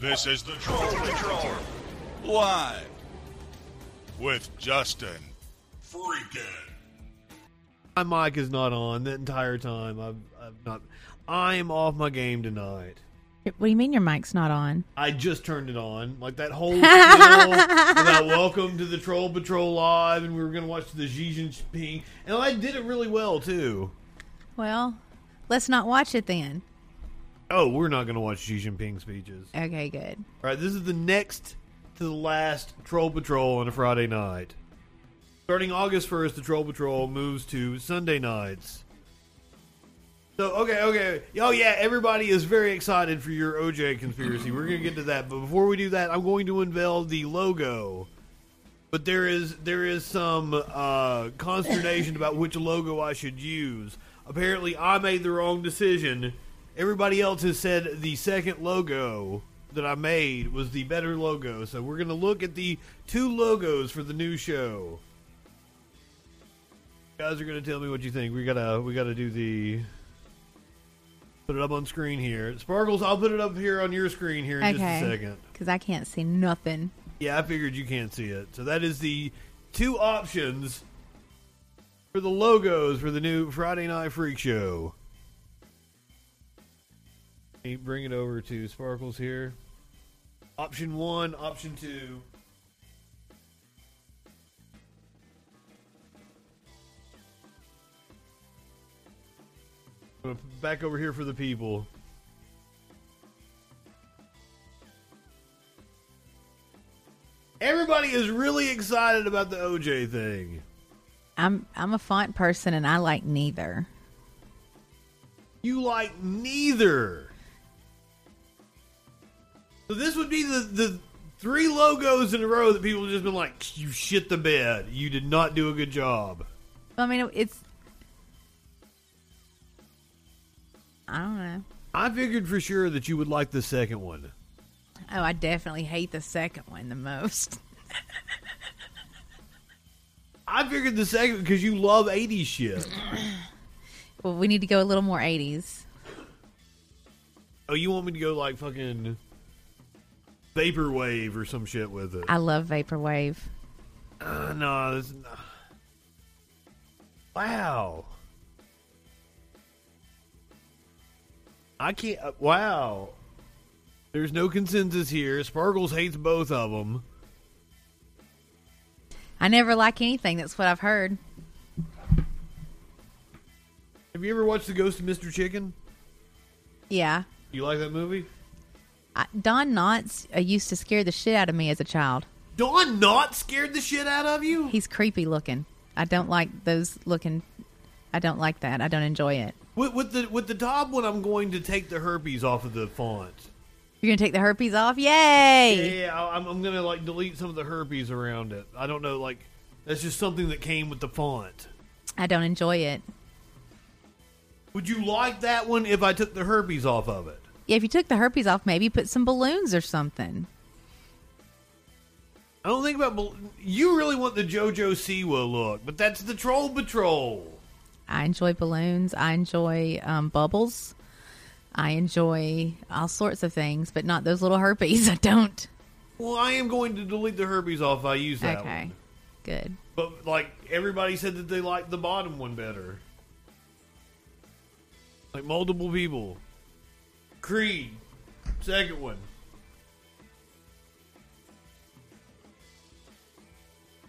This is the Troll Patrol. Live. With Justin. Freaking. My mic is not on the entire time. I've, I've not. I am off my game tonight. What do you mean your mic's not on? I just turned it on. Like that whole spiel about welcome to the Troll Patrol Live, and we were going to watch the Xi Jinping. And I did it really well, too. Well, let's not watch it then. Oh, we're not going to watch Xi Jinping speeches. Okay, good. All right, this is the next to the last Troll Patrol on a Friday night. Starting August 1st, the Troll Patrol moves to Sunday nights. So, okay, okay. Oh, yeah, everybody is very excited for your OJ conspiracy. We're going to get to that. But before we do that, I'm going to unveil the logo. But there is there is some uh, consternation about which logo I should use. Apparently, I made the wrong decision. Everybody else has said the second logo that I made was the better logo. So we're going to look at the two logos for the new show. You guys are going to tell me what you think. We gotta we gotta do the put it up on screen here. Sparkles, I'll put it up here on your screen here in just a Okay. second. Because I can't see nothing. Yeah, I figured you can't see it. So that is the two options for the logos for the new Friday Night Freak Show. Bring it over to Sparkles here. Option one, option two. I'm gonna put Back over here for the people. Everybody is really excited about the OJ thing. I'm I'm a font person and I like neither. You like neither. So this would be the the three logos in a row that people have just been like, "You shit the bed. You did not do a good job." I mean, it's. I don't know. I figured for sure that you would like the second one. Oh, I definitely hate the second one the most. I figured the second because you love 80s shit. Well, we need to go a little more 80s. Oh, you want me to go like fucking vaporwave or some shit with it? I love Vaporwave. Uh, no, this, no. Wow. I can't. Uh, wow. There's no consensus here. Sparkles hates both of them. I never like anything. That's what I've heard. Have you ever watched The Ghost of Mr. Chicken? Yeah. You like that movie? I, Don Knotts uh, used to scare the shit out of me as a child. Don Knotts scared the shit out of you? He's creepy looking. I don't like those looking. I don't like that. I don't enjoy it. With, with the with the top one, I'm going to take the herpes off of the font. You're gonna take the herpes off? Yay! Yeah, I- I'm, I'm gonna like delete some of the herpes around it. I don't know, like that's just something that came with the font. I don't enjoy it. Would you like that one if I took the herpes off of it? Yeah, if you took the herpes off, maybe put some balloons or something. I don't think about bal- you really want the JoJo Siwa look, but that's the Troll Patrol. I enjoy balloons. I enjoy um, bubbles. I enjoy all sorts of things, but not those little herpes. I don't. Well, I am going to delete the herpes off. If I use that okay, one, good. but like everybody said that they liked the bottom one better. Like multiple people. Creed, second one.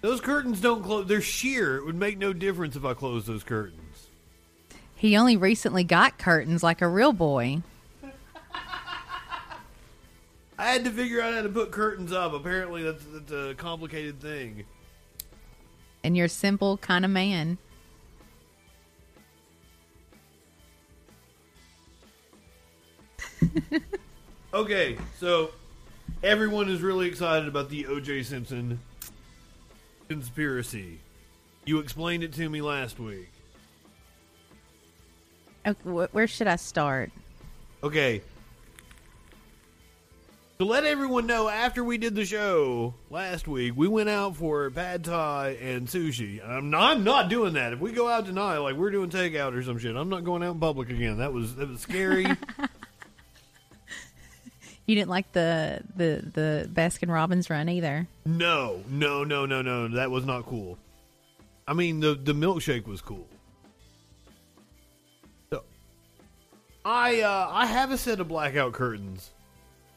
Those curtains don't close. They're sheer. It would make no difference if I closed those curtains. He only recently got curtains like a real boy. I had to figure out how to put curtains up. Apparently, that's, that's a complicated thing. And you're a simple kind of man. Okay, so everyone is really excited about the O.J. Simpson conspiracy. You explained it to me last week. Okay, wh- where should I start? Okay. To let everyone know, after we did the show last week, we went out for pad thai and sushi. I'm not, I'm not doing that. If we go out tonight, like we're doing takeout or some shit, I'm not going out in public again. That was that was scary. You didn't like the the the Baskin Robbins run either. No, no, no, no, no. That was not cool. I mean, the the milkshake was cool. So, I uh, I have a set of blackout curtains,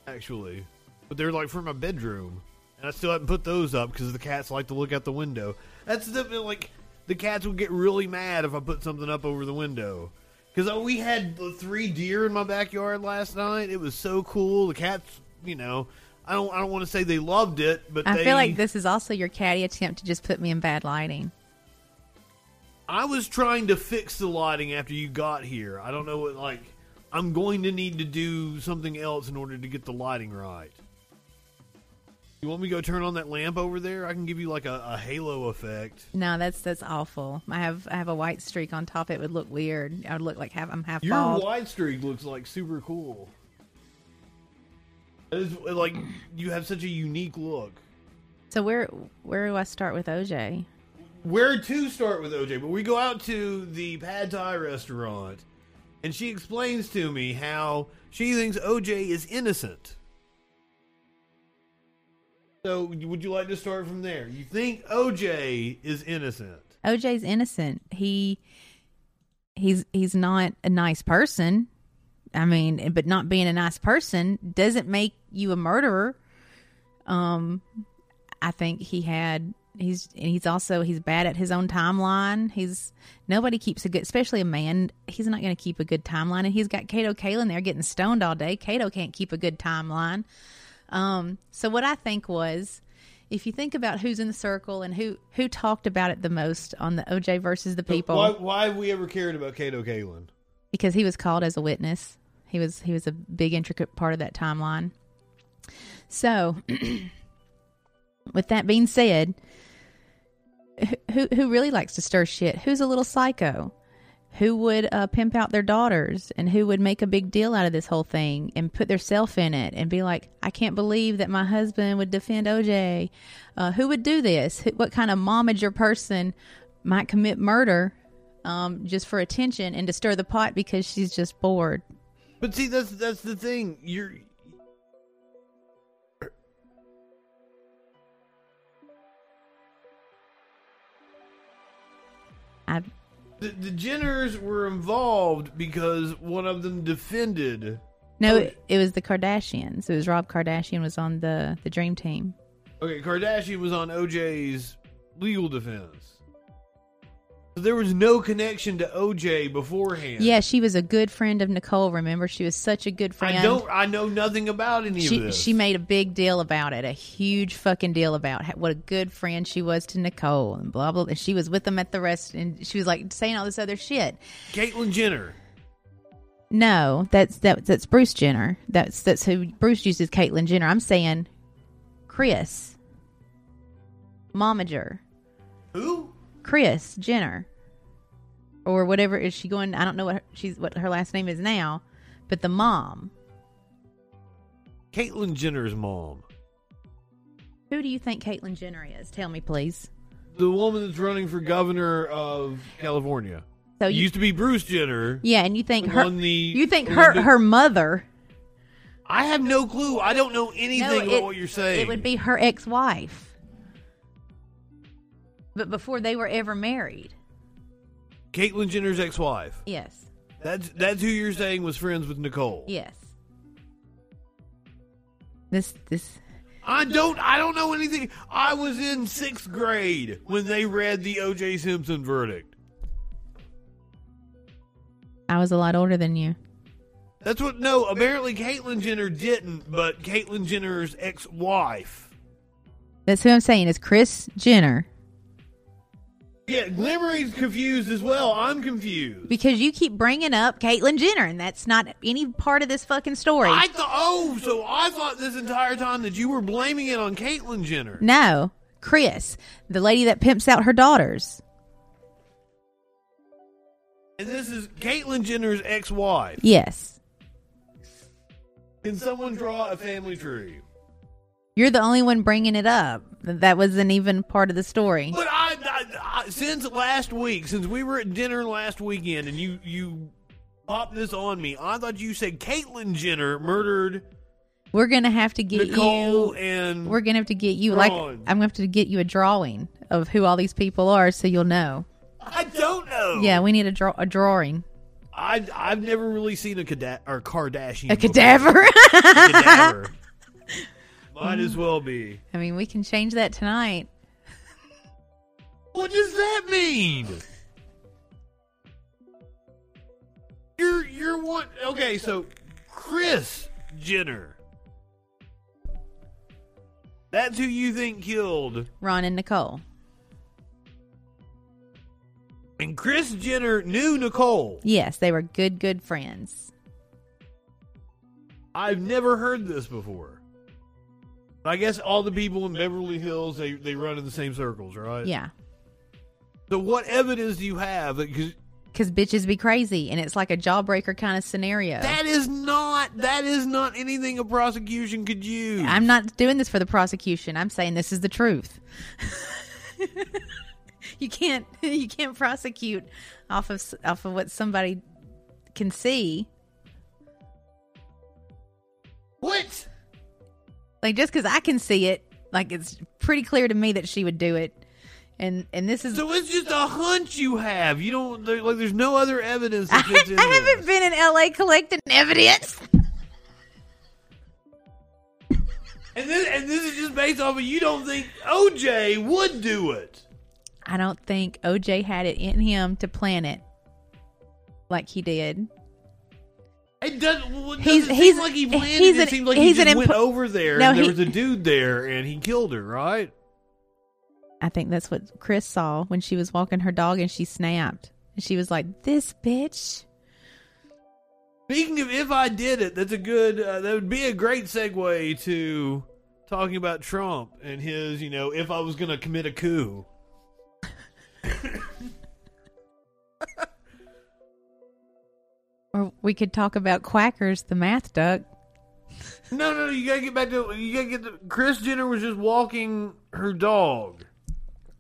actually, but they're like for my bedroom, and I still haven't put those up because the cats like to look out the window. That's the like the cats would get really mad if I put something up over the window. Because uh, we had the three deer in my backyard last night. It was so cool. The cats, you know, I don't I don't want to say they loved it, but I they, feel like this is also your catty attempt to just put me in bad lighting. I was trying to fix the lighting after you got here. I don't know what like I'm going to need to do something else in order to get the lighting right. You want me to go turn on that lamp over there? I can give you like a, a halo effect. No, that's that's awful. I have I have a white streak on top. It would look weird. I would look like half I'm half Your bald. wide streak looks like super cool. It is like you have such a unique look. So where where do I start with OJ? Where to start with OJ? But we go out to the pad thai restaurant, and she explains to me how she thinks OJ is innocent. So, would you like to start from there? You think OJ is innocent? OJ's innocent. He he's he's not a nice person. I mean, but not being a nice person doesn't make you a murderer. Um I think he had he's and he's also he's bad at his own timeline. He's nobody keeps a good especially a man, he's not going to keep a good timeline and he's got Kato Kaelin there getting stoned all day. Kato can't keep a good timeline. Um so what I think was if you think about who's in the circle and who who talked about it the most on the OJ versus the people, Why, why have we ever cared about Kato Kaelin? because he was called as a witness. He was he was a big intricate part of that timeline. So, with that being said, who who really likes to stir shit? Who's a little psycho? Who would uh, pimp out their daughters and who would make a big deal out of this whole thing and put their self in it and be like, I can't believe that my husband would defend OJ. Uh, who would do this? What kind of momager person might commit murder um, just for attention and to stir the pot because she's just bored? But see, that's that's the thing. You're I the, the Jenners were involved because one of them defended. no, it, it was the Kardashians. It was Rob Kardashian was on the the Dream Team. Okay, Kardashian was on OJ's legal defense. So there was no connection to OJ beforehand. Yeah, she was a good friend of Nicole. Remember, she was such a good friend. I don't. I know nothing about any of she this. she made a big deal about it, a huge fucking deal about how, what a good friend she was to Nicole and blah blah. And she was with them at the rest, and she was like saying all this other shit. Caitlyn Jenner. No, that's that, that's Bruce Jenner. That's that's who Bruce uses Caitlyn Jenner. I'm saying Kris, Momager, Who? Kris Jenner, or whatever is she going? I don't know what her, she's what her last name is now, but the mom. Caitlyn Jenner's mom. Who do you think Caitlyn Jenner is? Tell me, please. The woman that's running for governor of California. So you, used to be Bruce Jenner. yeah, and you think her the- you think her the- her mother I have no clue. I don't know anything No, about what you're saying. It would be her ex-wife. But before they were ever married. Caitlyn Jenner's ex-wife. Yes. That's that's who you're saying was friends with Nicole. Yes. This this I don't I don't know anything. I was in sixth grade when they read the O.J. Simpson verdict. I was a lot older than you. That's what. No, apparently Caitlyn Jenner didn't, but Caitlyn Jenner's ex-wife. That's who I'm saying is Kris Jenner. Yeah, Glimmering's confused as well. I'm confused. Because you keep bringing up Caitlyn Jenner, and that's not any part of this fucking story. I thought. Oh, so I thought this entire time that you were blaming it on Caitlyn Jenner. no, Kris, the lady that pimps out her daughters. And this is Caitlyn Jenner's ex-wife. Yes. Can someone draw a family tree? You're the only one bringing it up. That wasn't even part of the story. But I, since last week, since we were at dinner last weekend, and you you popped this on me, I thought you said Caitlyn Jenner murdered We're gonna have to get Nicole you. and We're gonna have to get you like I'm gonna have to get you a drawing of who all these people are, so you'll know. I don't know. Yeah, we need a draw a drawing. I I've never really seen a cada- or Kardashian. A before. cadaver. cadaver. Might as well be. I mean, we can change that tonight. What does that mean? You're you're one okay, so Kris Jenner. That's who you think killed. Ron and Nicole. And Kris Jenner knew Nicole. Yes, they were good, good friends. I've never heard this before. I guess all the people in Beverly Hills they, they run in the same circles, right? Yeah. So what evidence do you have? Because bitches be crazy, and it's like a jawbreaker kind of scenario. that is not that is not anything a prosecution could use. I'm not doing this for the prosecution. I'm saying this is the truth. you can't you can't prosecute off of off of what somebody can see. what? Like just because I can see it, like it's pretty clear to me that she would do it. And and this is So it's just a hunch you have. You don't there, like. There's no other evidence I, I haven't been in L.A. collecting evidence. And this and this is just based off of you don't think OJ would do it. I don't think OJ had it in him to plan it like he did. It. Well, it He's- doesn't he's- seem like he planned he's it. It an- seems like he's he an just went over there No, and there he- was a dude there and he killed her. Right? I think that's what Kris saw when she was walking her dog and she snapped. And she was like, "This bitch." Speaking of if I did it, that's a good. Uh, that would be a great segue to talking about Trump and his. You know, if I was going to commit a coup. Or we could talk about Quackers, the math duck. No, no, no. You gotta get back to. You gotta get. To, Kris Jenner was just walking her dog.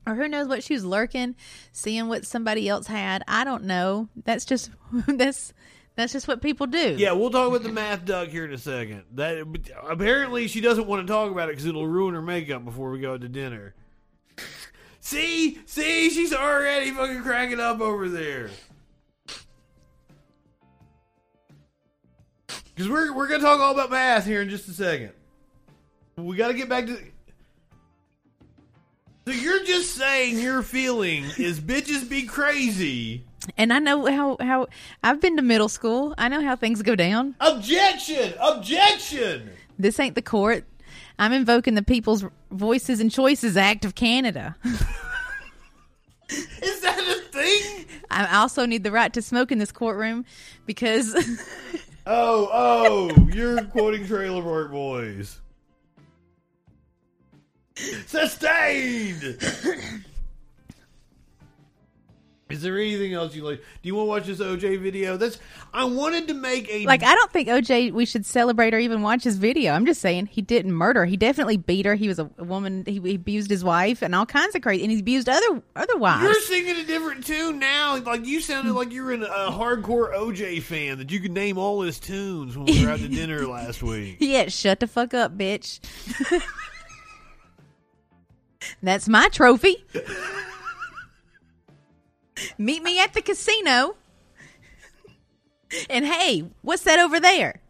Or who knows what she was lurking, seeing what somebody else had. I don't know. That's just that's that's just what people do. Yeah, we'll talk about the math duck here in a second. That apparently she doesn't want to talk about it because it'll ruin her makeup before we go to dinner. see, see, she's already fucking cracking up over there. Because we're we're gonna talk all about math here in just a second. We got to get back to. So you're just saying your feeling is bitches be crazy. And I know how how I've been to middle school. I know how things go down. Objection! Objection! This ain't the court. I'm invoking the People's Voices and Choices Act of Canada. Is that a thing? I also need the right to smoke in this courtroom because Oh, oh, you're quoting Trailer Park Boys. Sustained! Is there anything else you like? Do you want to watch this OJ video? That's I wanted to make a like I don't think OJ we should celebrate or even watch his video. I'm just saying he didn't murder. He definitely beat her. He was a, woman. He, he abused his wife and all kinds of crazy. And he abused other other wives. You're singing a different tune now. Like you sounded like you were an- a hardcore OJ fan that you could name all his tunes when we were out to dinner last week. Yeah, shut the fuck up, bitch. That's my trophy. Meet me at the casino. And hey, what's that over there?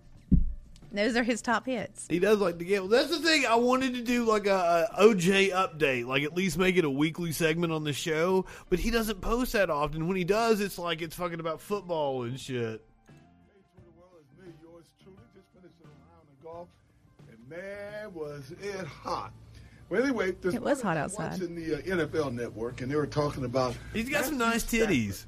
Those are his top hits. He does like to get. Well, that's the thing. I wanted to do like a, a OJ update, like at least make it a weekly segment on the show. But he doesn't post that often. When he does, it's like it's fucking about football and shit. Hey, Twitter me, yours truly. Just finished a round of golf, and man, was it hot. Well, anyway, this It was morning hot I was outside. Watching the uh, NFL Network, and they were talking about, He's got some nice titties.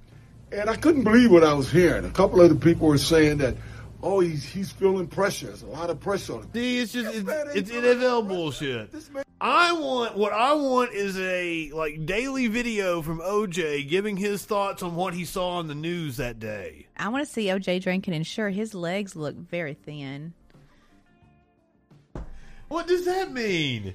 and I couldn't believe what I was hearing. A couple of the people were saying that, oh, he's he's feeling pressure. There's a lot of pressure on him. See, it's just it's, it's NFL bullshit. Man- I want what I want is a like daily video from OJ giving his thoughts on what he saw on the news that day. I want to see OJ drinking, and sure, his legs look very thin. What does that mean?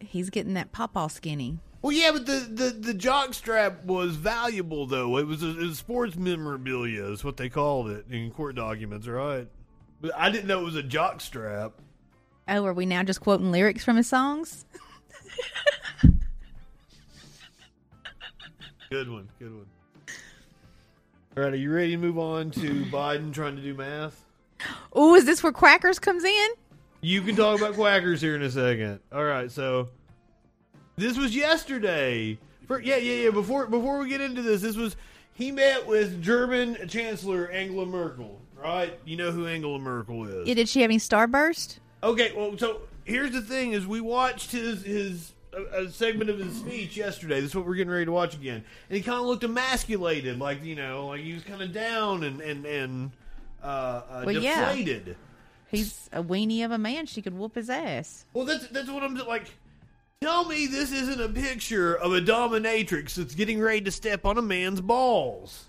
He's getting that pawpaw skinny. Well, yeah, but the, the, the jock strap was valuable, though. It was, a, it was sports memorabilia, is what they called it in court documents, right? But I didn't know it was a jock strap. Oh, are we now just quoting lyrics from his songs? Good one. Good one. All right, are you ready to move on to Biden trying to do math? Oh, is this where Quackers comes in? You can talk about quackers here in a second. All right, so this was yesterday. For, yeah, yeah, yeah. Before before we get into this, this was he met with German Chancellor Angela Merkel. Right? You know who Angela Merkel is. Yeah, did she have any starburst? Okay, well, so here's the thing: is we watched his his a, a segment of his speech yesterday. This is what we're getting ready to watch again, and he kind of looked emasculated, like you know, like he was kind of down and and and uh, uh, Well, yeah. He's a weenie of a man. She could whoop his ass. Well, that's that's what I'm like. Tell me this isn't a picture of a dominatrix that's getting ready to step on a man's balls.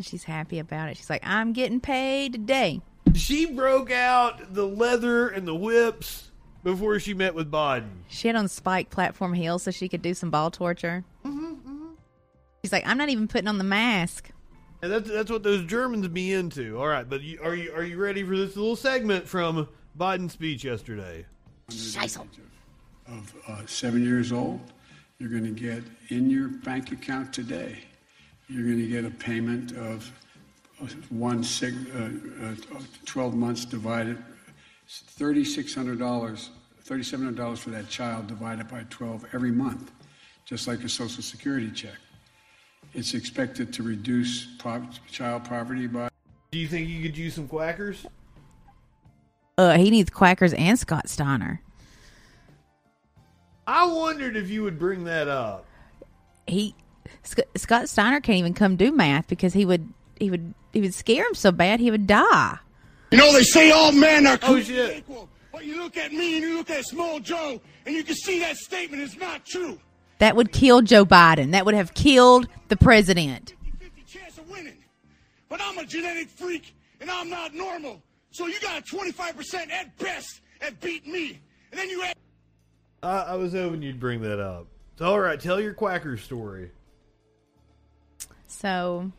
She's happy about it. She's like, I'm getting paid today. She broke out the leather and the whips before she met with Biden. She had on spike platform heels so she could do some ball torture. Mm-hmm. She's like, I'm not even putting on the mask. And that's that's what those Germans be into. All right, but you, are you are you ready for this little segment from Biden's speech yesterday? Scheissel. of uh, seven years old, you're going to get in your bank account today, you're going to get a payment of uh, one sig, uh, uh, 12 months divided, $3,600, $3,700 for that child divided by 12 every month, just like a Social Security check. It's expected to reduce po- child poverty by Do you think you could use some quackers? Uh, he needs Quackers and Scott Steiner. I wondered if you would bring that up. He Sc- Scott Steiner can't even come do math because he would he would he would scare him so bad he would die. You know, they say all men are Oh shit! equal. But you look at me and you look at Small Joe, and you can see that statement is not true. That would kill Joe Biden. That would have killed the president. 50 chance of winning. But I'm a genetic freak, and I'm not normal. So you got a 25% at best at beating me. And then you add I, I was hoping you'd bring that up. So, all right, tell your quacker story. So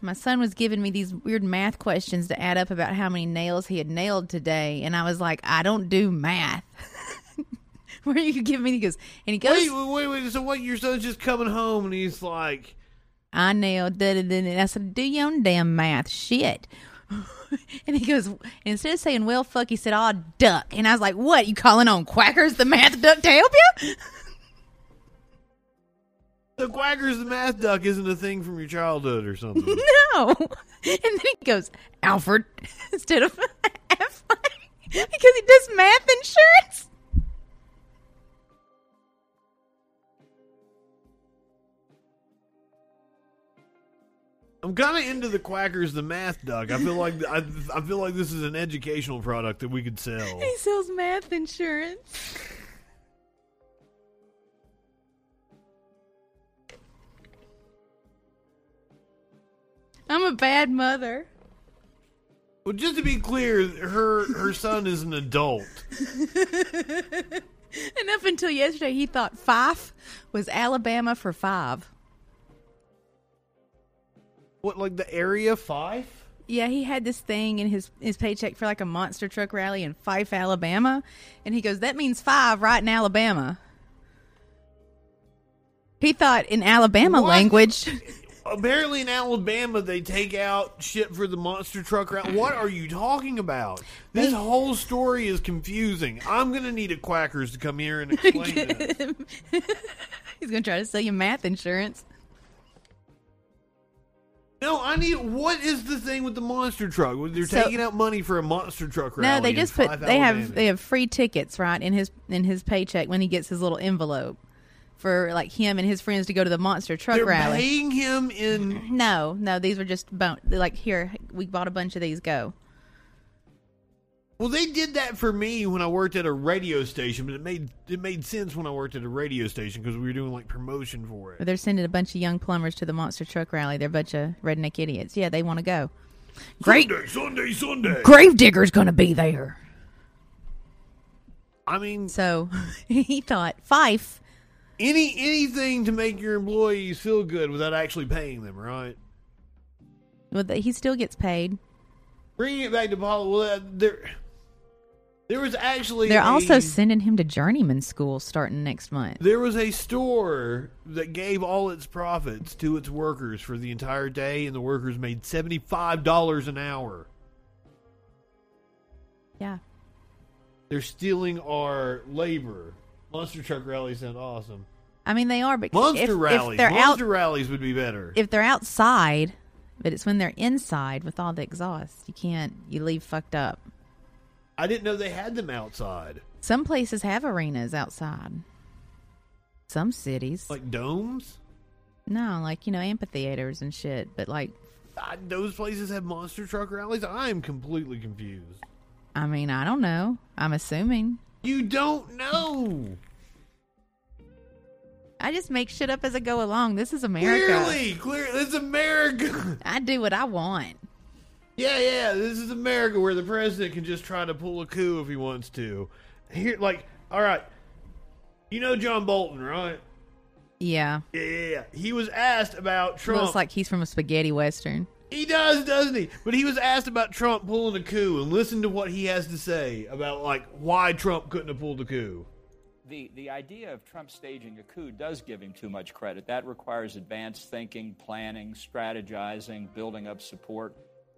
my son was giving me these weird math questions to add up about how many nails he had nailed today, and I was like, I don't do math. Where you give me? He goes, and he goes, Wait, wait, wait. So what? Your son's just coming home and he's like, I nailed da. And I said, do your own damn math, shit. and he goes, instead of saying, well, fuck, he said, oh, duck. And I was like, what? You calling on quackers the math duck to help you? "The quackers, the math duck, isn't a thing from your childhood or something." no. And then he goes, Alfred, instead of F, because he does math insurance. I'm kind of into the quackers, the math duck. I feel like I, I feel like this is an educational product that we could sell. He sells math insurance. I'm a bad mother. Well, just to be clear, her her son is an adult. And up until yesterday, he thought five was Alabama for five. What, like the area five? Yeah, he had this thing in his his paycheck for like a monster truck rally in Fyffe, Alabama, and he goes, "That means five right in Alabama." He thought in Alabama What? language. Apparently, in Alabama, they take out shit for the monster truck route. What are you talking about? This whole story is confusing. I'm gonna need a quackers to come here and explain it. He's gonna try to sell you math insurance. No, I need. What is the thing with the monster truck? They're So- taking out money for a monster truck rally. No, they in just put they have Alabama. they have free tickets right in his in his paycheck when he gets his little envelope for like him and his friends to go to the monster truck They're rally. paying him in. No, no, these were just bon- they're like here we bought a bunch of these. Go. Well, they did that for me when I worked at a radio station, but it made it made sense when I worked at a radio station because we were doing like promotion for it. But they're sending a bunch of young plumbers to the monster truck rally. They're a bunch of redneck idiots. Yeah, they want to go. Great. Sunday, Sunday, Sunday. Grave Digger's going to be there. I mean, So he thought Fyffe. any anything to make your employees feel good without actually paying them, right? Well, he still gets paid. Bringing it back to Paul, well, uh, there, There was actually They're a- also sending him to journeyman school starting next month. There was a store that gave all its profits to its workers for the entire day, and the workers made seventy-five dollars an hour. Yeah. They're stealing our labor. Monster truck rallies sound awesome. I mean, they are, but Monster if, rallies. if they're Monster out, rallies would be better. if they're outside, but it's when they're inside with all the exhaust, you can't. You leave fucked up. I didn't know they had them outside, Some places have arenas outside. Some cities, like domes. no, like you know, amphitheaters and shit. But like, I, those places have monster truck rallies. I am completely confused. I mean, I don't know. I'm assuming. You don't know. I just make shit up as I go along. This is America. Clearly, clear. It's America. I do what I want. Yeah, yeah, this is America where the president can just try to pull a coup if he wants to. Here, like, all right, you know John Bolton, right? Yeah. Yeah, yeah, yeah. He was asked about Trump. looks like he's from a spaghetti western. he does, doesn't he? But he was asked about Trump pulling a coup, and listen to what he has to say about like why Trump couldn't have pulled a coup. The, the idea of Trump staging a coup does give him too much credit. That requires advanced thinking, planning, strategizing, building up support.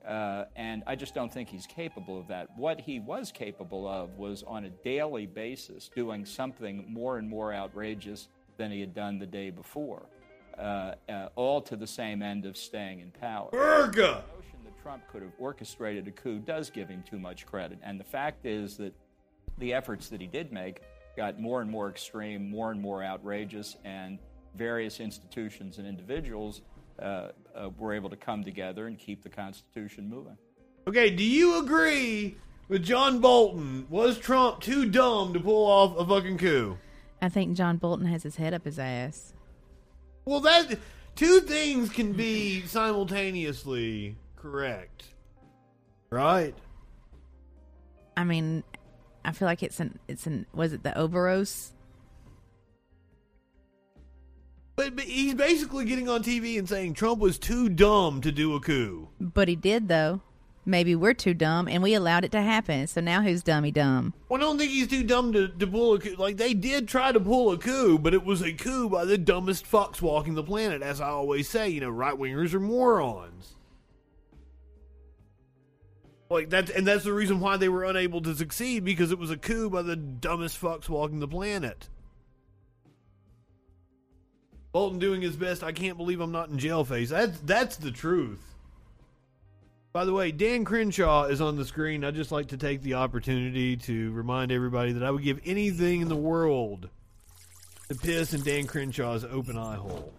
Uh, and I just don't think he's capable of that. What he was capable of was on a daily basis doing something more and more outrageous than he had done the day before, uh, uh, all to the same end of staying in power America. notion that Trump could have orchestrated a coup does give him too much credit. And the fact is that the efforts that he did make got more and more extreme, more and more outrageous, and various institutions and individuals uh, uh, were able to come together and keep the Constitution moving. Okay, do you agree with John Bolton? Was Trump too dumb to pull off a fucking coup? I think John Bolton has his head up his ass. Well, that two things can be simultaneously correct, right? I mean, I feel like it's an it's an was it the Oberos? But, but he's basically getting on TV and saying Trump was too dumb to do a coup. But he did though. Maybe we're too dumb and we allowed it to happen. So now who's dummy dumb? Well, I don't think he's too dumb to, to pull a coup. Like, they did try to pull a coup, but it was a coup by the dumbest fucks walking the planet. As I always say, you know, right wingers are morons. Like that's and that's the reason why they were unable to succeed because it was a coup by the dumbest fucks walking the planet. Bolton doing his best. I can't believe I'm not in jail face. That's that's the truth. By the way, Dan Crenshaw is on the screen. I'd just like to take the opportunity to remind everybody that I would give anything in the world to piss in Dan Crenshaw's open eye hole.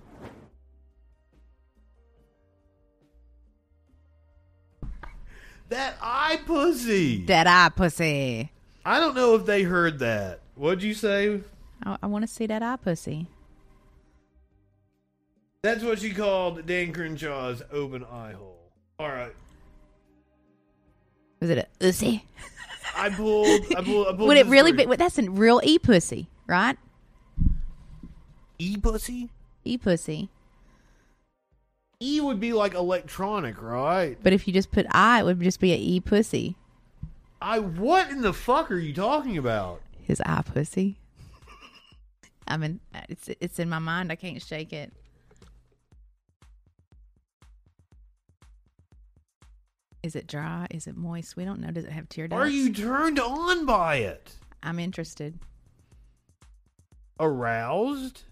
That eye pussy. That eye pussy. I don't know if they heard that. What'd you say? I, I want to see that eye pussy. That's what she called Dan Crenshaw's open eye hole. All right. Was it a pussy? I pulled. I pulled. I pulled Would it really be? That's a real e pussy, right? e pussy? E pussy. E would be like electronic, right? But if you just put I, it would just be a e pussy. I what in the fuck are you talking about? His eye pussy. I mean, it's it's in my mind. I can't shake it. Is it dry? Is it moist? We don't know. Does it have tear ducts? Are you turned on by it? I'm interested. Aroused?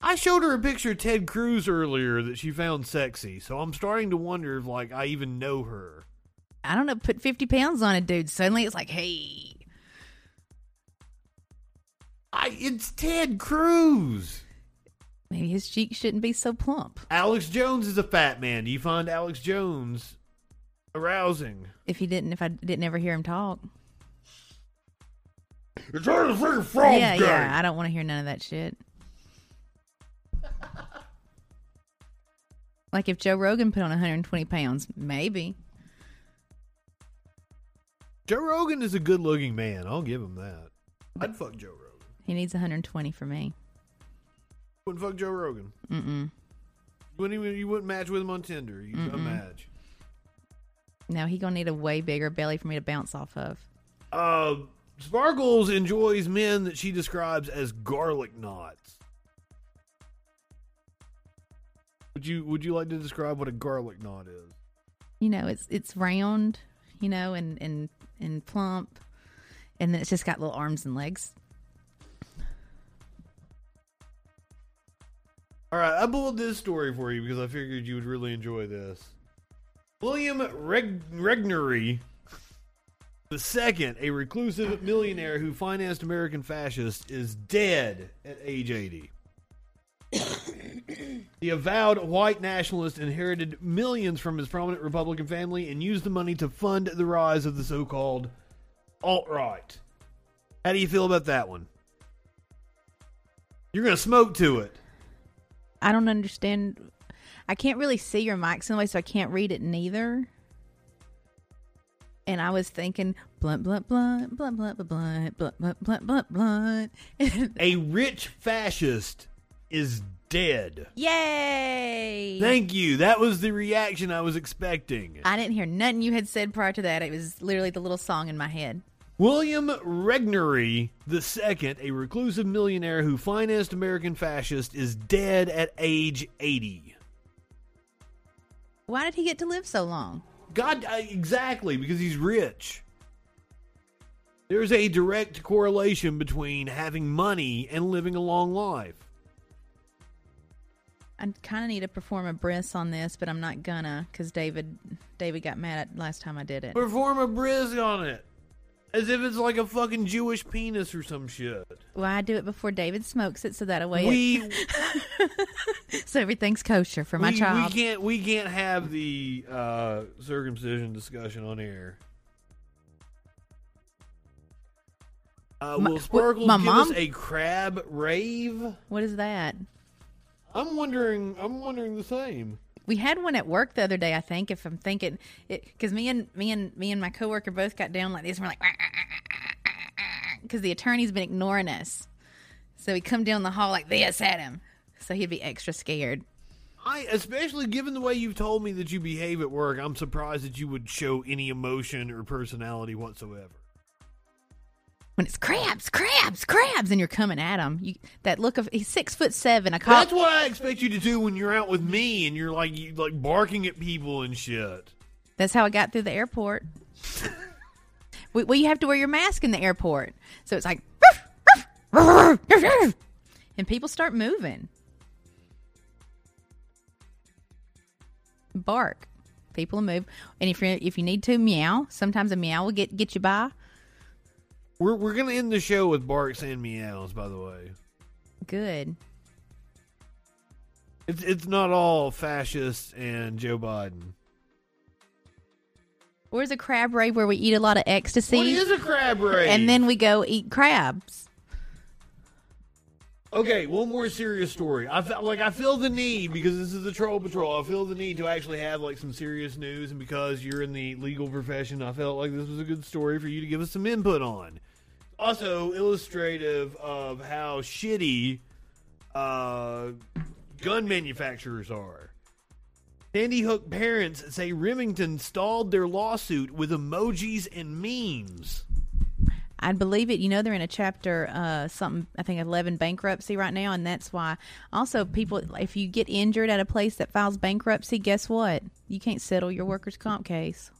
I showed her a picture of Ted Cruz earlier that she found sexy, so I'm starting to wonder if like I even know her. I don't know. Put 50 pounds on it, dude. Suddenly it's like, hey. I it's Ted Cruz. Maybe his cheeks shouldn't be so plump. Alex Jones is a fat man. Do you find Alex Jones arousing? If he didn't, if I didn't ever hear him talk. It's all the freaking frog yeah, yeah. I don't want to hear none of that shit. like if Joe Rogan put on 120 pounds, maybe. Joe Rogan is a good looking man. I'll give him that. I'd fuck Joe Rogan. He needs 120 for me. Wouldn't fuck Joe Rogan. Mm-mm. You wouldn't even you wouldn't match with him on Tinder. You Mm-mm. a match. Now he gonna need a way bigger belly for me to bounce off of. Uh, Sparkles enjoys men that she describes as garlic knots. Would you Would you like to describe what a garlic knot is? You know, it's it's round, you know, and and and plump, and then it's just got little arms and legs. All right, I pulled this story for you because I figured you would really enjoy this. William Reg- Regnery the second, a reclusive millionaire who financed American fascists, is dead at age 80. the avowed white nationalist inherited millions from his prominent Republican family and used the money to fund the rise of the so called alt right. How do you feel about that one? You're going to smoke to it. I don't understand. I can't really see your mics anyway, so I can't read it neither. And I was thinking blunt, blunt, blunt, blunt, blunt, blunt, blunt, blunt, blunt, blunt, blunt, blunt. A rich fascist is dead. Yay! Thank you. That was the reaction I was expecting. I didn't hear nothing you had said prior to that. It was literally the little song in my head. William Regnery II, a reclusive millionaire who financed American fascists, is dead at age 80. Why did he get to live so long? God, uh, exactly, because he's rich. There's a direct correlation between having money and living a long life. I kind of need to perform a bris on this, but I'm not gonna because David David got mad at last time I did it. Perform a bris on it. As if it's like a fucking Jewish penis or some shit. Well, I do it before David smokes it, so that way, We it, so everything's kosher for my we, child. we can't we can't have the uh, circumcision discussion on air. Uh, My- will Sparkles my give mom- us a crab rave? What is that? I'm wondering. I'm wondering the same. We had one at work the other day. I think, if I'm thinking, because me and me and me and my coworker both got down like this. And we're like, because the attorney's been ignoring us, so we come down the hall like this at him, so he'd be extra scared. I, especially given the way you've told me that you behave at work, I'm surprised that you would show any emotion or personality whatsoever. When it's crabs, crabs, crabs, and you're coming at him, you, that look of he's six foot seven. I call That's what I expect you to do when you're out with me and you're like you, like barking at people and shit. That's how I got through the airport. well, well, you have to wear your mask in the airport, so it's like, and people start moving. Bark, people move, and if you if you need to meow, sometimes a meow will get get you by. We're we're gonna end the show with barks and meows. By the way, Good. it's it's not all fascists and Joe Biden. Where's a crab rave where we eat a lot of ecstasy, What is a crab rave? and then we go eat crabs? okay, one more serious story. I felt like I feel the need because this is the Troll Patrol. I feel the need to actually have like some serious news, and because you're in the legal profession, I felt like this was a good story for you to give us some input on. Also, illustrative of how shitty uh, gun manufacturers are. Sandy Hook parents say Remington stalled their lawsuit with emojis and memes. I'd believe it. You know, they're in a chapter, uh, something, I think 11 bankruptcy right now. And that's why also people, if you get injured at a place that files bankruptcy, guess what? You can't settle your workers' comp case.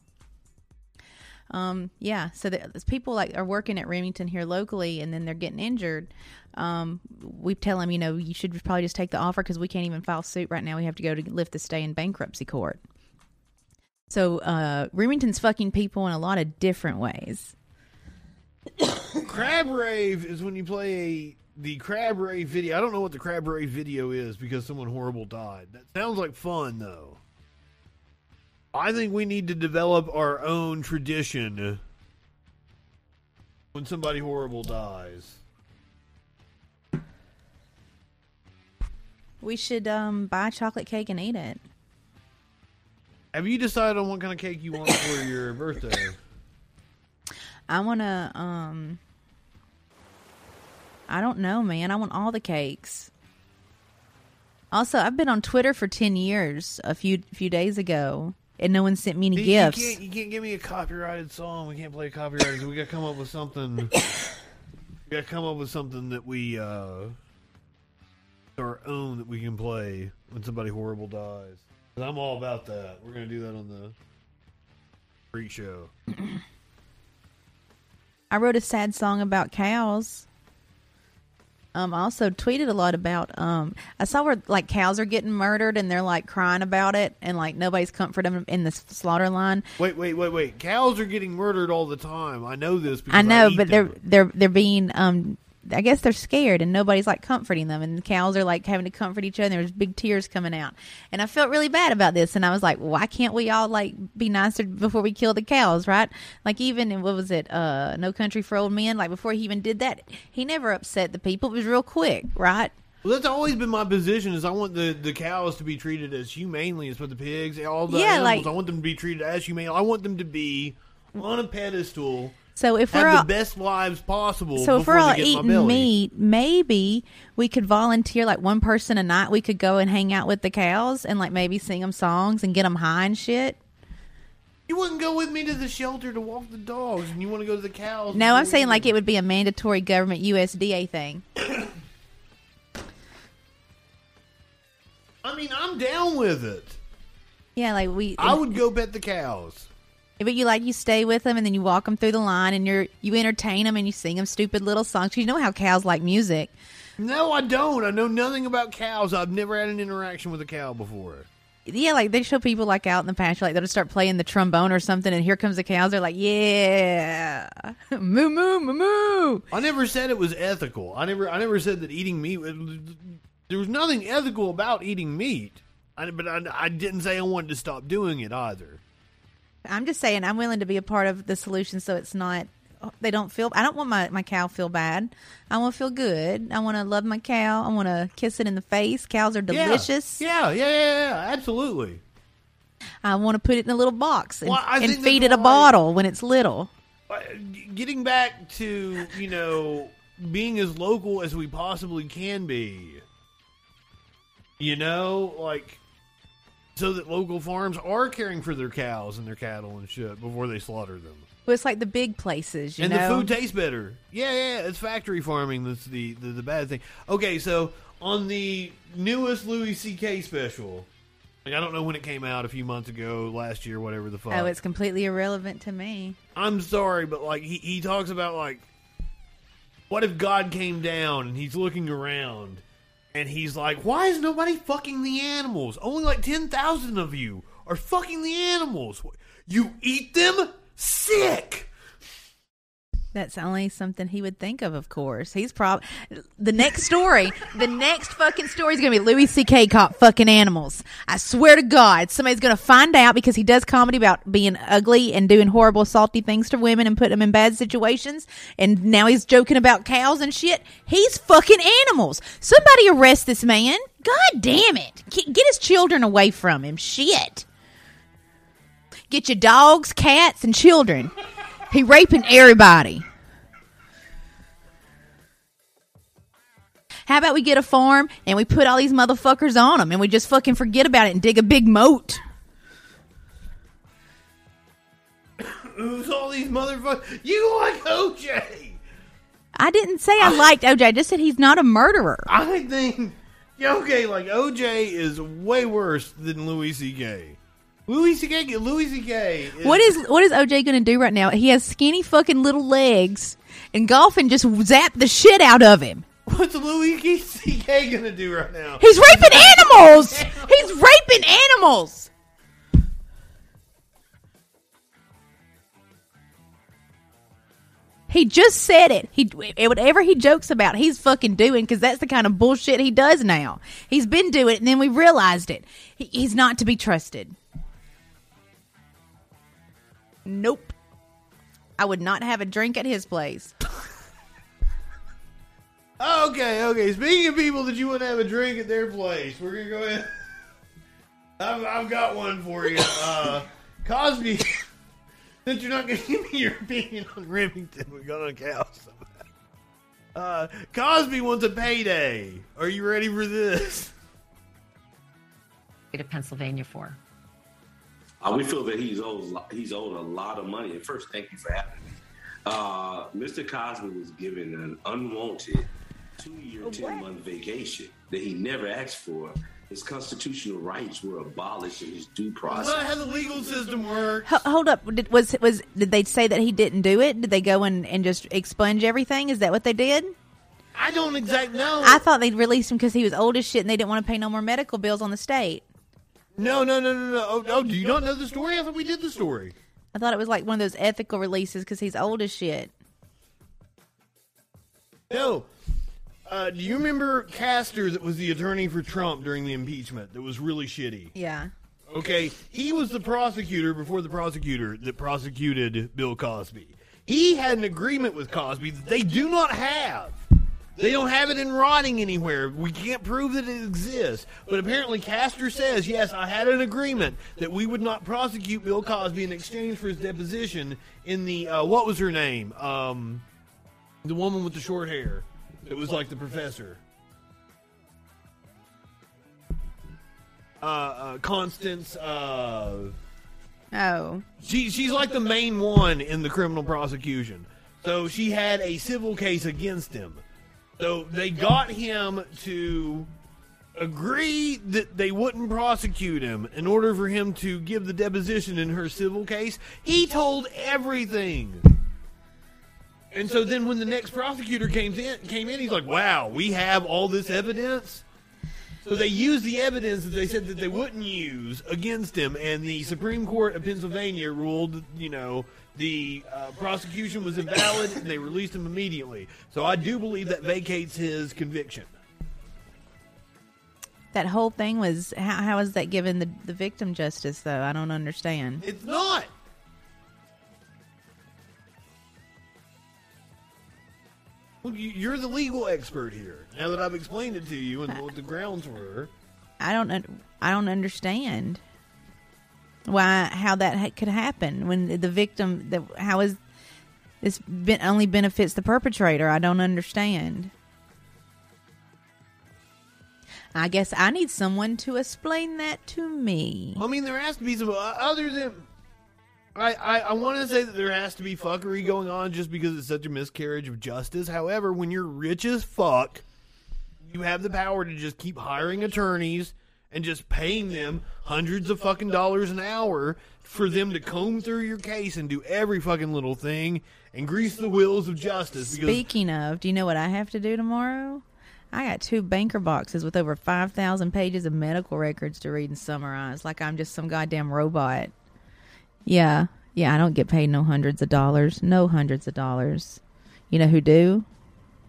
Um, yeah. So the, people like are working at Remington here locally and then they're getting injured. Um, we tell them, you know, you should probably just take the offer because we can't even file suit right now. We have to go to lift the stay in bankruptcy court. So, uh, Remington's fucking people in a lot of different ways. Crab Rave is when you play a the Crab Rave video. I don't know what the Crab Rave video is because someone horrible died. That sounds like fun though. I think we need to develop our own tradition when somebody horrible dies. We should um, buy chocolate cake and eat it. Have you decided on what kind of cake you want for your birthday? I want to. Um, I don't know, man. I want all the cakes. Also, I've been on Twitter for ten years. A few few days ago, and no one sent me any You- gifts. You can't, you can't give me a copyrighted song. We can't play copyrighted. we got to come up with something. we got to come up with something that we uh, our own that we can play when somebody horrible dies. 'Cause I'm all about that. We're gonna do that on the freak show. I wrote a sad song about cows. Um, I also tweeted a lot about. Um, I saw where like cows are getting murdered and they're like crying about it, and like nobody's comforting them in the slaughter line. Wait, wait, wait, wait. Cows are getting murdered all the time. I know this. Because I know, eat but they're them. they're they're being um I guess they're scared and nobody's like comforting them and the cows are like having to comfort each other and there's big tears coming out. And I felt really bad about this and I was like, why can't we all like be nicer before we kill the cows, right? Like even in what was it, uh No Country for Old Men, like before he even did that, he never upset the people. It was real quick, right? Well, that's always been my position. Is I want the, the cows to be treated as humanely as with the pigs. All the Yeah, animals, like- I want them to be treated as humane. I want them to be on a pedestal, So if we're all the best lives possible. So if we're all get in my eating meat, maybe we could volunteer like one person a night. We could go and hang out with the cows and like maybe sing them songs and get them high and shit. you wouldn't go with me to the shelter to walk the dogs, and you want to go to the cows. No, I'm saying like it would be a mandatory government USDA thing. I mean, I'm down with it. Yeah, like we. I would go pet the cows. But you like you stay with them and then you walk them through the line and you're you entertain them and you sing them stupid little songs. You know how cows like music. No, I don't. I know nothing about cows. I've never had an interaction with a cow before. Yeah, like they show people like out in the pasture, like they'll just start playing the trombone or something, and here comes the cows. They're like, "Yeah, moo moo moo moo." I never said it was ethical. I never, I never said that eating meat. There was nothing ethical about eating meat. I, but I, I didn't say I wanted to stop doing it either. I'm just saying I'm willing to be a part of the solution so it's not they don't feel I don't want my, my cow feel bad. I want to feel good. I want to love my cow. I want to kiss it in the face. Cows are delicious. Yeah, yeah, yeah, yeah, absolutely. I want to put it in a little box and, Well, and feed it a bottle when it's little. Uh, Getting back to you know being as local as we possibly can be. You know, like so that local farms are caring for their cows and their cattle and shit before they slaughter them. Well, it's like the big places, you and know. the food tastes better. Yeah, yeah, it's factory farming that's the, the the bad thing. Okay, so on the newest Louis C.K. special, like I don't know when it came out, a few months ago, last year, whatever the fuck. oh, it's completely irrelevant to me. I'm sorry, but like he he talks about like, what if God came down and he's looking around. And he's like, "Why is nobody fucking the animals? Only like ten thousand of you are fucking the animals. You eat them? Sick." That's only something he would think of, of course. He's probably the next story. the next fucking story is gonna be Louis C.K. caught fucking animals. I swear to God, somebody's gonna find out because he does comedy about being ugly and doing horrible, salty things to women and putting them in bad situations. And now he's joking about cows and shit. He's fucking animals. Somebody arrest this man. God damn it! Get his children away from him. Shit. Get your dogs, cats, and children. He raping everybody. How about we get a farm and we put all these motherfuckers on them and we just fucking forget about it and dig a big moat? Who's all these motherfuckers? You like OJ? I didn't say I liked OJ. I just said he's not a murderer. I think okay, like OJ is way worse than Louis C.K. Louis C.K. Louis C.K. Is, What is what is OJ going to do right now? He has skinny fucking little legs and golfing just zap the shit out of him. what's Louis C.K. gonna do right now? He's raping animals. He's raping animals. He just said it. He whatever he jokes about, he's fucking doing because that's the kind of bullshit he does now. He's been doing it, and then we realized it. He, he's not to be trusted. Nope. I would not have a drink at his place. Okay, okay. Speaking of people that you wouldn't have a drink at their place, we're gonna go ahead. I've, I've got one for you. Uh, Cosby. Since you're not gonna give me your opinion on Remington, we're gonna cows. Uh, Cosby wants a payday. Are you ready for this? to Pennsylvania for. Uh, we feel that he's owed he's owed a lot of money. And first, thank you for having me. Uh, Mr. Cosby was given an unwanted two-year, ten-month vacation that he never asked for. His constitutional rights were abolished in his due process. not how the legal system works. Ho- hold up. Did, was was did they say that he didn't do it? Did they go and, and just expunge everything? Is that what they did? I don't exactly know. I thought they'd released him because he was old as shit and they didn't want to pay no more medical bills on the state. no, no, no, no, no. Oh, oh, do you not know the story? I thought we did the story. I thought it was like one of those ethical releases because he's old as shit. No. Uh, do you remember Castor that was the attorney for Trump during the impeachment that was really shitty? Yeah. Okay, he was the prosecutor before the prosecutor that prosecuted Bill Cosby. He had an agreement with Cosby that they do not have. They don't have it in writing anywhere. We can't prove that it exists. But apparently, Castor says, yes, I had an agreement that we would not prosecute Bill Cosby in exchange for his deposition in the, uh, what was her name? Um, the woman with the short hair. It was like the professor. Uh, uh, Constand, uh, Oh. she she's like the main one in the criminal prosecution. So she had a civil case against him. So they got him to agree that they wouldn't prosecute him in order for him to give the deposition in her civil case. He told everything. And so then when the next prosecutor came in came in, he's like, Wow, we have all this evidence? So they used the evidence that they said that they wouldn't use against him, and the Supreme Court of Pennsylvania ruled, you know, the uh, prosecution was invalid, and they released him immediately. So I do believe that vacates his conviction. That whole thing was how how is that giving the, the victim justice though? I don't understand. It's not. Well, you- you're the legal expert here. Now that I've explained it to you and what the grounds were. I don't I don't understand why how that ha- could happen when the victim that how is this ben- only benefits the perpetrator. I don't understand. I guess I need someone to explain that to me. I mean, there has to be some uh, other than. I, I, I want to say that there has to be fuckery going on just because it's such a miscarriage of justice. However, when you're rich as fuck, you have the power to just keep hiring attorneys and just paying them hundreds of fucking dollars an hour for them to comb through your case and do every fucking little thing and grease the wheels of justice. Because Speaking of, do you know what I have to do tomorrow? I got two banker boxes with over 5,000 pages of medical records to read and summarize like I'm just some goddamn robot. Yeah, yeah, I don't get paid no hundreds of dollars. No hundreds of dollars. You know who do?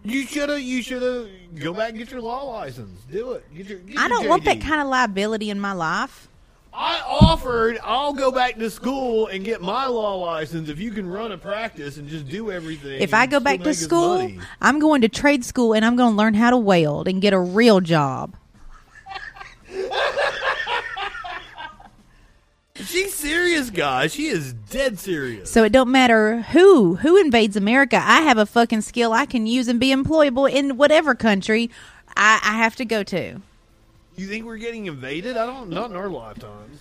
you should have, you should have go back and get your law license. Do it. Get your, get I don't want that kind of liability in my life. I offered I'll go back to school and get my law license if you can run a practice and just do everything. If I go back to school. I'm going to trade school and I'm going to learn how to weld and get a real job. She's serious, guys. She is dead serious. So it don't matter who who invades America. I have a fucking skill I can use and be employable in whatever country I, I have to go to. You think we're getting invaded? I don't. Not in our lifetimes.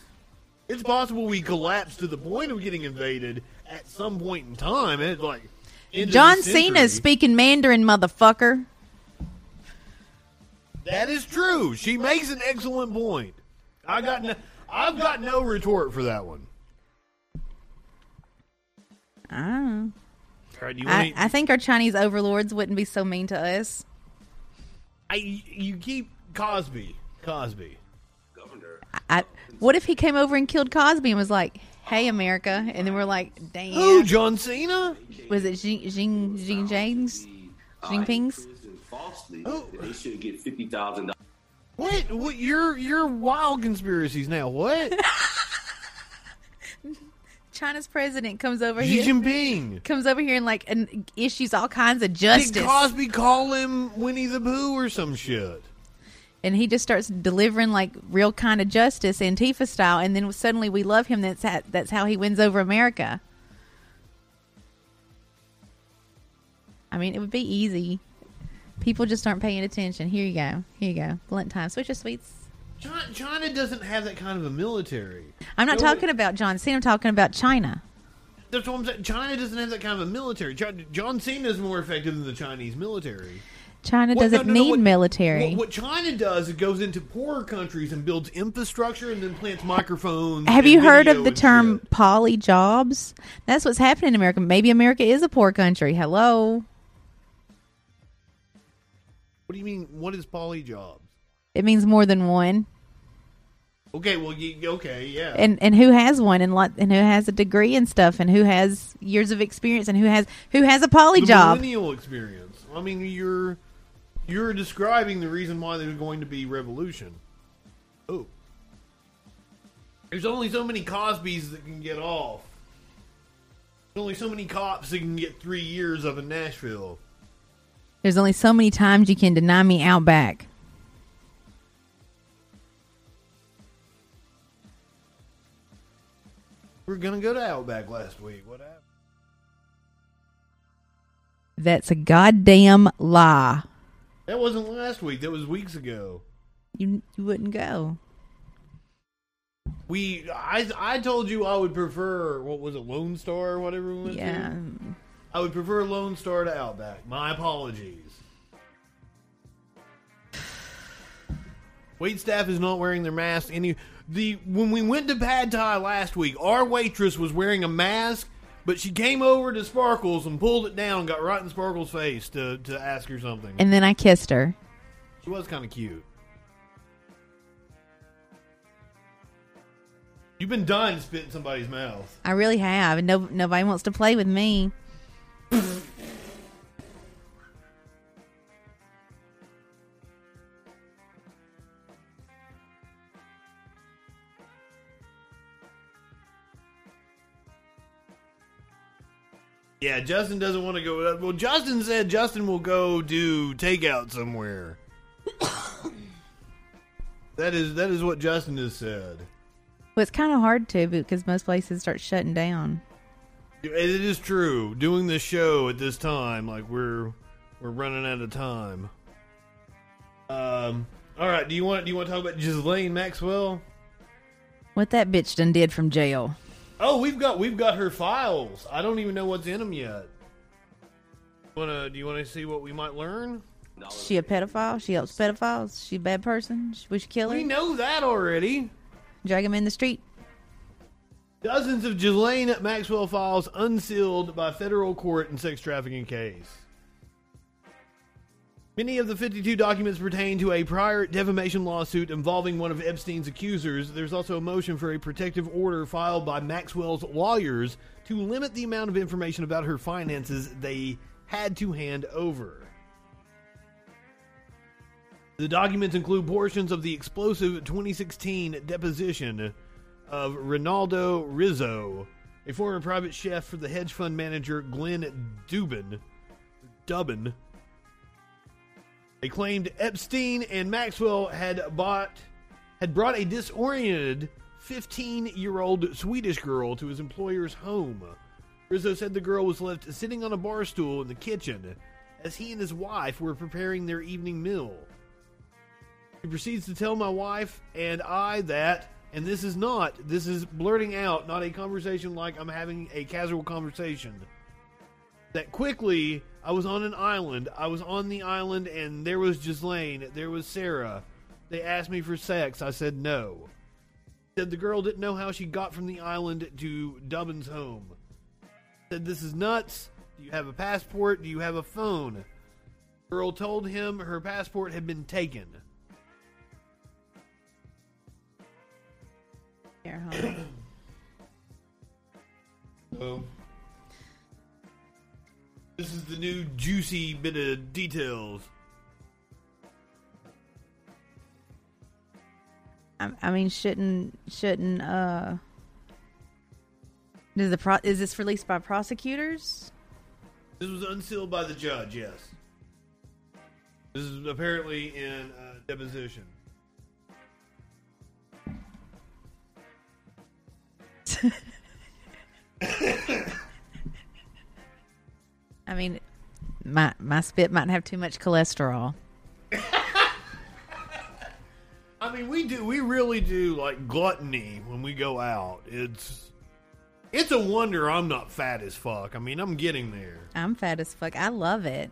It's possible we collapse to the point of getting invaded at some point in time. It's like John the Cena is speaking Mandarin, motherfucker. That is true. She makes an excellent point. I got. No, I've got no retort for that one. Ah. All right, you I, want I think our Chinese overlords wouldn't be so mean to us. I, you keep Cosby. Cosby. Governor, I, what if he came over and killed Cosby and was like, "Hey, America," and then we're like, "Damn." Who? John Cena? Was it Xi Xi Xi James? uh, Jinping's? falsely, Oh. they should get fifty thousand dollars. What? What? You're you're wild conspiracies now. What? China's president comes over Xi here. Jinping. Comes over here and like and issues all kinds of justice. Did Cosby call him Winnie the Pooh or some shit? and he just starts delivering like real kind of justice, Antifa style, and then suddenly we love him. That's how, that's how he wins over America. I mean, it would be easy. People just aren't paying attention. Here you go. Here you go. Blunt time. Switch of sweets. China, China doesn't have that kind of a military. I'm not No, talking about John Cena. I'm talking about China. That's what I'm saying. China doesn't have that kind of a military. Chi- John Cena is more effective than the Chinese military. China What- doesn't no, no, no, need what- military. What, what China does, it goes into poorer countries and builds infrastructure and then plants microphones. Have you heard of the term shit. poly jobs? That's what's happening in America. Maybe America is a poor country. Hello. What do you mean? What is poly jobs? It means more than one. Okay, well, you, okay, yeah. And and who has one and lot and who has a degree and stuff and who has years of experience and who has who has a poly the job. millennial experience. I mean, you're you're describing the reason why there's going to be revolution. Oh, there's only so many Cosbys that can get off. There's only so many cops that can get three years of in Nashville. There's only so many times you can deny me Outback. We are gonna go to Outback last week. What happened? That's a goddamn lie. That wasn't last week. That was weeks ago. You you wouldn't go. We, I, I told you I would prefer what was it, Lone Star or whatever we went Yeah. to. I would prefer Lone Star to Outback. My apologies. Wait staff is not wearing their mask. Any the when we went to Pad Thai last week, our waitress was wearing a mask, but she came over to Sparkles and pulled it down got right in Sparkles' face to to ask her something. And then I kissed her. she was kind of cute. You've been done spitting somebody's mouth. I really have, and no, nobody wants to play with me. Yeah, Justin doesn't want to go. Well, Justin said Justin will go do takeout somewhere. that is that is what Justin has said. Well, it's kind of hard to because most places start shutting down. It is true. Doing this show at this time, like we're we're running out of time. Um. All right. Do you want do you want to talk about Ghislaine Maxwell? What that bitch done did from jail. Oh, we've got we've got her files. I don't even know what's in them yet. Wanna? Do you want to see what we might learn? She a pedophile? She helps pedophiles? She a bad person? We should kill her? We know that already. Drag him in the street? Dozens of Ghislaine Maxwell files unsealed by federal court in sex trafficking case. Many of the 52 documents pertain to a prior defamation lawsuit involving one of Epstein's accusers. There's also a motion for a protective order filed by Maxwell's lawyers to limit the amount of information about her finances they had to hand over. The documents include portions of the explosive 2016 deposition of Rinaldo Rizzo, a former private chef for the hedge fund manager Glenn Dubin. Dubin. They claimed Epstein and Maxwell had bought had brought a disoriented 15-year-old Swedish girl to his employer's home. Rizzo said the girl was left sitting on a bar stool in the kitchen as he and his wife were preparing their evening meal. He proceeds to tell my wife and I that, and this is not, this is blurting out, not a conversation like I'm having a casual conversation. That quickly, I was on an island. I was on the island, and there was Ghislaine, there was Sarah. They asked me for sex. I said no. Said the girl didn't know how she got from the island to Dubin's home. Said this is nuts. Do you have a passport? Do you have a phone? Girl told him her passport had been taken. Here, hold on. So, this is the new juicy bit of details. I, I mean, shouldn't shouldn't uh? Does the pro- is this released by prosecutors? This was unsealed by the judge, yes. This is apparently in uh, deposition. I mean, my my spit might have too much cholesterol. I mean, we do. We really do like gluttony when we go out. It's it's a wonder I'm not fat as fuck. I mean, I'm getting there. I'm fat as fuck. I love it.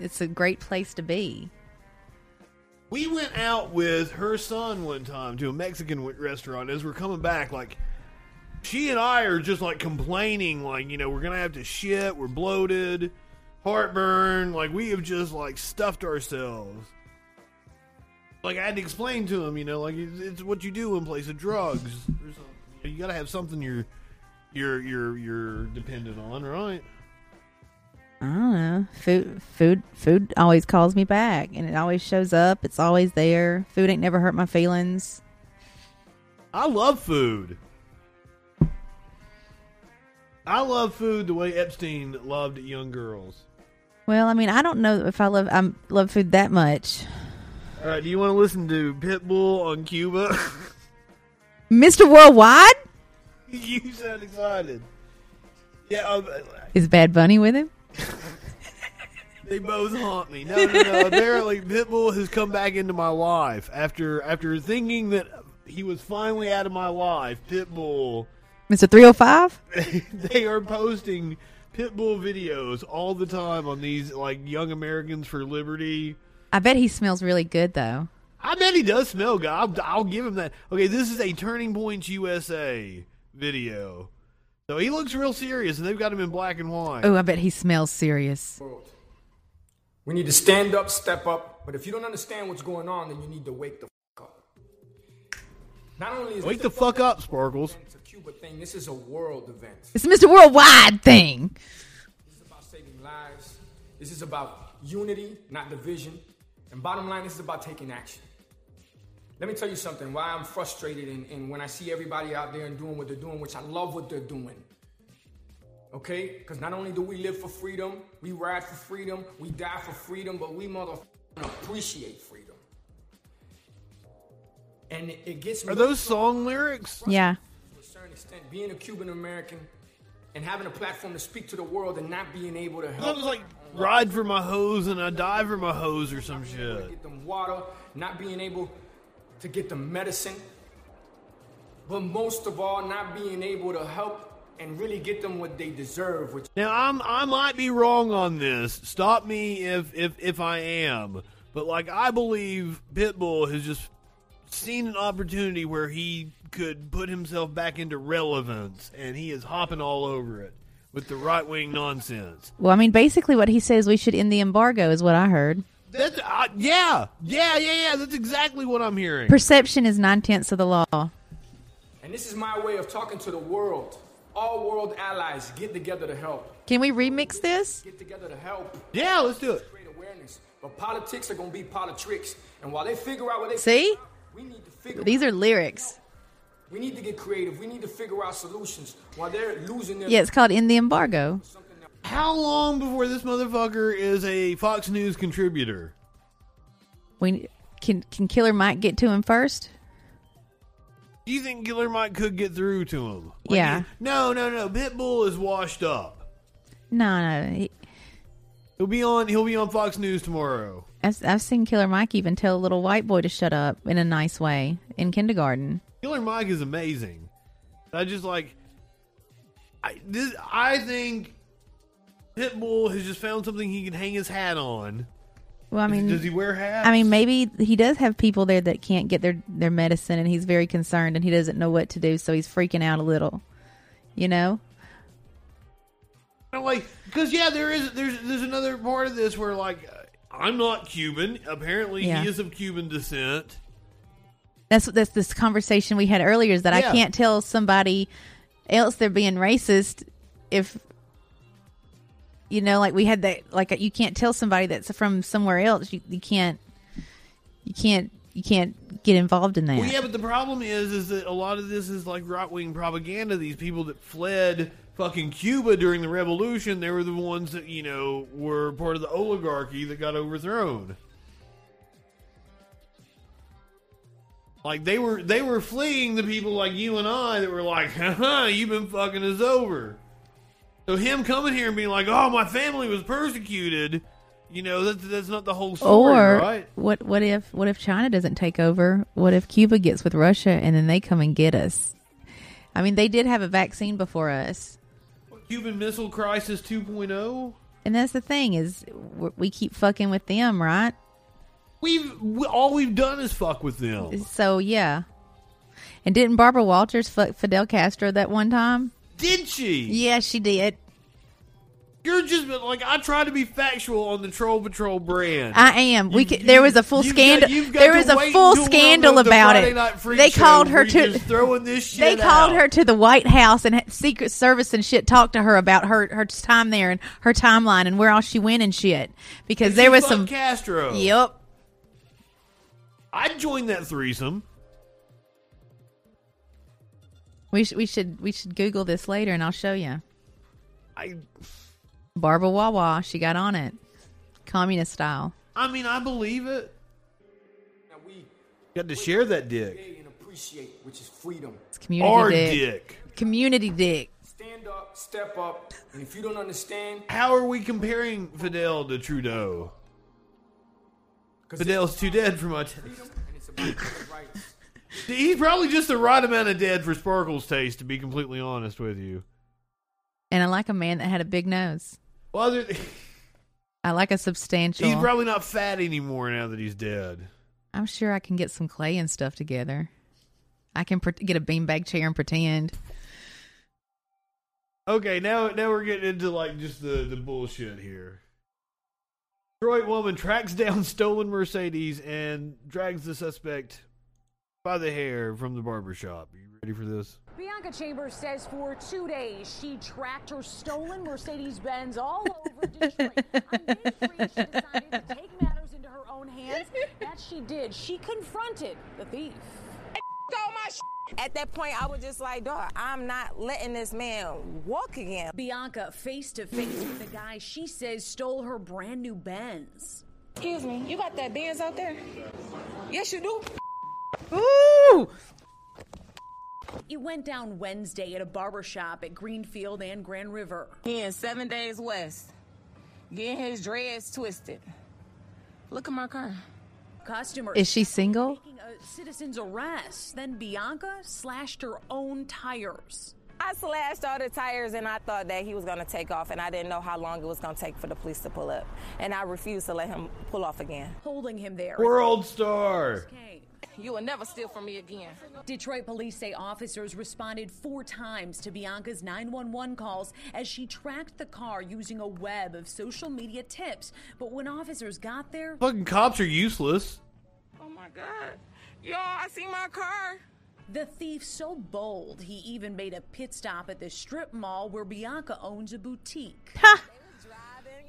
It's a great place to be. We went out with her son one time to a Mexican restaurant. As we're coming back, like she and I are just like complaining, like you know we're gonna have to shit, we're bloated, heartburn, like we have just like stuffed ourselves. Like I had to explain to him, you know, like it's, it's what you do in place of drugs. You gotta have something you're you're you're you're dependent on, right? I don't know. Food, food, food always calls me back, and it always shows up. It's always there. Food ain't never hurt my feelings. I love food. I love food the way Epstein loved young girls. Well, I mean, I don't know if I love I love food that much. All right, do you want to listen to Pitbull on Cuba? Mr. Worldwide you sound excited. Yeah, um, is Bad Bunny with him. They both haunt me. No, no, no. Apparently, Pitbull has come back into my life after after thinking that he was finally out of my life. Pitbull, Mr. Three Hundred Five. they are posting Pitbull videos all the time on these like Young Americans for Liberty. I bet he smells really good though. I bet he does smell good. I'll, I'll give him that. Okay, this is a Turning Points USA video. So he looks real serious, and they've got him in black and white. Oh, I bet he smells serious. We need to stand up, step up. But if you don't understand what's going on, then you need to wake the fuck up. Not only is Wake this the fuck up, Sparkles. It's a Cuba thing. This is a world event. It's a Mr. Worldwide thing. This is about saving lives. This is about unity, not division. And bottom line, this is about taking action. Let me tell you something. Why I'm frustrated and, and when I see everybody out there and doing what they're doing, which I love what they're doing. Okay? Because not only do we live for freedom, we ride for freedom, we die for freedom, but we motherfucking appreciate freedom. And it, it gets me Are those song lyrics? Yeah. to a certain extent, being a Cuban American and having a platform to speak to the world and not being able to That help was like ride for my hose and I die for my hose or some shit. get them water, not being able to get the medicine, but most of all, not being able to help and really get them what they deserve, which Now I'm I might be wrong on this. Stop me if if if I am. But like I believe Pitbull has just seen an opportunity where he could put himself back into relevance and he is hopping all over it with the right wing nonsense. Well, I mean, basically, what he says we should end the embargo is what I heard. That's uh, yeah, yeah, yeah, yeah. That's exactly what I'm hearing. Perception is nine tenths of the law. and this is my way of talking to the world. All world allies get together to help. Can we remix this? Get together to help. Yeah, let's do it. Create awareness. But politics are gonna be politics. And while they figure out what they See? we need to figure These are lyrics. we need to get creative. We need to figure out solutions while they're losing their Yeah, it's called In the Embargo. How long before this motherfucker is a Fox News contributor? We can can Killer Mike get to him first? Do you think Killer Mike could get through to him? Like, Yeah. no, no, no. Pitbull is washed up. No, no. He, He'll be on. He'll be on Fox News tomorrow. I've, I've seen Killer Mike even tell a little white boy to shut up in a nice way in kindergarten. Killer Mike is amazing. I just like. I this. I think Pitbull has just found something he can hang his hat on. Well, I mean, does he wear hats? I mean, maybe he does have people there that can't get their their medicine, and he's very concerned, and he doesn't know what to do, so he's freaking out a little. You know? I'm like, because yeah, there is. There's there's another part of this where like, uh, I'm not Cuban. Apparently, Yeah. he is of Cuban descent. That's what that's this conversation we had earlier. Is that Yeah. I can't tell somebody else they're being racist if you know, like we had that. Like you can't tell somebody that's from somewhere else. You, you can't. You can't. You can't get involved in that. Well, yeah, but the problem is, is that a lot of this is like right wing propaganda. These people that fled fucking Cuba during the revolution, they were the ones that you know were part of the oligarchy that got overthrown. Like they were, they were fleeing the people like you and I that were like, "Haha, you've been fucking us over." So him coming here and being like, "Oh, my family was persecuted," You know, that's, that's not the whole story, or right? what? What if? What if China doesn't take over? What if Cuba gets with Russia and then they come and get us? I mean, they did have a vaccine before us, Cuban Missile Crisis oh? 2.0? and that's the thing is we- we keep fucking with them, right? We've we, all we've done is fuck with them. So yeah. And didn't Barbara Walters fuck Fidel Castro that one time? Did she? Yeah, she did. You're just like I try to be factual on the Troll Patrol brand. I am. We You- could, there was a full scandal. got there was a full until we're on scandal the- the about it. They called her to throwing this shit They called out. her to the White House and Secret Service and shit talked to her about her her time there and her timeline and where all she went and shit because there was some. Castro. Yep. I'd join that threesome. We sh- we should we should Google this later and I'll show you. I Barbara Wawa, she got on it, communist style. I mean I believe it. Now we Got to share that dick. and appreciate, which is freedom. It's community Our dick. dick. Community dick. Stand up, step up, and if you don't understand, How are we comparing Fidel to Trudeau? 'cause Fidel's too dead for my. T- it's freedom and it's about human rights. He's probably just the right amount of dead for Sparkle's taste, to be completely honest with you. And I like a man that had a big nose. Well, other- I like a substantial. he's probably not fat anymore now that he's dead. I'm sure I can get some clay and stuff together. I can pre- get a beanbag chair and pretend. Okay, now now we're getting into like just the the bullshit here. Detroit woman tracks down stolen Mercedes and drags the suspect by the hair from the barber shop. Are you ready for this? Bianca Chambers says for two days she tracked her stolen Mercedes Benz all over Detroit. On day three, she decided to take matters into her own hands. That she did. She confronted the thief. At that point, I was just like, dog, I'm not letting this man walk again. Bianca face to face with the guy she says stole her brand new Benz. Excuse me, you got that Benz out there? Yes, you do. Ooh! It went down Wednesday at a barber shop at Greenfield and Grand River. He in seven days west, getting his dreads twisted. Look at my car. Customers Is she single? making a citizen's arrest. Then Bianca slashed her own tires. I slashed all the tires and I thought that he was gonna take off, and I didn't know how long it was gonna take for the police to pull up, and I refused to let him pull off again. holding him there. World star. Okay. You will never steal from me again. Detroit police say officers responded four times to Bianca's 911 calls as she tracked the car using a web of social media tips. But when officers got there, Fucking cops are useless. Oh my God, y'all! I see my car. the thief so bold he even made a pit stop at the strip mall where Bianca owns a boutique.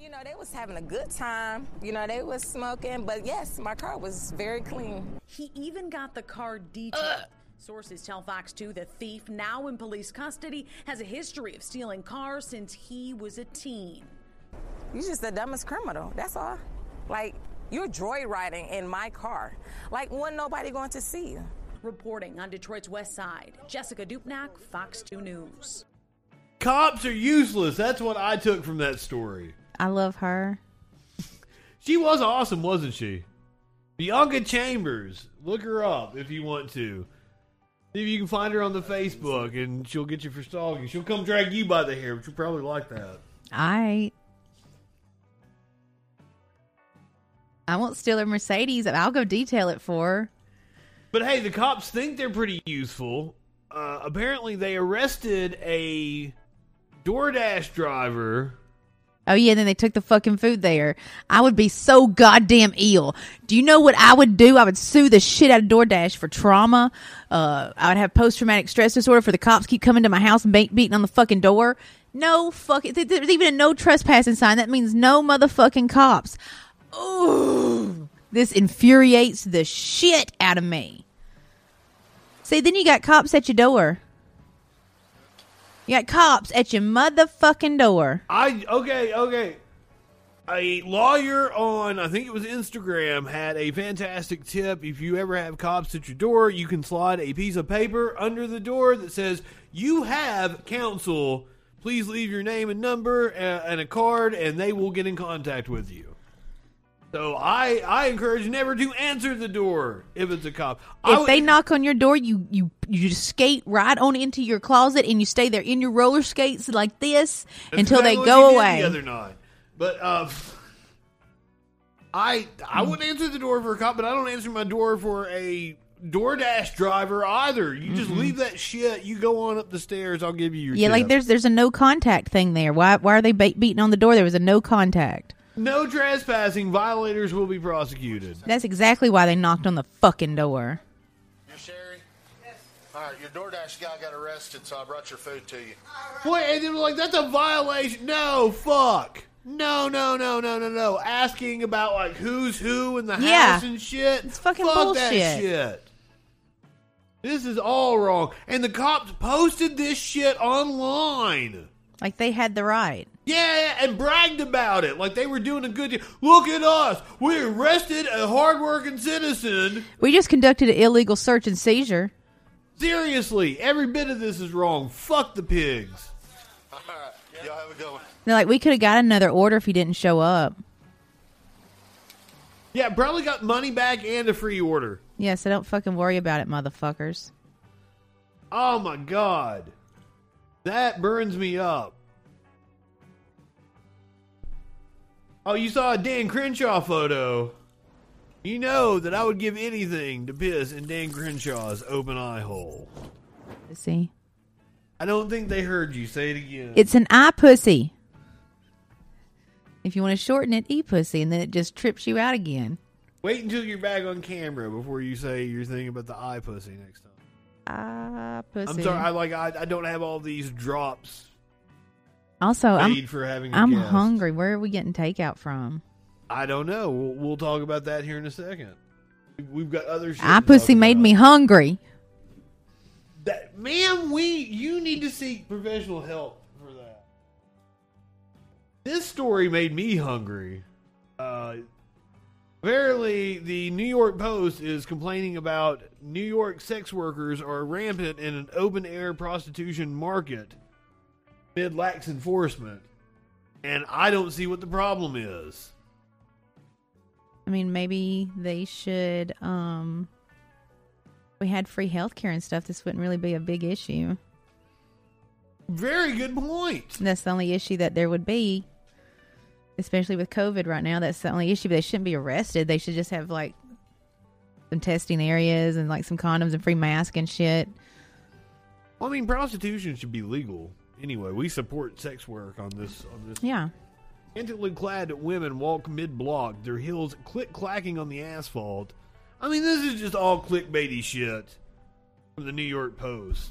Driving. You know, they was having a good time. You know, they was smoking, but yes, my car was very clean. He even got the car detailed. Sources tell Fox 2 the thief, now in police custody, has a history of stealing cars since he was a teen. You're just the dumbest criminal. That's all. Like you're joyriding in my car. Like when nobody going to see you. Reporting on Detroit's West Side, Jessica Dupnack, Fox 2 News. Cops are useless. That's what I took from that story. I love her. She was awesome, wasn't she? Bianca Chambers. Look her up if you want to. See if you can find her on the Facebook and she'll get you for stalking. She'll come drag you by the hair, but you'll probably like that. I I won't steal her Mercedes. And I'll go detail it for her. But hey, the cops think they're pretty useful. Uh, apparently, they arrested a DoorDash driver. Oh yeah, and then they took the fucking food there. I would be so goddamn ill. Do you know what I would do? I would sue the shit out of DoorDash for trauma. Uh, I would have post traumatic stress disorder for the cops keep coming to my house and be- beating on the fucking door. No fucking. th- There's even a no trespassing sign. That means no motherfucking cops. Ooh, this infuriates the shit out of me. See, then you got cops at your door. You got cops at your motherfucking door. I okay, okay. A lawyer on I think it was Instagram had a fantastic tip. If you ever have cops at your door, you can slide a piece of paper under the door that says you have counsel. Please leave your name and number uh, and a card, and they will get in contact with you. So I I encourage never to answer the door if it's a cop. I If would- they knock on your door, you you you just skate right on into your closet and you stay there in your roller skates like this That's until they exactly what go away. The other night, but uh, I I wouldn't answer the door for a cop, but I don't answer my door for a DoorDash driver either. You just leave that shit. You go on up the stairs. I'll give you your Yeah, like there's there's a no contact thing there. Why why are they ba- beating on the door? There was a no contact. No trespassing. Violators will be prosecuted. That's exactly why they knocked on the fucking door. You Sherry? Yes. All right, your DoorDash guy got arrested, so I brought your food to you. Wait, and they were like, that's a violation. No, fuck. No, no, no, no, no, no. Asking about like who's who in the Yeah. house and shit. It's fucking Fuck that bullshit. shit. This is all wrong. And the cops posted this shit online. Like they had the right. Yeah, and bragged about it. Like they were doing a good deal. Look at us. We arrested a hardworking citizen. We just conducted an illegal search and seizure. Seriously, every bit of this is wrong. Fuck the pigs. All right, y'all have a good one. They're like, we could have got another order if he didn't show up. Yeah, probably got money back and a free order. Yeah, so don't fucking worry about it, motherfuckers. Oh my god. That burns me up. Oh, you saw a Dan Crenshaw photo. You know that I would give anything to piss in Dan Crenshaw's open eye hole. See, I don't think they heard you. Say it again. it's an eye pussy. If you want to shorten it, e pussy, and then it just trips you out again. Wait until you're back on camera before you say your thing about the eye pussy next time. Eye pussy. I'm sorry. I like. I, I don't have all these drops also, I'm for having. I'm guest. hungry. Where are we getting takeout from? I don't know. We'll, we'll talk about that here in a second. We've got other to pussy made about. me hungry. That ma'am, we you need to seek professional help for that. This story made me hungry. Uh, apparently, the New York Post is complaining about New York sex workers are rampant in an open air prostitution market mid lacks enforcement, and I don't see what the problem is. I mean, maybe they should. Um, we had free healthcare and stuff. This wouldn't really be a big issue. Very good point. That's the only issue that there would be, especially with COVID right now. That's the only issue. But they shouldn't be arrested. They should just have like some testing areas and like some condoms and free mask and shit. Well, I mean, prostitution should be legal anyway. We support sex work on this. On this. Yeah. Scantily clad women walk mid-block, their heels click-clacking on the asphalt. I mean, this is just all clickbaity shit from the New York Post.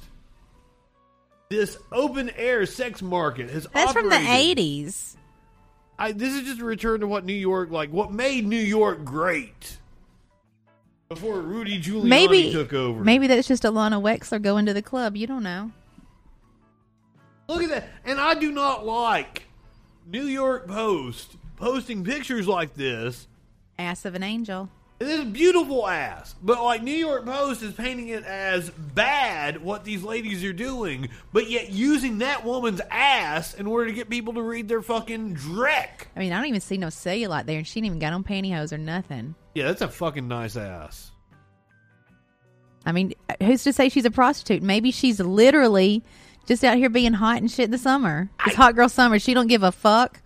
This open-air sex market has That's from the eighties. I, this is just a return to what New York, like what made New York great before Rudy Giuliani Maybe took over. Maybe that's just Alana Wexler going to the club. You don't know. Look at that. And I do not like New York Post posting pictures like this. Ass of an angel. This is beautiful ass. But like New York Post is painting it as bad what these ladies are doing, but yet using that woman's ass in order to get people to read their fucking dreck. I mean, I don't even see no cellulite there, and she didn't even got on pantyhose or nothing. Yeah, that's a fucking nice ass. I mean, who's to say she's a prostitute? Maybe she's literally just out here being hot and shit in the summer. It's hot girl summer. She don't give a fuck.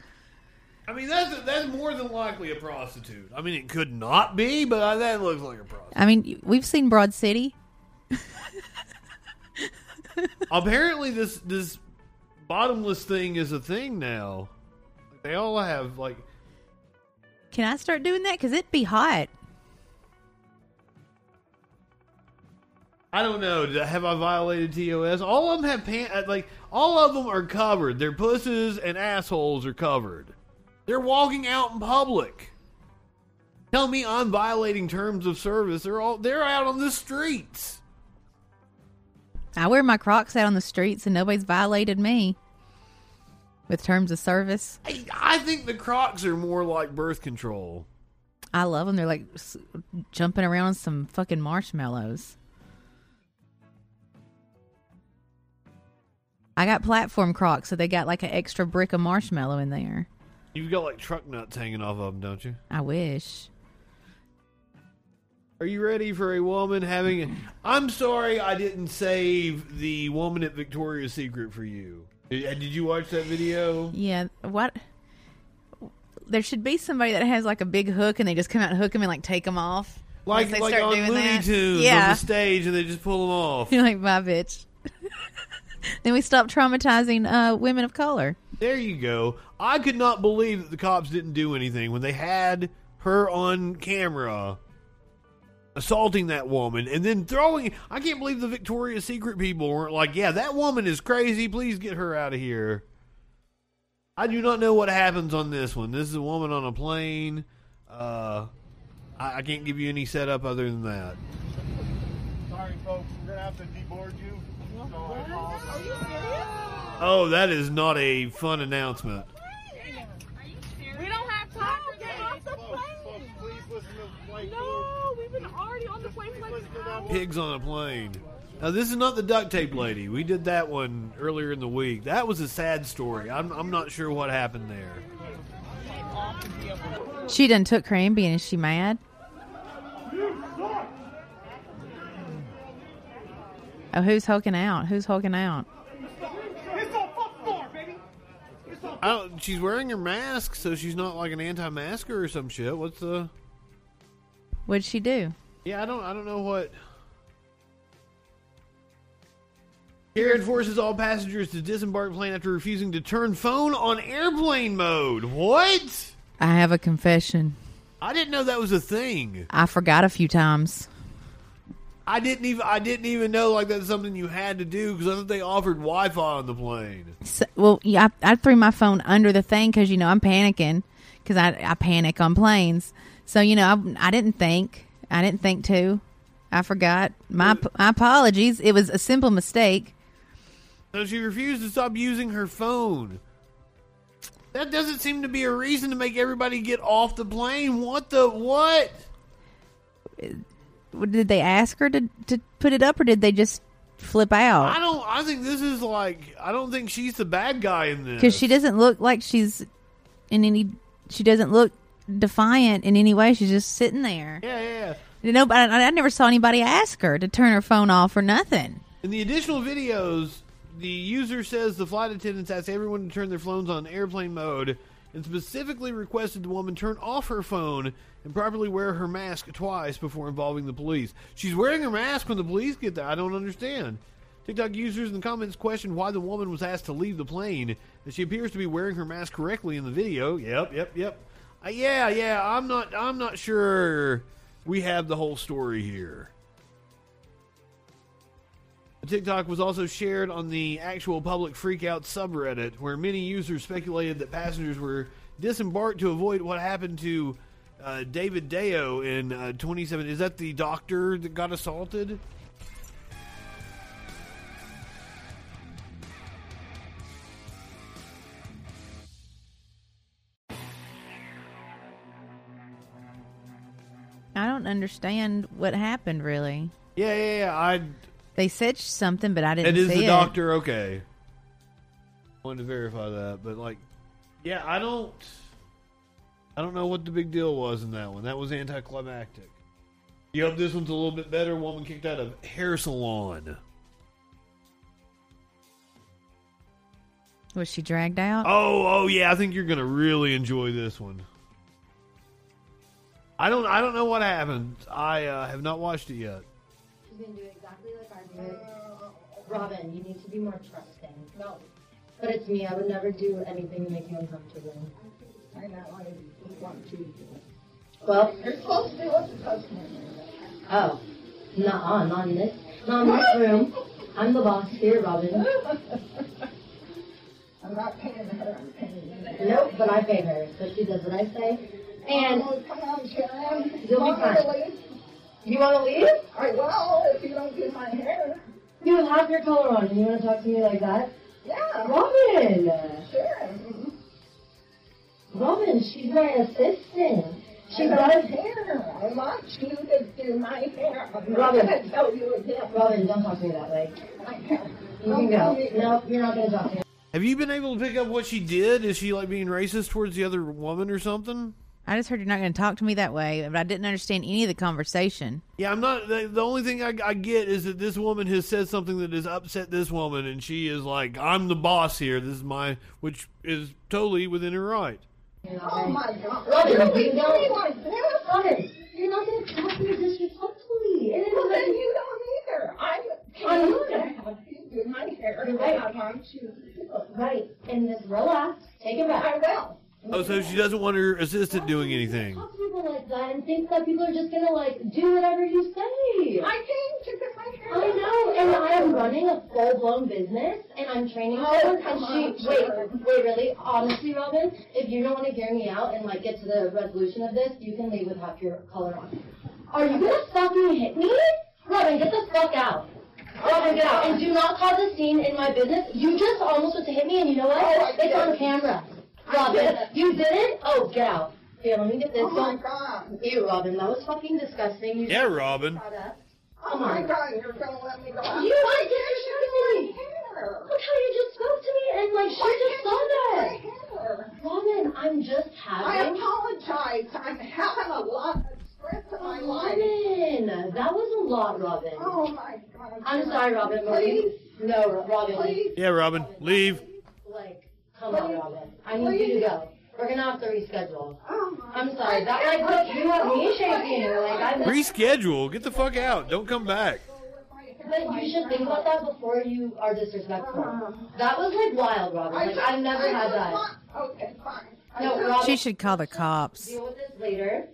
I mean, that's that's more than likely a prostitute. I mean, it could not be, but uh, that looks like a prostitute. I mean, we've seen Broad City. Apparently, this this bottomless thing is a thing now. They all have like Can I start doing that? Because it'd be hot. I don't know. Did- Have I violated TOS? All of them have pant. Uh, like all of them are covered. Their pussies and assholes are covered. They're walking out in public. Tell me I'm violating terms of service. They're all they're out on the streets. I wear my Crocs out on the streets, and nobody's violated me with terms of service. I, I think the Crocs are more like birth control. I love them. They're like s- jumping around on some fucking marshmallows. I got platform Crocs, so they got like an extra brick of marshmallow in there. You've got like truck nuts hanging off of them, don't you? I wish. Are you ready for a woman having? I'm sorry, I didn't save the woman at Victoria's Secret for you. Did, uh, did you watch that video? Yeah. What? There should be somebody that has like a big hook and they just come out and hook them and like take them off. Like they like start on doing Looney that. Tunes Yeah. on the stage, and they just pull them off. You're like, my bitch. then we stop traumatizing uh, women of color. There you go. I could not believe that the cops didn't do anything when they had her on camera assaulting that woman and then throwing. I can't believe the Victoria's Secret people weren't like, yeah, that woman is crazy. Please get her out of here. I do not know what happens on this one. This is a woman on a plane. Uh, I, I can't give you any setup other than that. Sorry, folks, we're gonna have to deboard you. Are you serious? Oh, that is not a fun announcement. We don't have time to get off the plane. Please listen to the plane. No, we've been already on the plane for like an hour. Pigs on a plane. Now this is not the duct tape lady. We did that one earlier in the week. That was a sad story. I'm I'm not sure what happened there. She done took her Ambien. Is she mad? Oh, who's hulking out? Who's hulking out? Don't, she's wearing her mask, so she's not like an anti-masker or some shit. What's the? What'd she do? Yeah, I don't I don't know what. Garrett forces all passengers to disembark plane after refusing to turn phone on airplane mode. What? I have a confession. I didn't know that was a thing. I forgot a few times. I didn't even I didn't even know like that's something you had to do because I thought they offered Wi-Fi on the plane. So, well, yeah, I, I threw my phone under the thing because you know I'm panicking because I I panic on planes. So you know I I didn't think I didn't think to. I forgot. My my apologies. It was a simple mistake. So she refused to stop using her phone. That doesn't seem to be a reason to make everybody get off the plane. What the what? Uh, Did they ask her to to put it up or did they just flip out? I don't. I think this is like. I don't think she's the bad guy in this. Because she doesn't look like she's in any. She doesn't look defiant in any way. She's just sitting there. Yeah, yeah. You know, but I, I never saw anybody ask her to turn her phone off or nothing. In the additional videos, the user says the flight attendants asked everyone to turn their phones on airplane mode and specifically requested the woman turn off her phone and properly wear her mask twice before involving the police. She's wearing her mask when the police get there. I don't understand. TikTok users in the comments questioned why the woman was asked to leave the plane, and she appears to be wearing her mask correctly in the video. Yep, yep, yep. Uh, yeah, yeah. I'm not. I'm not sure we have the whole story here. The TikTok was also shared on the actual public freakout subreddit, where many users speculated that passengers were disembarked to avoid what happened to uh, David Dao in uh, 27. Is that the doctor that got assaulted? I don't understand what happened really. Yeah, yeah, yeah. I. They said something, but I didn't It is see the it. doctor. Okay. Wanted to verify that, but like, yeah, I don't. I don't know what the big deal was in that one. That was anticlimactic. You hope this one's a little bit better. Woman kicked out of hair salon. Was she dragged out? Oh, oh yeah, I think you're gonna really enjoy this one. I don't, I don't know what happened. I uh, have not watched it yet. She's gonna do exactly like I do it. Robin, you need to be more trusting. No. But it's me. I would never do anything to make you uncomfortable. I know. I want to. Well, you're supposed to be supposed to do. Oh, not not in this, not in this room. I'm the boss here, Robin. I'm not paying her. I'm paying you. Nope, but I pay her, so she does what I say. And Oh, come on. You'll be Want me to fine. Leave? you want to leave? I will if you don't do my hair. You have your color on, and you want to talk to me like that? Yeah. Robin. Sure. Robin, she's my assistant. She I does don't. I want you to do my hair. I'm Robin. gonna tell you again. Robin, don't talk to me that way. I can't. You can go. No, you're not going to talk to me. Have you been able to pick up what she did? Is she like being racist towards the other woman or something? I just heard you're not going to talk to me that way, but I didn't understand any of the conversation. Yeah, I'm not. The, the only thing I, I get is that this woman has said something that has upset this woman, and she is like, "I'm the boss here. This is my," which is totally within her right. Oh my god. Robin, you don't like this? Robin, you're not going to talk to me disrespectfully. And Well, then you don't either. I'm I'm paying to not. have you do my hair. You're right. I want you. Right. And just relax. Take it back. I will. Oh, so she doesn't want her assistant doing anything. Talk to people like that and think that people are just going to, like, do whatever you say. I came to get my hair. I know, and I am running a full-blown business, and I'm training Oh, someone, come and she, wait, wait, really, honestly, Robin, if you don't want to hear me out and, like, get to the resolution of this, you can leave with half your color on. Are you gonna fucking hit me? Robin, get the fuck out. Robin, get out, and do not cause a scene in my business. You just almost went to hit me, and you know what? Oh, I it's on camera. I Robin, you didn't? Oh, get out. Here, let me get this. Oh my Don't- god. Ew, Robin, that was fucking disgusting. You Yeah, Robin. Shut up. Oh my god, you're gonna let me go out. You want to disrespect me? hair. Look how you just spoke to me and like she just saw that. Robin, I'm just having. I apologize. I'm having a lot of stress in my life. Robin, that was a lot, Robin. Oh my god. I'm sorry, Robin. Please. No, Robin. Please. Yeah, Robin, leave. Like, come on, Robin. I need you to go. We're gonna have to reschedule. I'm sorry. That like look, you have me shaking. Like I. Reschedule. Get the fuck out. Don't come back. But you should think about that before you are disrespectful. That was like wild, Robin. Like I've never had that. Okay, fine. No, Robin. She should call the cops. Deal with this later.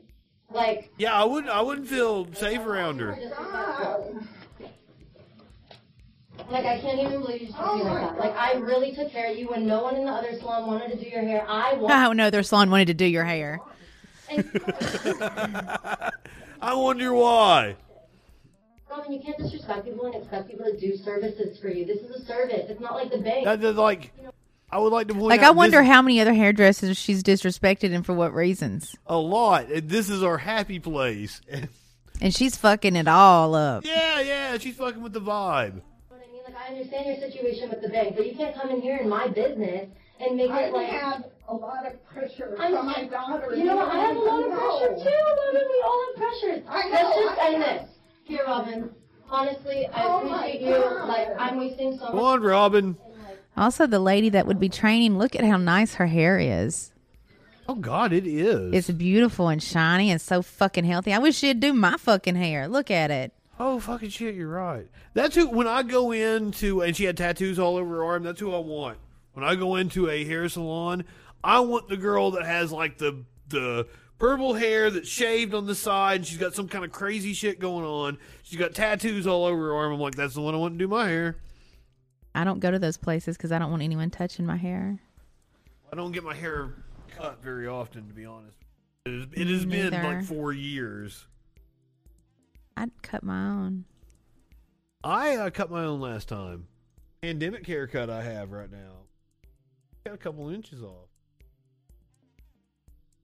Like. Yeah, I wouldn't. I wouldn't feel safe around her. Like I can't even believe you just told me like that. Like I really took care of you when no one in the other salon wanted to do your hair. I Oh no, their salon wanted to do your hair. I wonder why. Robin, you can't disrespect people and expect people to do services for you. This is a service. It's not like the bank. That, that, like, I would like to point Like out I wonder this- how many other hairdressers she's disrespected and for what reasons. a lot. This is our happy place. And she's fucking it all up. yeah, yeah. She's fucking with the vibe. But I like I understand your situation with the bank, but you can't come in here in my business and make I it like. have a lot of pressure I'm from my daughter. You know what? I have a lot of pressure too, Robin. We all have pressures. I know, Let's just I end know. this. Here, Robin. Honestly, I Oh my appreciate you. God. Like I'm wasting so Come much. on, Robin. Also, the lady that would be training, look at how nice her hair is. Oh God, it is. It's beautiful and shiny and so fucking healthy. I wish she'd do my fucking hair. Look at it. Oh fucking shit, you're right. That's who. When I go into and she had tattoos all over her arm. That's who I want. When I go into a hair salon, I want the girl that has like the the purple hair that's shaved on the side. and She's got some kind of crazy shit going on. She's got tattoos all over her arm. I'm like, that's the one I want to do my hair. I don't go to those places because I don't want anyone touching my hair. I don't get my hair cut very often, to be honest. It has, it has Me been like four years. I'd cut my own. I uh, cut my own last time. Pandemic haircut I have right now. Got a couple inches off.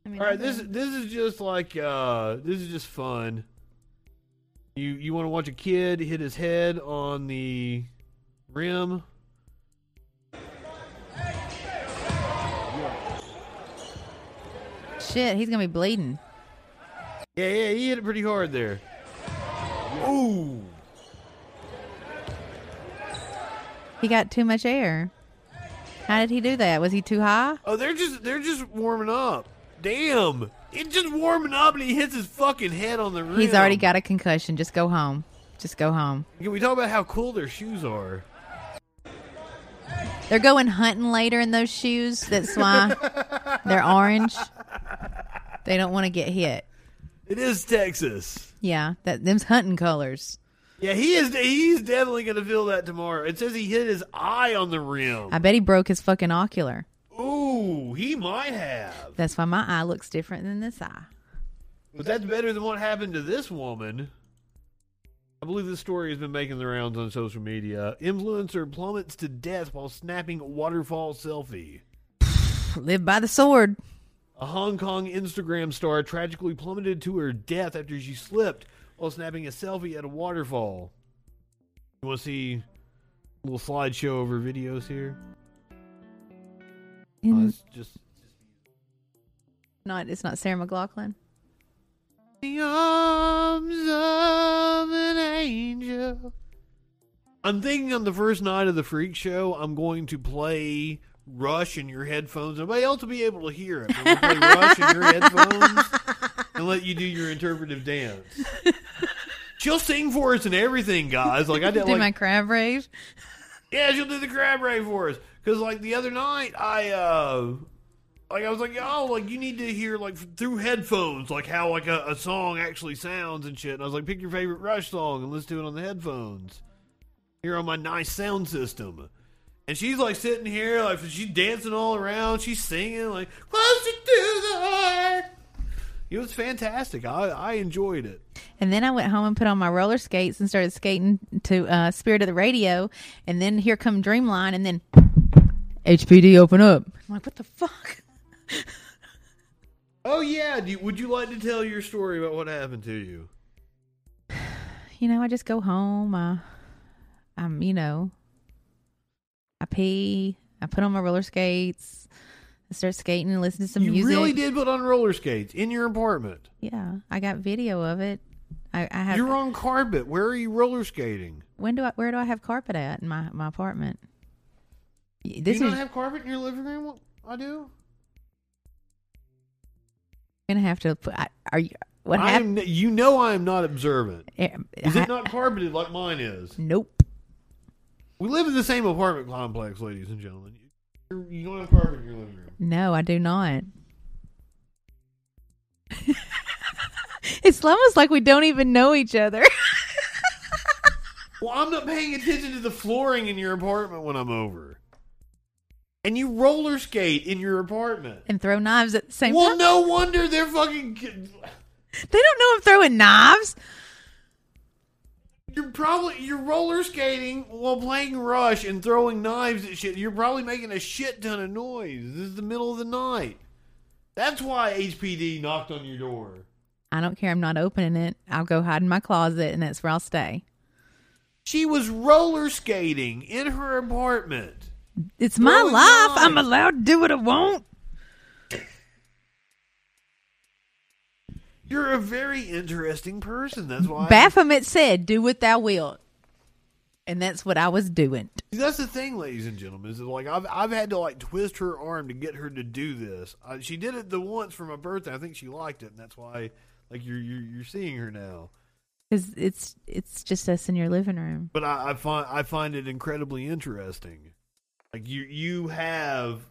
I mean, All right, this this is just like uh this is just fun. You you want to watch a kid hit his head on the rim? Shit, he's gonna be bleeding. Yeah, yeah, he hit it pretty hard there. Ooh. He got too much air. How did he do that? Was he too high? Oh, they're just they're just warming up. Damn. It's just warming up and he hits his fucking head on the rim. He's already got a concussion. Just go home. Just go home. Can we talk about how cool their shoes are? They're going hunting later in those shoes. That's why they're orange. They don't want to get hit. It is Texas. Yeah, that them's hunting colors. Yeah, he is. He's definitely gonna feel that tomorrow. It says he hit his eye on the rim. I bet he broke his fucking ocular. Ooh, he might have. That's why my eye looks different than this eye. But that's better than what happened to this woman. I believe this story has been making the rounds on social media. Influencer plummets to death while snapping waterfall selfie. Live by the sword. A Hong Kong Instagram star tragically plummeted to her death after she slipped while snapping a selfie at a waterfall. You want to see a little slideshow of her videos here? In- Uh, it's just Not it's not Sarah McLachlan. the arms of an angel. I'm thinking on the first night of the freak show, I'm going to play Rush in your headphones. Nobody else will be able to hear it. But we'll play Rush in your headphones and let you do your interpretive dance. She'll sing for us and everything, guys. Like I did, Do like my crab rave. yeah, she'll do the crab rave for us. Because like the other night, I uh, like I was like, oh, like you need to hear like through headphones, like how like a, a song actually sounds and shit. And I was like, pick your favorite Rush song and listen to it on the headphones. Here on my nice sound system. And she's like sitting here, like she's dancing all around. She's singing like closer to the heart. It was fantastic. I I enjoyed it. And then I went home and put on my roller skates and started skating to uh, Spirit of the Radio. And then here come Dreamline, and then HPD open up. I'm like, what the fuck? Oh yeah, you, would you like to tell your story about what happened to you? You know, I just go home. I, I'm, you know, I pee. I put on my roller skates. I start skating and listen to some you music. You really did put on roller skates in your apartment. Yeah, I got video of it. I, I have. You're on carpet. Where are you roller skating? When do I? Where do I have carpet at in my my apartment? Y- Do This you is not have carpet in your living room? I do. gonna have to. Put, I, are you? What happened? you know I am not observant. Eh, Is it not carpeted like mine is? Nope. We live in the same apartment complex, ladies and gentlemen. You, you don't have carpet in your living room. No, I do not. it's almost like we don't even know each other. Well, I'm not paying attention to the flooring in your apartment when I'm over. And you roller skate in your apartment. and throw knives at the same well, time. Well, no wonder they're fucking. They don't know I'm throwing knives. You're probably you're roller skating while playing Rush and throwing knives at shit. You're probably making a shit ton of noise. This is the middle of the night. That's why HPD knocked on your door. I don't care. I'm not opening it. I'll go hide in my closet, and that's where I'll stay. She was roller skating in her apartment. It's my life. I'm allowed to do what I want. You're a very interesting person. That's why. Baphomet said, "Do what thou wilt," and that's what I was doing. That's the thing, ladies and gentlemen. Is like I've I've had to like twist her arm to get her to do this. Uh, she did it the once for my birthday. I think she liked it, and that's why like you're you're, you're seeing her now. Because it's it's just us in your living room. But I, I find I find it incredibly interesting. Like you you have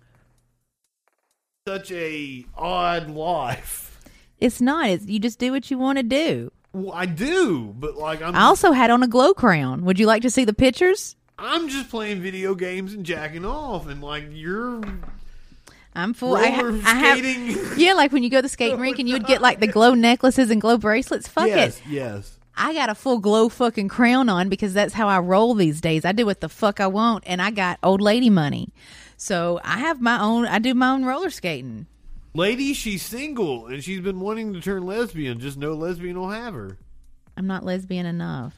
such a odd life. It's not. It's, you just do what you want to do. Well, I do, but like I'm I also had on a glow crown. Would you like to see the pictures? I'm just playing video games and jacking off, and like you're I'm full. I, ha- I have, yeah, like when you go to the skating rink and you would get like the glow necklaces and glow bracelets. Fuck yes, it. yes. I got a full glow fucking crown on because that's how I roll these days. I do what the fuck I want, and I got old lady money, so I have my own. I do my own roller skating. Lady, she's single and she's been wanting to turn lesbian. Just no lesbian will have her. I'm not lesbian enough,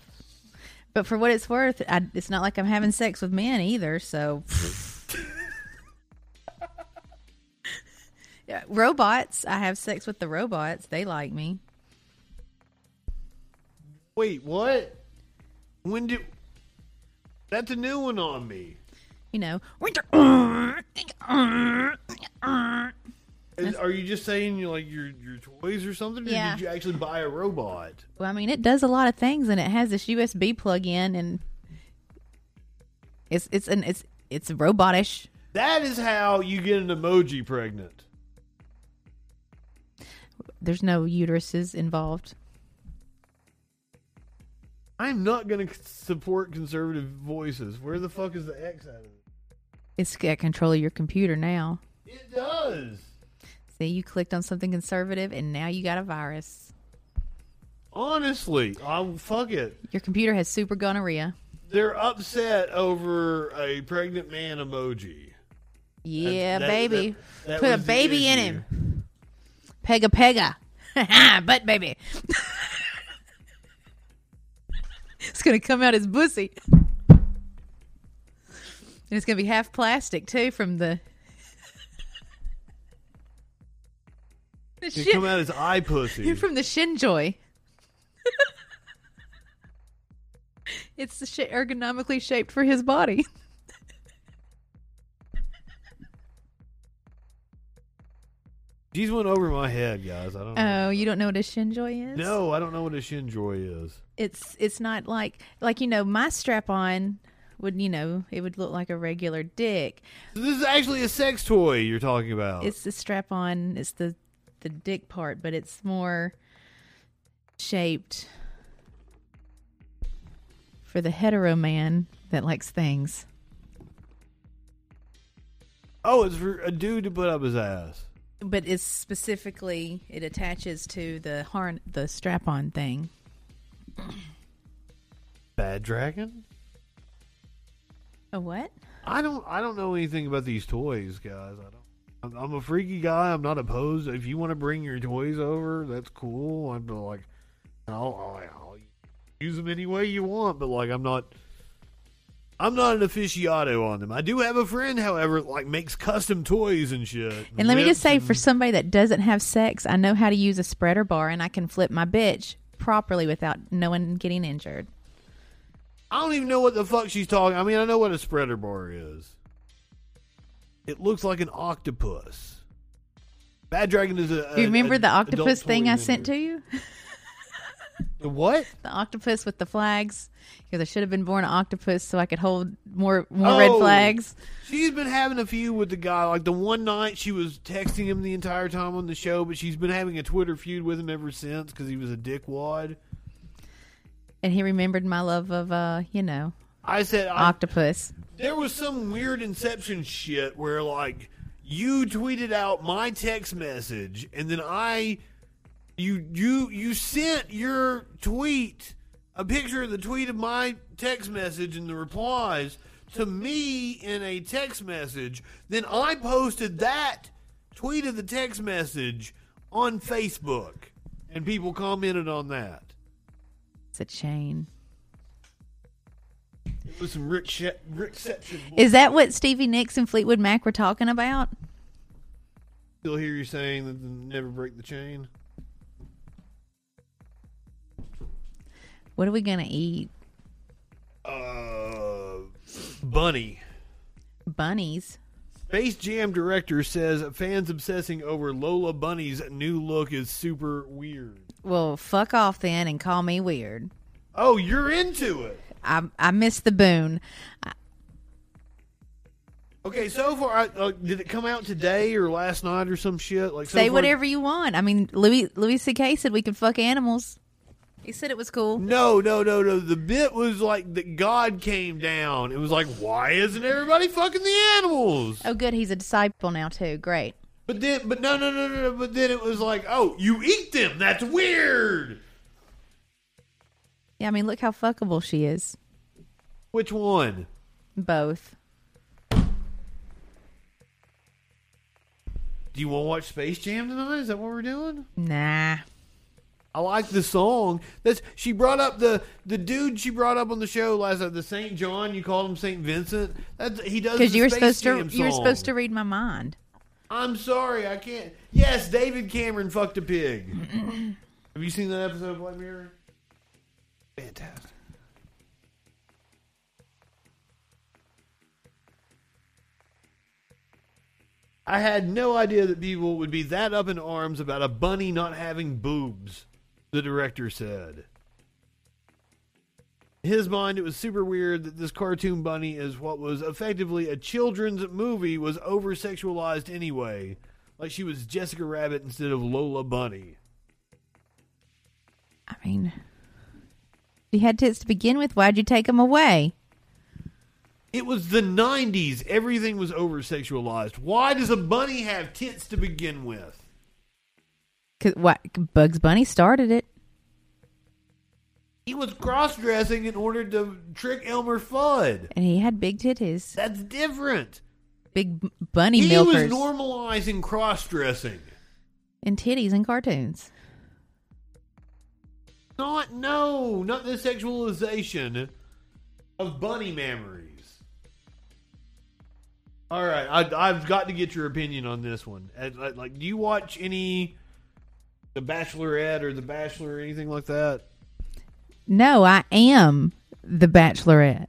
but for what it's worth, I, it's not like I'm having sex with men either. So, yeah, robots. I have sex with the robots. They like me. Wait, what? When did? That's a new one on me. You know, Is- are you just saying you like your your toys or something? Or Yeah. did you actually buy a robot? Well, I mean, it does a lot of things, and it has this USB plug-in, and it's it's an it's it's robotish. That is how you get an emoji pregnant. There's no uteruses involved. I'm not going to support conservative voices. Where the fuck is the X out of it? It's got control of your computer now. It does. See, you clicked on something conservative, and now you got a virus. Honestly, I'll fuck it. Your computer has super gonorrhea. They're upset over a pregnant man emoji. Yeah, that- baby. that- that Put a baby in him. Pega pega. butt baby. it's gonna come out his pussy. And it's gonna be half plastic too from the The It shit- come out as eye pussy. You're from the Shinjoy. it's the shit ergonomically shaped for his body. She's went over my head, guys. I don't know. Oh, you don't know what a Shinjoy is? No, I don't know what a shinjoy is. It's it's not like like you know my strap on would you know it would look like a regular dick. So this is actually a sex toy you're talking about. It's the strap on. It's the the dick part, but it's more shaped for the hetero man that likes things. oh, it's for a dude to put up his ass. But it's specifically it attaches to the harn the strap on thing. Bad dragon? A what? I don't. I don't know anything about these toys, guys. I don't. I'm, a freaky guy. I'm not opposed. If you want to bring your toys over, that's cool. I'm like, I'll, I'll, I'll use them any way you want. But like, I'm not. I'm not an aficionado on them. I do have a friend, however, like makes custom toys and shit. And let me just say, and- for mm-hmm. somebody that doesn't have sex, I know how to use a spreader bar, and I can flip my bitch properly without no one getting injured. I don't even know what the fuck she's talking. I mean, I know what a spreader bar is. It looks like an octopus. Bad Dragon is a. you remember the octopus thing I vendor. sent to you? The what? The octopus with the flags. Because I should have been born an octopus so I could hold more more red Oh, flags. She's been having a feud with the guy. Like the one night she was texting him the entire time on the show, but she's been having a Twitter feud with him ever since because he was a dickwad. And he remembered my love of, uh, you know, I said I, octopus. There was some weird Inception shit where like you tweeted out my text message and then I you you you sent your tweet a picture of the tweet of my text message and the replies to me in a text message then I posted that tweet of the text message on Facebook and people commented on that It's a chain. It was some Rick She- Rickception Is that what Stevie Nicks and Fleetwood Mac were talking about? Still hear you saying that never break the chain. What are we going to eat? Uh, Bunny. Bunnies. Space Jam director says fans obsessing over Lola Bunny's new look is super weird. Well, fuck off then and call me weird. Oh, you're into it. I I missed the boon. Okay, so far, I, uh, did it come out today or last night or some shit? Like, so Say far- whatever you want. I mean, Louis Louis C.K. said we can fuck animals. He said it was cool. No, no, no, no. The bit was like that God came down. It was like, why isn't everybody fucking the animals? Oh, good. He's a disciple now too. Great. But then, but no, no, no, no, no. But then it was like, oh, you eat them. That's weird. Yeah, I mean, look how fuckable she is. Which one? Both. Do you want to watch Space Jam tonight? Is that what we're doing? Nah. I like the song. That's she brought up the the dude she brought up on the show last night, the Saint John. You called him Saint Vincent. That's he does Because you were Space supposed to you were song. supposed to read my mind. I'm sorry, I can't. Yes, David Cameron fucked a pig. Have you seen that episode of Black Mirror? Fantastic. I had no idea that people would be that up in arms about a bunny not having boobs, the director said. In his mind, it was super weird that this cartoon bunny is what was effectively a children's movie was over sexualized anyway. Like she was Jessica Rabbit instead of Lola Bunny. I mean, she had tits to begin with. Why'd you take them away? It was the 90s. Everything was over sexualized. Why does a bunny have tits to begin with? Cause what Bugs Bunny started it. He was cross dressing in order to trick Elmer Fudd. And he had big titties. That's different. Big bunny he milkers He was normalizing cross dressing. and titties in cartoons. Not, no, not the sexualization of bunny memories. All right, I, I've got to get your opinion on this one. Like, do you watch any the Bachelorette or the Bachelor or anything like that? No, I am the Bachelorette.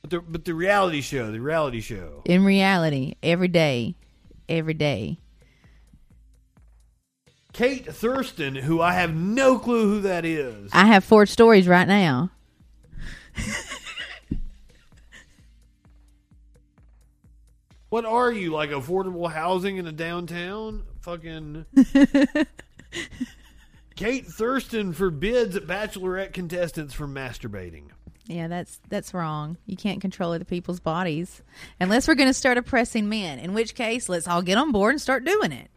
But the but the reality show, the reality show. In reality, every day, every day. Kate Thurston, who I have no clue who that is. I have four stories right now. What are you like? Affordable housing in a downtown? Fucking. Kate Thurston forbids bachelorette contestants from masturbating. Yeah, that's that's wrong. You can't control other people's bodies unless we're going to start oppressing men. In which case, let's all get on board and start doing it.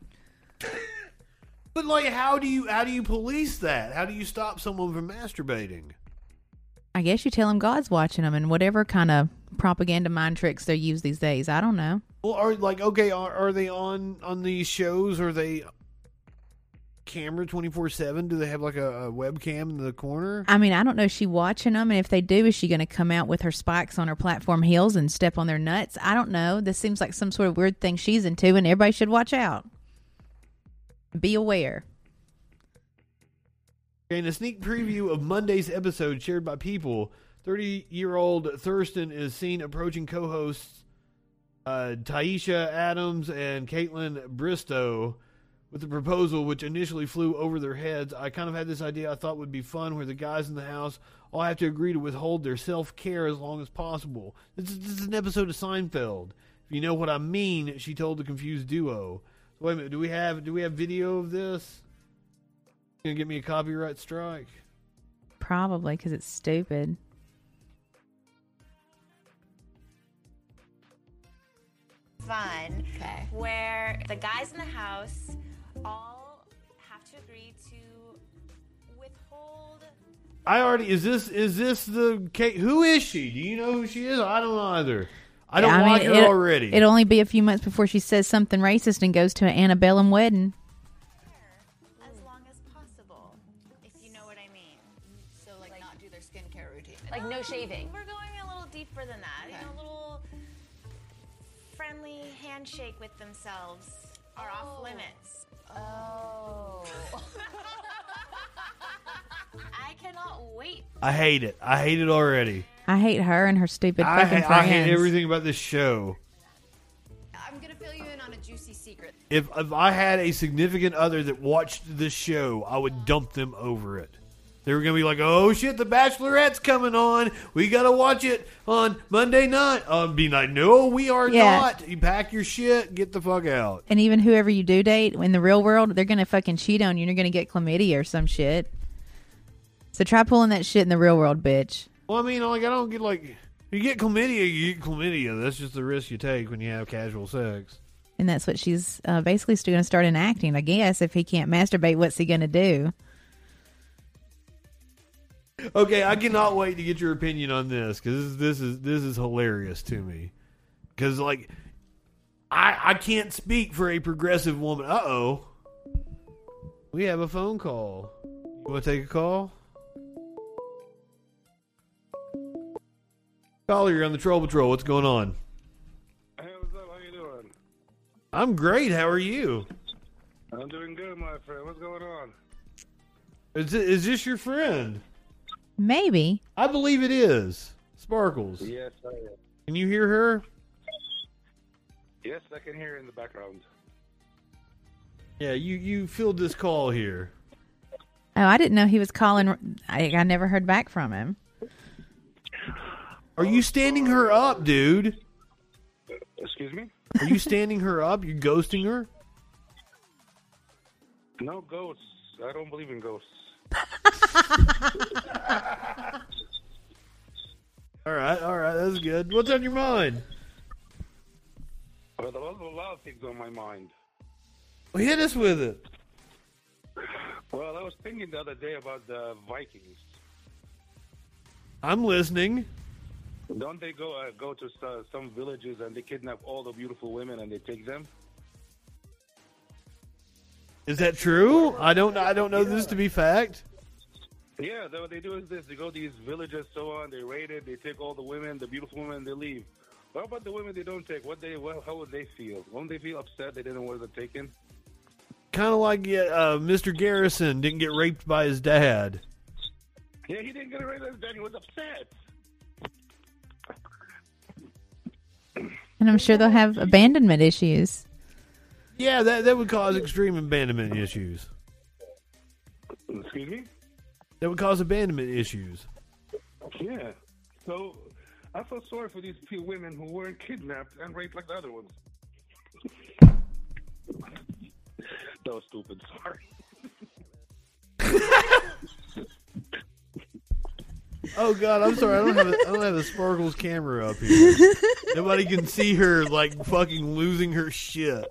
But like, how do you how do you police that? How do you stop someone from masturbating? I guess you tell them God's watching them and whatever kind of propaganda mind tricks they use these days. I don't know. Well, are like okay, are, are they on on these shows? Are they camera twenty four seven? Do they have like a, a webcam in the corner? I mean, I don't know. Is she watching them? And if they do, is she going to come out with her spikes on her platform heels and step on their nuts? I don't know. This seems like some sort of weird thing she's into, and everybody should watch out. Be aware. In a sneak preview of Monday's episode shared by People, 30 year old Thurston is seen approaching co hosts uh, Tayshia Adams and Kaitlyn Bristowe with a proposal which initially flew over their heads. I kind of had this idea I thought would be fun where the guys in the house all have to agree to withhold their self care as long as possible. This is, this is an episode of Seinfeld. If you know what I mean, she told the confused duo. Wait a minute, do we have do we have video of this? Gonna get me a copyright strike? Probably because it's stupid. fun Okay. where the guys in the house all have to agree to withhold I already is this is this the Kate? Who is she? Do you know who she is? I don't either. I don't mean, like her it'll- already. It'll only be a few months before she says something racist and goes to an antebellum wedding. as long as possible, if you know what I mean. So, like, not do their skincare routine. Like no shaving. We're going a little deeper than that. You know, a little friendly handshake with themselves are off oh. limits. Oh. I cannot wait. I hate it. I hate it already. I hate her and her stupid I, fucking ha- I hate everything about this show. I'm gonna fill you in on a juicy secret. If if I had a significant other that watched this show, I would dump them over it. They were gonna be like, "Oh shit, The Bachelorette's coming on. We gotta watch it on Monday night." I'd be like, "No, we are Yeah. not. You pack your shit, get the fuck out." And even whoever you do date in the real world, they're gonna fucking cheat on you and you're gonna get chlamydia or some shit. So try pulling that shit in the real world, bitch. Well, I mean, like, I don't get like, you get chlamydia, you get chlamydia. That's just the risk you take when you have casual sex. And that's what she's uh, basically still going to start enacting. I guess if he can't masturbate, what's he going to do? Okay, I cannot wait to get your opinion on this because this, this is this is hilarious to me. Because like, I I can't speak for a progressive woman. Uh oh, we have a phone call. You want to take a call? Caller, you're on the Troll Patrol. What's going on? Hey, what's up? How you doing? I'm great. How are you? I'm doing good, my friend. What's going on? Is this, is this your friend? Maybe. I believe it is. Sparkles. Yes, I am. Can you hear her? Yes, I can hear you in the background. Yeah, you you filled this call here. Oh, I didn't know he was calling. I, I never heard back from him. Are you standing her up, dude? Excuse me? Are you standing her up? You're ghosting her? No ghosts. I don't believe in ghosts. All right, all right, that's good. What's on your mind? A lot, a lot of things on my mind. Well, hit us with it. Well, I was thinking the other day about the Vikings. I'm listening. Don't they go uh, go to uh, some villages and they kidnap all the beautiful women and they take them? Is that true? I don't. I don't know this to be fact. Yeah, they, what they do is this: they go to these villages, so on. They raid it. They take all the women, the beautiful women, and they leave. What about the women they don't take? What they? Well, how would they feel? Won't they feel upset they didn't want them taken? kind of like uh, Mr. Garrison didn't get raped by his dad. Yeah, he didn't get raped by his dad. He was upset. And I'm sure they'll have abandonment issues. Yeah, that that would cause extreme abandonment issues. Excuse me? That would cause abandonment issues. Yeah. So I feel sorry for these few women who weren't kidnapped and raped like the other ones. that was stupid. Sorry. Oh God, I'm sorry. I don't have a, I don't have a Sparkles camera up here. Nobody can see her like fucking losing her shit.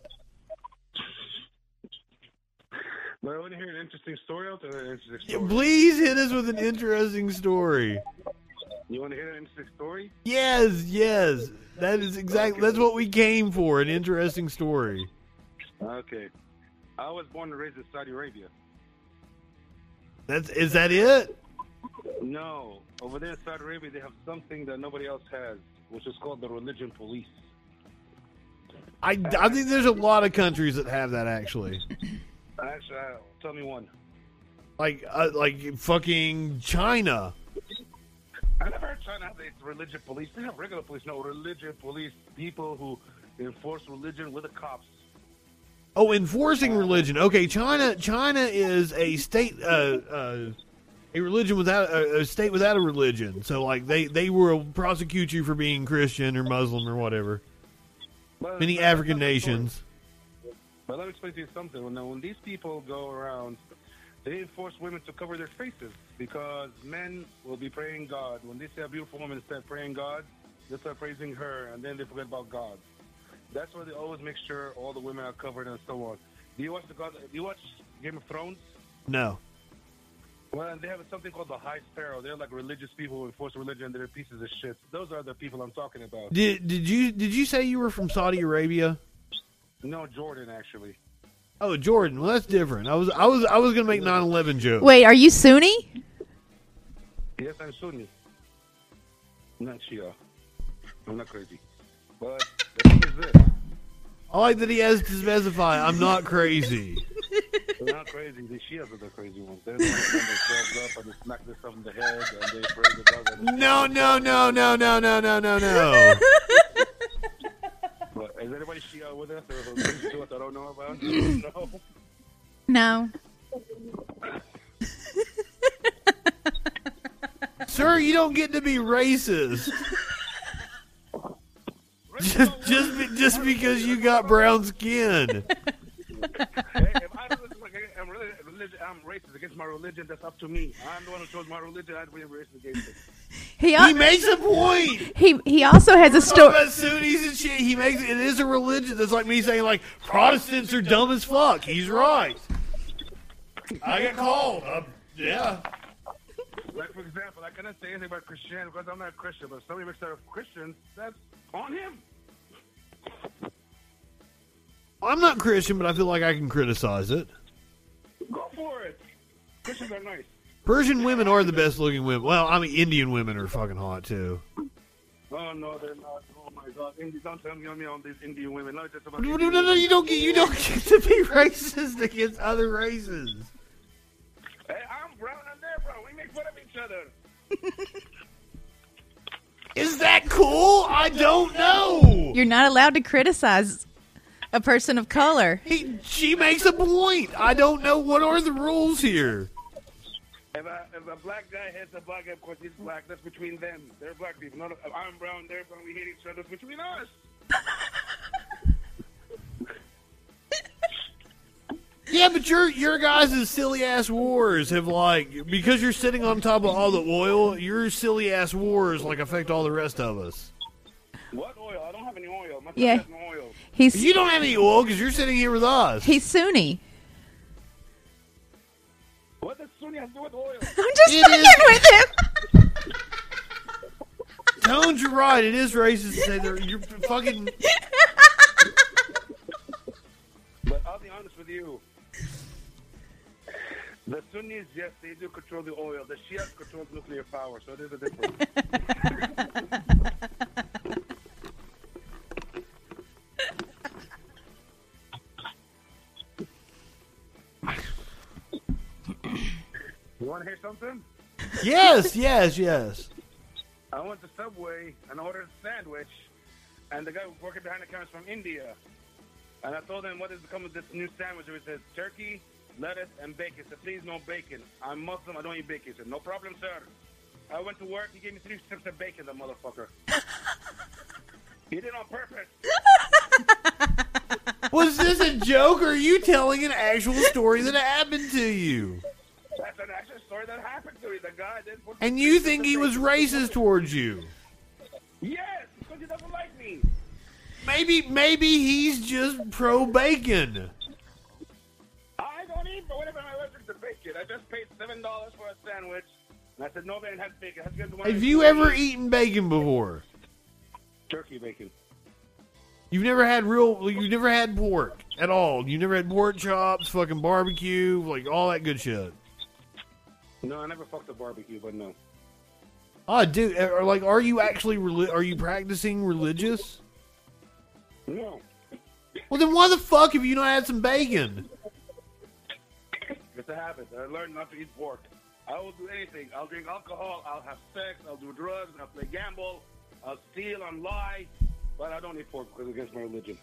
But I want to hear an interesting story. I'll tell an interesting Yeah, please hit us with an interesting story. You want to hear an interesting story? Yes, yes. That is exactly that's what we came for, an interesting story. Okay. I was born and raised in Saudi Arabia. That's is that it? No. Over there in Saudi Arabia, they have something that nobody else has, which is called the religion police. I, I think there's a lot of countries that have that actually. Actually, uh, tell me one. Like uh, like fucking China. I never heard China have a religion police. They have regular police. No, religion police. People who enforce religion with the cops. Oh, enforcing religion. Okay, China. China is a state, uh, uh, a religion without a, a state without a religion. So, like, they they will prosecute you for being Christian or Muslim or whatever. But- Many but- African that's the story. nations. But let me explain to you something. When, when these people go around, they enforce women to cover their faces because men will be praying God. When they see a beautiful woman start praying God, they start praising her, and then they forget about God. That's why they always make sure all the women are covered and so on. Do you watch the God? Do you watch Game of Thrones? No. Well, they have something called the High Sparrow. They're like religious people who enforce religion. They're pieces of shit. Those are the people I'm talking about. Did did you did you say you were from Saudi Arabia? No, Jordan actually. Oh, Jordan. Well, that's different. I was I was I was gonna make 9/11 jokes. Wait, are you Sunni? Yes, I'm Sunni. I'm not Shia. I'm not crazy. But the thing is this. I like that he has to specify. I'm not crazy. They're not crazy. The Shias are the crazy ones. They're the ones that up and they smack themselves in the head and they pray the God. and- No, no, no, no, no, no, no, no, no. But is anybody Shia with us or things to us I don't know about? no. No. Sir, you don't get to be racist. Just just be, just because you got brown skin. Hey, if I don't look like I'm, really, religion, I'm racist against my religion, that's up to me. I'm the one who chose my religion. I'd be racist against it. He, He makes a point. He he also has a story. about Sunnis and shit. He makes it is a religion. That's like me saying like Protestants are dumb as fuck. He's right. I get called. Uh, yeah. Like, for example, I cannot say anything about Christianity because I'm not a Christian, but if somebody makes out of Christians, that's on him. I'm not Christian, but I feel like I can criticize it. Go for it. Christians are nice. Persian women are the best looking women. Well, I mean Indian women are fucking hot too. Oh, no, they're not. Oh, my God. Indi- don't tell me on me on these Indian women. Not just about No, no, no, no, you don't get you don't get to be racist against other races. Hey, I'm brown and they're brown. We make fun of each other. Is that cool? I don't know. You're not allowed to criticize a person of color. He, she makes a point. I don't know what are the rules here. If a, if a black guy hits a black guy because he's black, that's between them. They're black people. Not if I'm brown, they're brown. We hate each other. It's between us. Yeah, but your your guys' silly ass wars have like because you're sitting on top of all the oil, your silly ass wars like affect all the rest of us. What oil? I don't have any oil. My Yeah. has no oil. He's You don't have any oil because you're sitting here with us. he's Sunni. What does Sunni have to do with oil? I'm just It fucking with him. Tones, you're right. It is racist to say they're you're fucking. But I'll be honest with you. The Sunnis, yes, they do control the oil. The Shias control nuclear power, so there's a difference. You want to hear something? Yes, yes, yes. I went to Subway and ordered a sandwich, and the guy working behind the counter is from India. And I told him, what is come with this new sandwich? It says turkey, lettuce, and bacon. Said, please, no bacon. I'm Muslim, I don't eat bacon. He said, no problem, sir. I went to work, he gave me three strips of bacon, the motherfucker. he did it on purpose. Was this a joke, or are you telling an actual story that happened to you? That's an actual story that happened to me. The guy did put And you think he was racist towards you? Yes, because he doesn't like me. Maybe, maybe he's just pro bacon. I don't eat, but whatever I'm allergic to bacon. I just paid seven dollars for a sandwich, and I said no man has bacon. Has to get the one Have you ever eaten bacon before? turkey bacon? You've never had real. You've never had pork at all. You never had pork chops, fucking barbecue, like all that good shit. No, I never fucked a barbecue, but no. Oh, dude, eh, or like, are you actually reli- are you practicing religious? No. Well, then why the fuck have you not had some bacon? It's a habit. I learned not to eat pork. I will do anything. I'll drink alcohol. I'll have sex. I'll do drugs. I'll play gamble. I'll steal. I'll lie. But I don't eat pork because it's against my religion.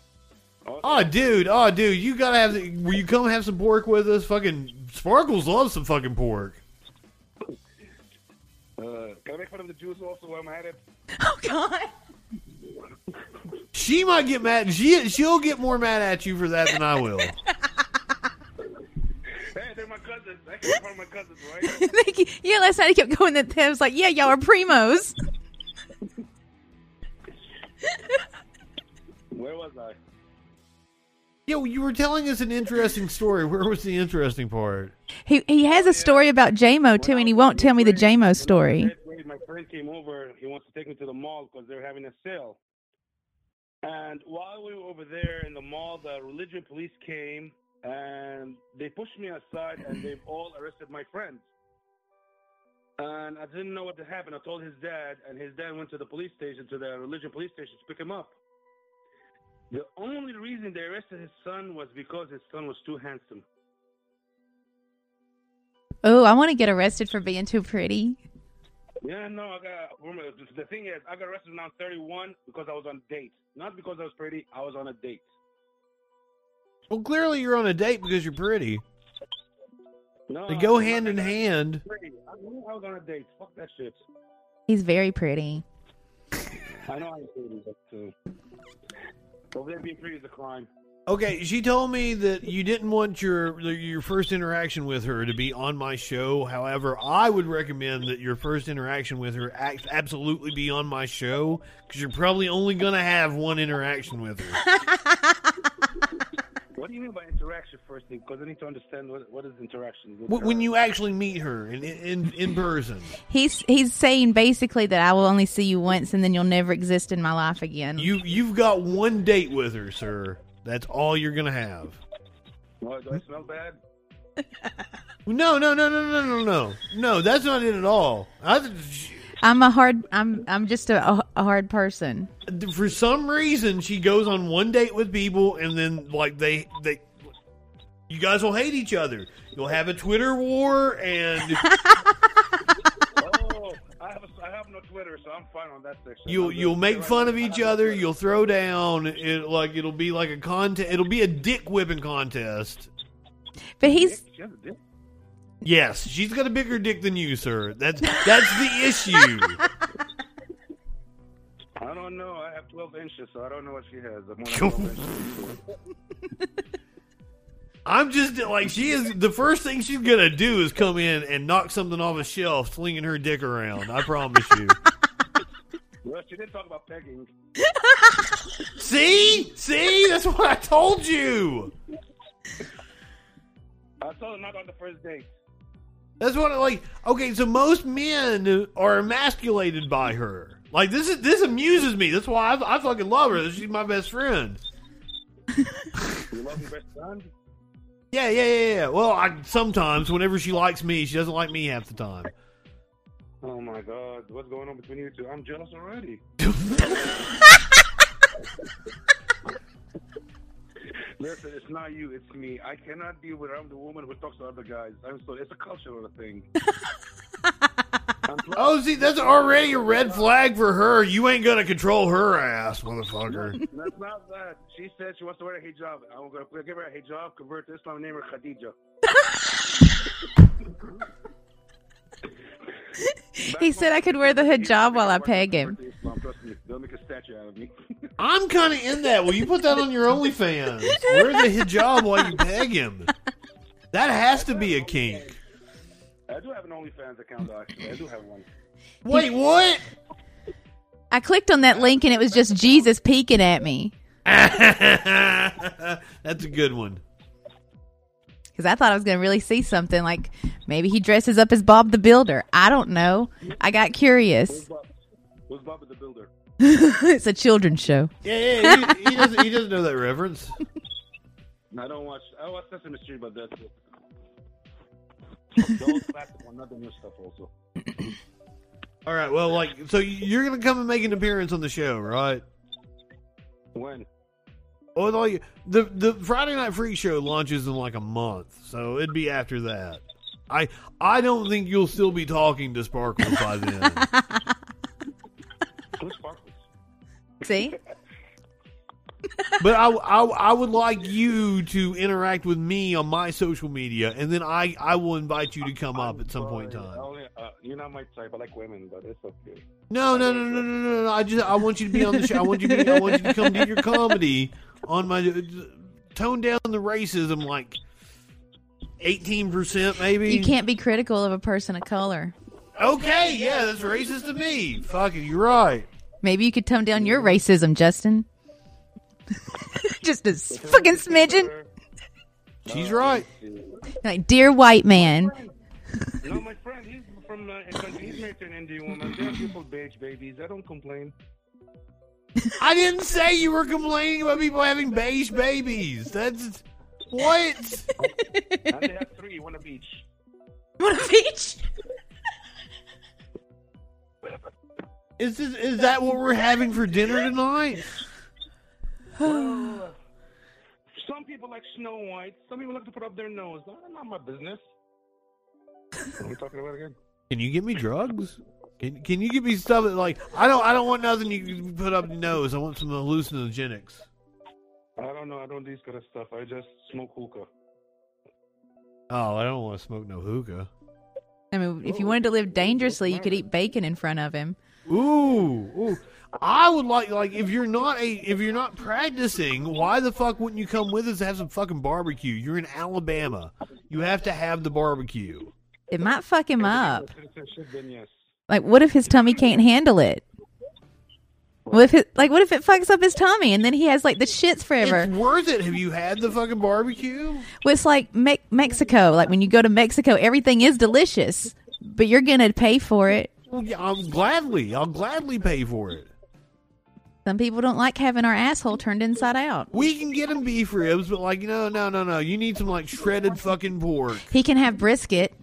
Oh, dude, oh, dude, you gotta have. The, will you come have some pork with us? Fucking Sparkles loves some fucking pork. Uh, can I make fun of the Jews also while I'm at it? Oh God. She might get mad. She she'll get more mad at you for that than I will. Hey, they're my cousins. I can be part of my cousins, right? Thank you. yeah, last night I kept going that I was like, yeah, y'all are primos. Where was I? Yo, you were telling us an interesting story. Where was the interesting part? He he has a story about JMO too, and he won't tell me the JMO story. My friend came over. He wants to take me to the mall because they're having a sale. And while we were over there in the mall, the religion police came and they pushed me aside and they've all arrested my friends. And I didn't know what to happen. I told his dad, and his dad went to the police station, to the religion police station to pick him up. The only reason they arrested his son was because his son was too handsome. Oh, I want to get arrested for being too pretty. Yeah, no, I got. Remember, the thing is, I got arrested when I was 31 because I was on a date. Not because I was pretty. I was on a date. Well, clearly you're on a date because you're pretty. No, They go I'm hand in hand. Pretty. I knew I was on a date. Fuck that shit. He's very pretty. I know I'm pretty, but uh, over there being pretty is a crime. Okay, she told me that you didn't want your your first interaction with her to be on my show. However, I would recommend that your first interaction with her absolutely be on my show because you're probably only gonna have one interaction with her. What do you mean by interaction first thing? Because I need to understand what, what is interaction. with Wh- her. when you actually meet her in in in person. He's he's saying basically that I will only see you once, and then you'll never exist in my life again. You you've got one date with her, sir. That's all you're gonna have. Oh, do I smell bad? No, no, no, no, no, no, no, no. That's not it at all. I, I'm a hard. I'm I'm just a, a hard person. for some reason, she goes on one date with people, and then like they they, you guys will hate each other. You'll have a Twitter war, and Oh, I have, a, I have no Twitter, so I'm fine on that section. you'll you'll good. make fun of each other. You'll throw down. It like it'll be like a contest. It'll be a dick whipping contest. But he's Yes, she's got a bigger dick than you, sir. That's that's the issue. I don't know. I have 12 inches, so I don't know what she has. I'm more 12 inches. I'm just like she is. The first thing she's gonna do is come in and knock something off a shelf, slinging her dick around. I promise you. Well, she did talk about pegging. See, see, that's what I told you. I told her not on the first date. That's what I like. Okay, so most men are emasculated by her. Like this is this amuses me. That's why I, I fucking love her. She's my best friend. You love your best friend? Yeah, yeah, yeah, yeah. Well, I sometimes whenever she likes me, she doesn't like me half the time. Oh my god, what's going on between you two? I'm jealous already. Listen, it's not you, it's me. I cannot deal with I'm the woman who talks to other guys. I'm so it's a cultural thing. Oh, see, that's already a red flag for her. You ain't gonna control her ass, motherfucker. That's not that. She said she wants to wear a hijab. I'm gonna give her a hijab, convert to Islam, name her Khadija. He said I could wear the hijab while I peg him. Trust me. They'll make a statue out of me. I'm kind of in that. Will you put that on your OnlyFans? Wear the hijab while you peg him. That has to be a kink. I do have an OnlyFans account, though, actually. I do have one. Wait, what? I clicked on that link and it was just Jesus peeking at me That's a good one. because I thought I was going to really see something like maybe he dresses up as Bob the Builder. I don't know. I got curious. Who's Bob the Builder? it's a children's show. Yeah, yeah. He, he doesn't. He doesn't know that reference. I don't watch. I watch Sesame Street, but that's it. the old classic one, not the new stuff, also. All right. Well, like, so you're gonna come and make an appearance on the show, right? When? Oh, like the the Friday Night Freak show launches in like a month, so it'd be after that. I I don't think you'll still be talking to Sparkles by then. Who's Sparkles? See? but I, I I would like you to interact with me on my social media, and then I I will invite you to come up at some point in time. Oh, uh, you're not my type. I like women, but it's okay. No, no, no, no, no, no, no. I just I want you to be on the show. I want you to be, I want you to come do your comedy on my tone down the racism like eighteen percent maybe. You can't be critical of a person of color. Okay, yeah, that's racist to me. Fuck it, you're right. Maybe you could tone down your racism, Justin. Just a fucking smidgen. She's right. Like, dear white man. No, my friend, he's from uh, country. He's married to an Indian woman. They're beautiful beige babies. I don't complain. I didn't say you were complaining about people having beige babies. That's what? and they have three, one of each. One of each. Is this, is that what we're having for dinner tonight? Well, some people like Snow White. Some people like to put up their nose. That's not my business. What are we talking about again? Can you give me drugs? Can, can you give me stuff that like I don't I don't want nothing you can put up your nose. I want some hallucinogenics. I don't know. I don't do this kind of stuff. I just smoke hookah. Oh, I don't want to smoke no hookah. I mean, if you wanted to live dangerously, you could eat bacon in front of him. Ooh, ooh. I would like like if you're not a if you're not practicing, why the fuck wouldn't you come with us to have some fucking barbecue? You're in Alabama. You have to have the barbecue. It might fuck him up. Citizenship, then yes. Like, what if his tummy can't handle it? What if it, like, what if it fucks up his tummy and then he has like the shits forever? It's worth it. Have you had the fucking barbecue? Well, it's like Me- Mexico. Like when you go to Mexico, everything is delicious, but you're gonna pay for it. Well, yeah, I'll gladly. I'll gladly pay for it. Some people don't like having our asshole turned inside out. We can get him beef ribs, but like no, no, no, no. You need some like shredded fucking pork. He can have brisket.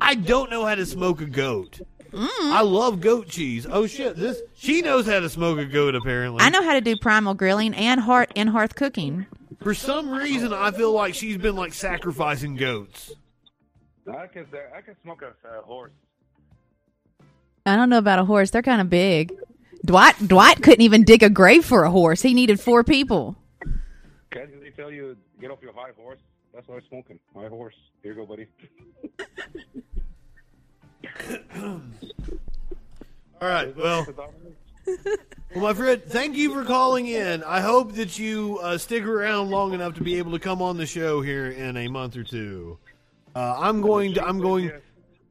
I don't know how to smoke a goat. Mm. I love goat cheese. Oh shit! This she knows how to smoke a goat. Apparently, I know how to do primal grilling and heart and hearth cooking. For some reason, I feel like she's been like sacrificing goats. I can I can smoke a uh, horse. I don't know about a horse. They're kind of big. Dwight Dwight couldn't even dig a grave for a horse. He needed four people. Can they tell you get off your high horse? That's why I'm smoking. My horse. Here you go, buddy. All right. Well, well, my friend, thank you for calling in. I hope that you uh, stick around long enough to be able to come on the show here in a month or two. Uh, I'm going to. I'm going.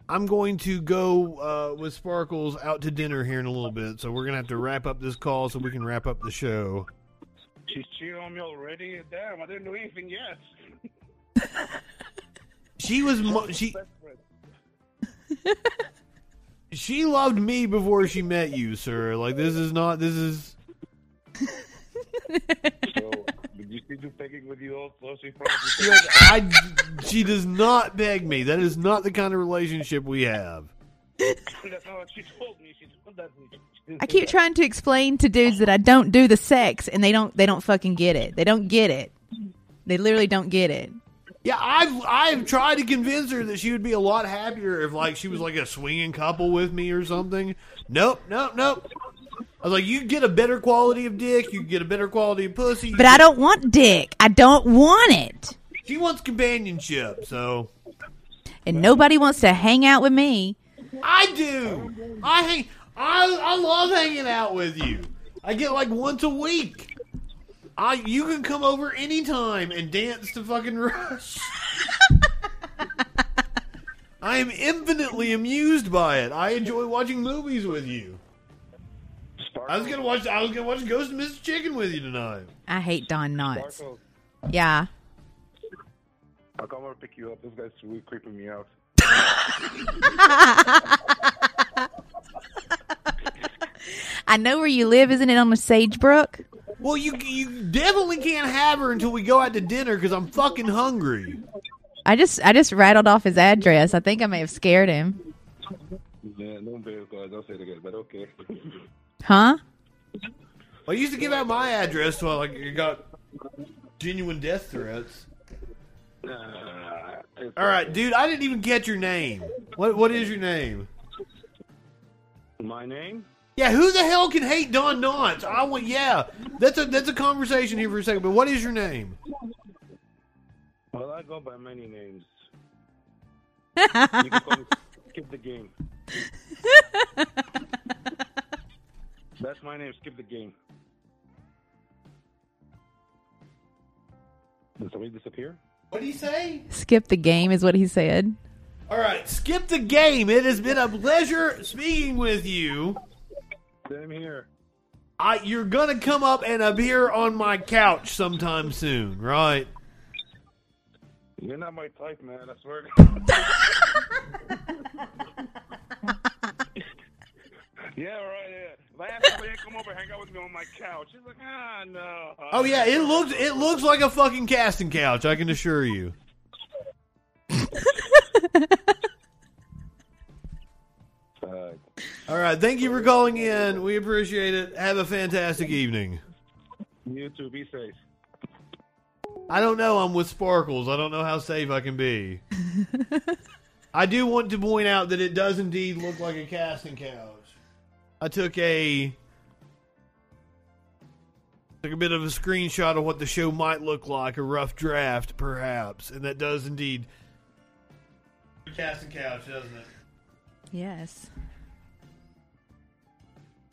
I'm going to go uh, with Sparkles out to dinner here in a little bit, so we're gonna have to wrap up this call so we can wrap up the show. She's cheating on me already. Damn, I didn't do anything yet. She was mo- she. She loved me before she met you, sir. Like this is not. This is. So, did you see do pegging with you also? She probably. I. She does not beg me. That is not the kind of relationship we have. That's not what she told me. She told that to me. I keep trying to explain to dudes that I don't do the sex, and they don't. They don't fucking get it. They don't get it. They literally don't get it. Yeah, I've I've tried to convince her that she would be a lot happier if like she was like a swinging couple with me or something. Nope, nope, nope. I was like, you get a better quality of dick, you get a better quality of pussy. But I don't want dick. I don't want it. She wants companionship, so And nobody wants to hang out with me. I do. I hang. I I love hanging out with you. I get like once a week. I you can come over anytime and dance to fucking Rush. I am infinitely amused by it. I enjoy watching movies with you. I was gonna watch. I was gonna watch Ghost of Mr. Chicken with you tonight. I hate Don Knotts. Sparkle, Yeah. I'll come over to pick you up. This guy's really creeping me out. I know where you live. Isn't it on the Sagebrook? Well, you you definitely can't have her until we go out to dinner because I'm fucking hungry. I just I just rattled off his address. I think I may have scared him. Yeah, don't be God. Don't say it again, but okay. Huh? I used to give out my address till I like you got genuine death threats. Uh, All right, dude. I didn't even get your name. What what is your name? My name? Yeah, who the hell can hate Don Knotts? I want. Yeah, that's a that's a conversation here for a second. But what is your name? Well, I go by many names. you can call me Skip the Game. That's my name, Skip the Game. Did somebody disappear? What do you say? Skip the game is what he said. All right, skip the game. It has been a pleasure speaking with you. Same here. I, you're gonna come up and appear on my couch sometime soon, right? You're not my type, man. I swear. to God. yeah, right. Yeah. Last somebody come over, hang out with me on my couch. He's like, ah, no. Oh yeah, it looks it looks like a fucking casting couch. I can assure you. All right, thank you for calling in. We appreciate it. Have a fantastic evening. You too. Be safe. I don't know. I'm with Sparkles. I don't know how safe I can be. I do want to point out that it does indeed look like a casting couch. I took a took a bit of a screenshot of what the show might look like, a rough draft, perhaps, and that does indeed casting couch, doesn't it? Yes.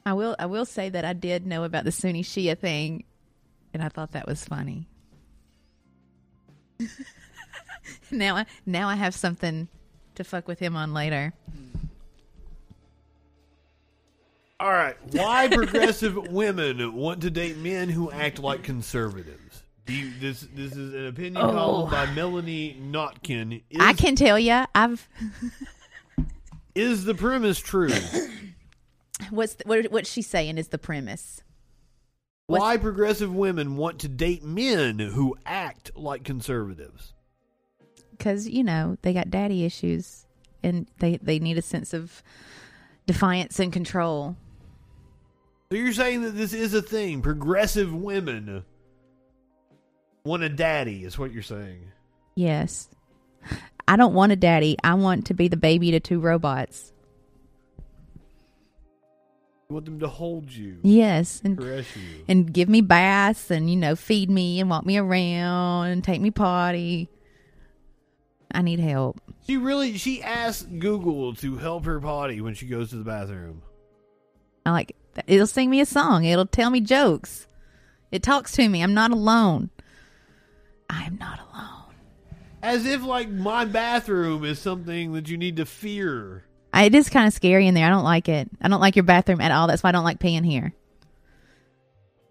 I will I will say that I did know about the Sunni Shia thing and I thought that was funny. now I now I have something to fuck with him on later. Hmm. All right. Why progressive women want to date men who act like conservatives? Do you, this this is an opinion Oh. column by Melanie Notkin. Is, I can tell you, I've is the premise true? what's the, what what's she saying is the premise. Why progressive women want to date men who act like conservatives? Cuz you know, they got daddy issues and they they need a sense of defiance and control. So you're saying that this is a thing? Progressive women want a daddy, is what you're saying? Yes. I don't want a daddy. I want to be the baby to two robots. You want them to hold you, Yes, and you. and give me baths and you know feed me and walk me around and take me potty. I need help. She really she asks Google to help her potty when she goes to the bathroom. I like it'll sing me a song. It'll tell me jokes. It talks to me. I'm not alone. I am not alone. As if like my bathroom is something that you need to fear. I, it is kind of scary in there. I don't like it. I don't like your bathroom at all. That's why I don't like peeing here.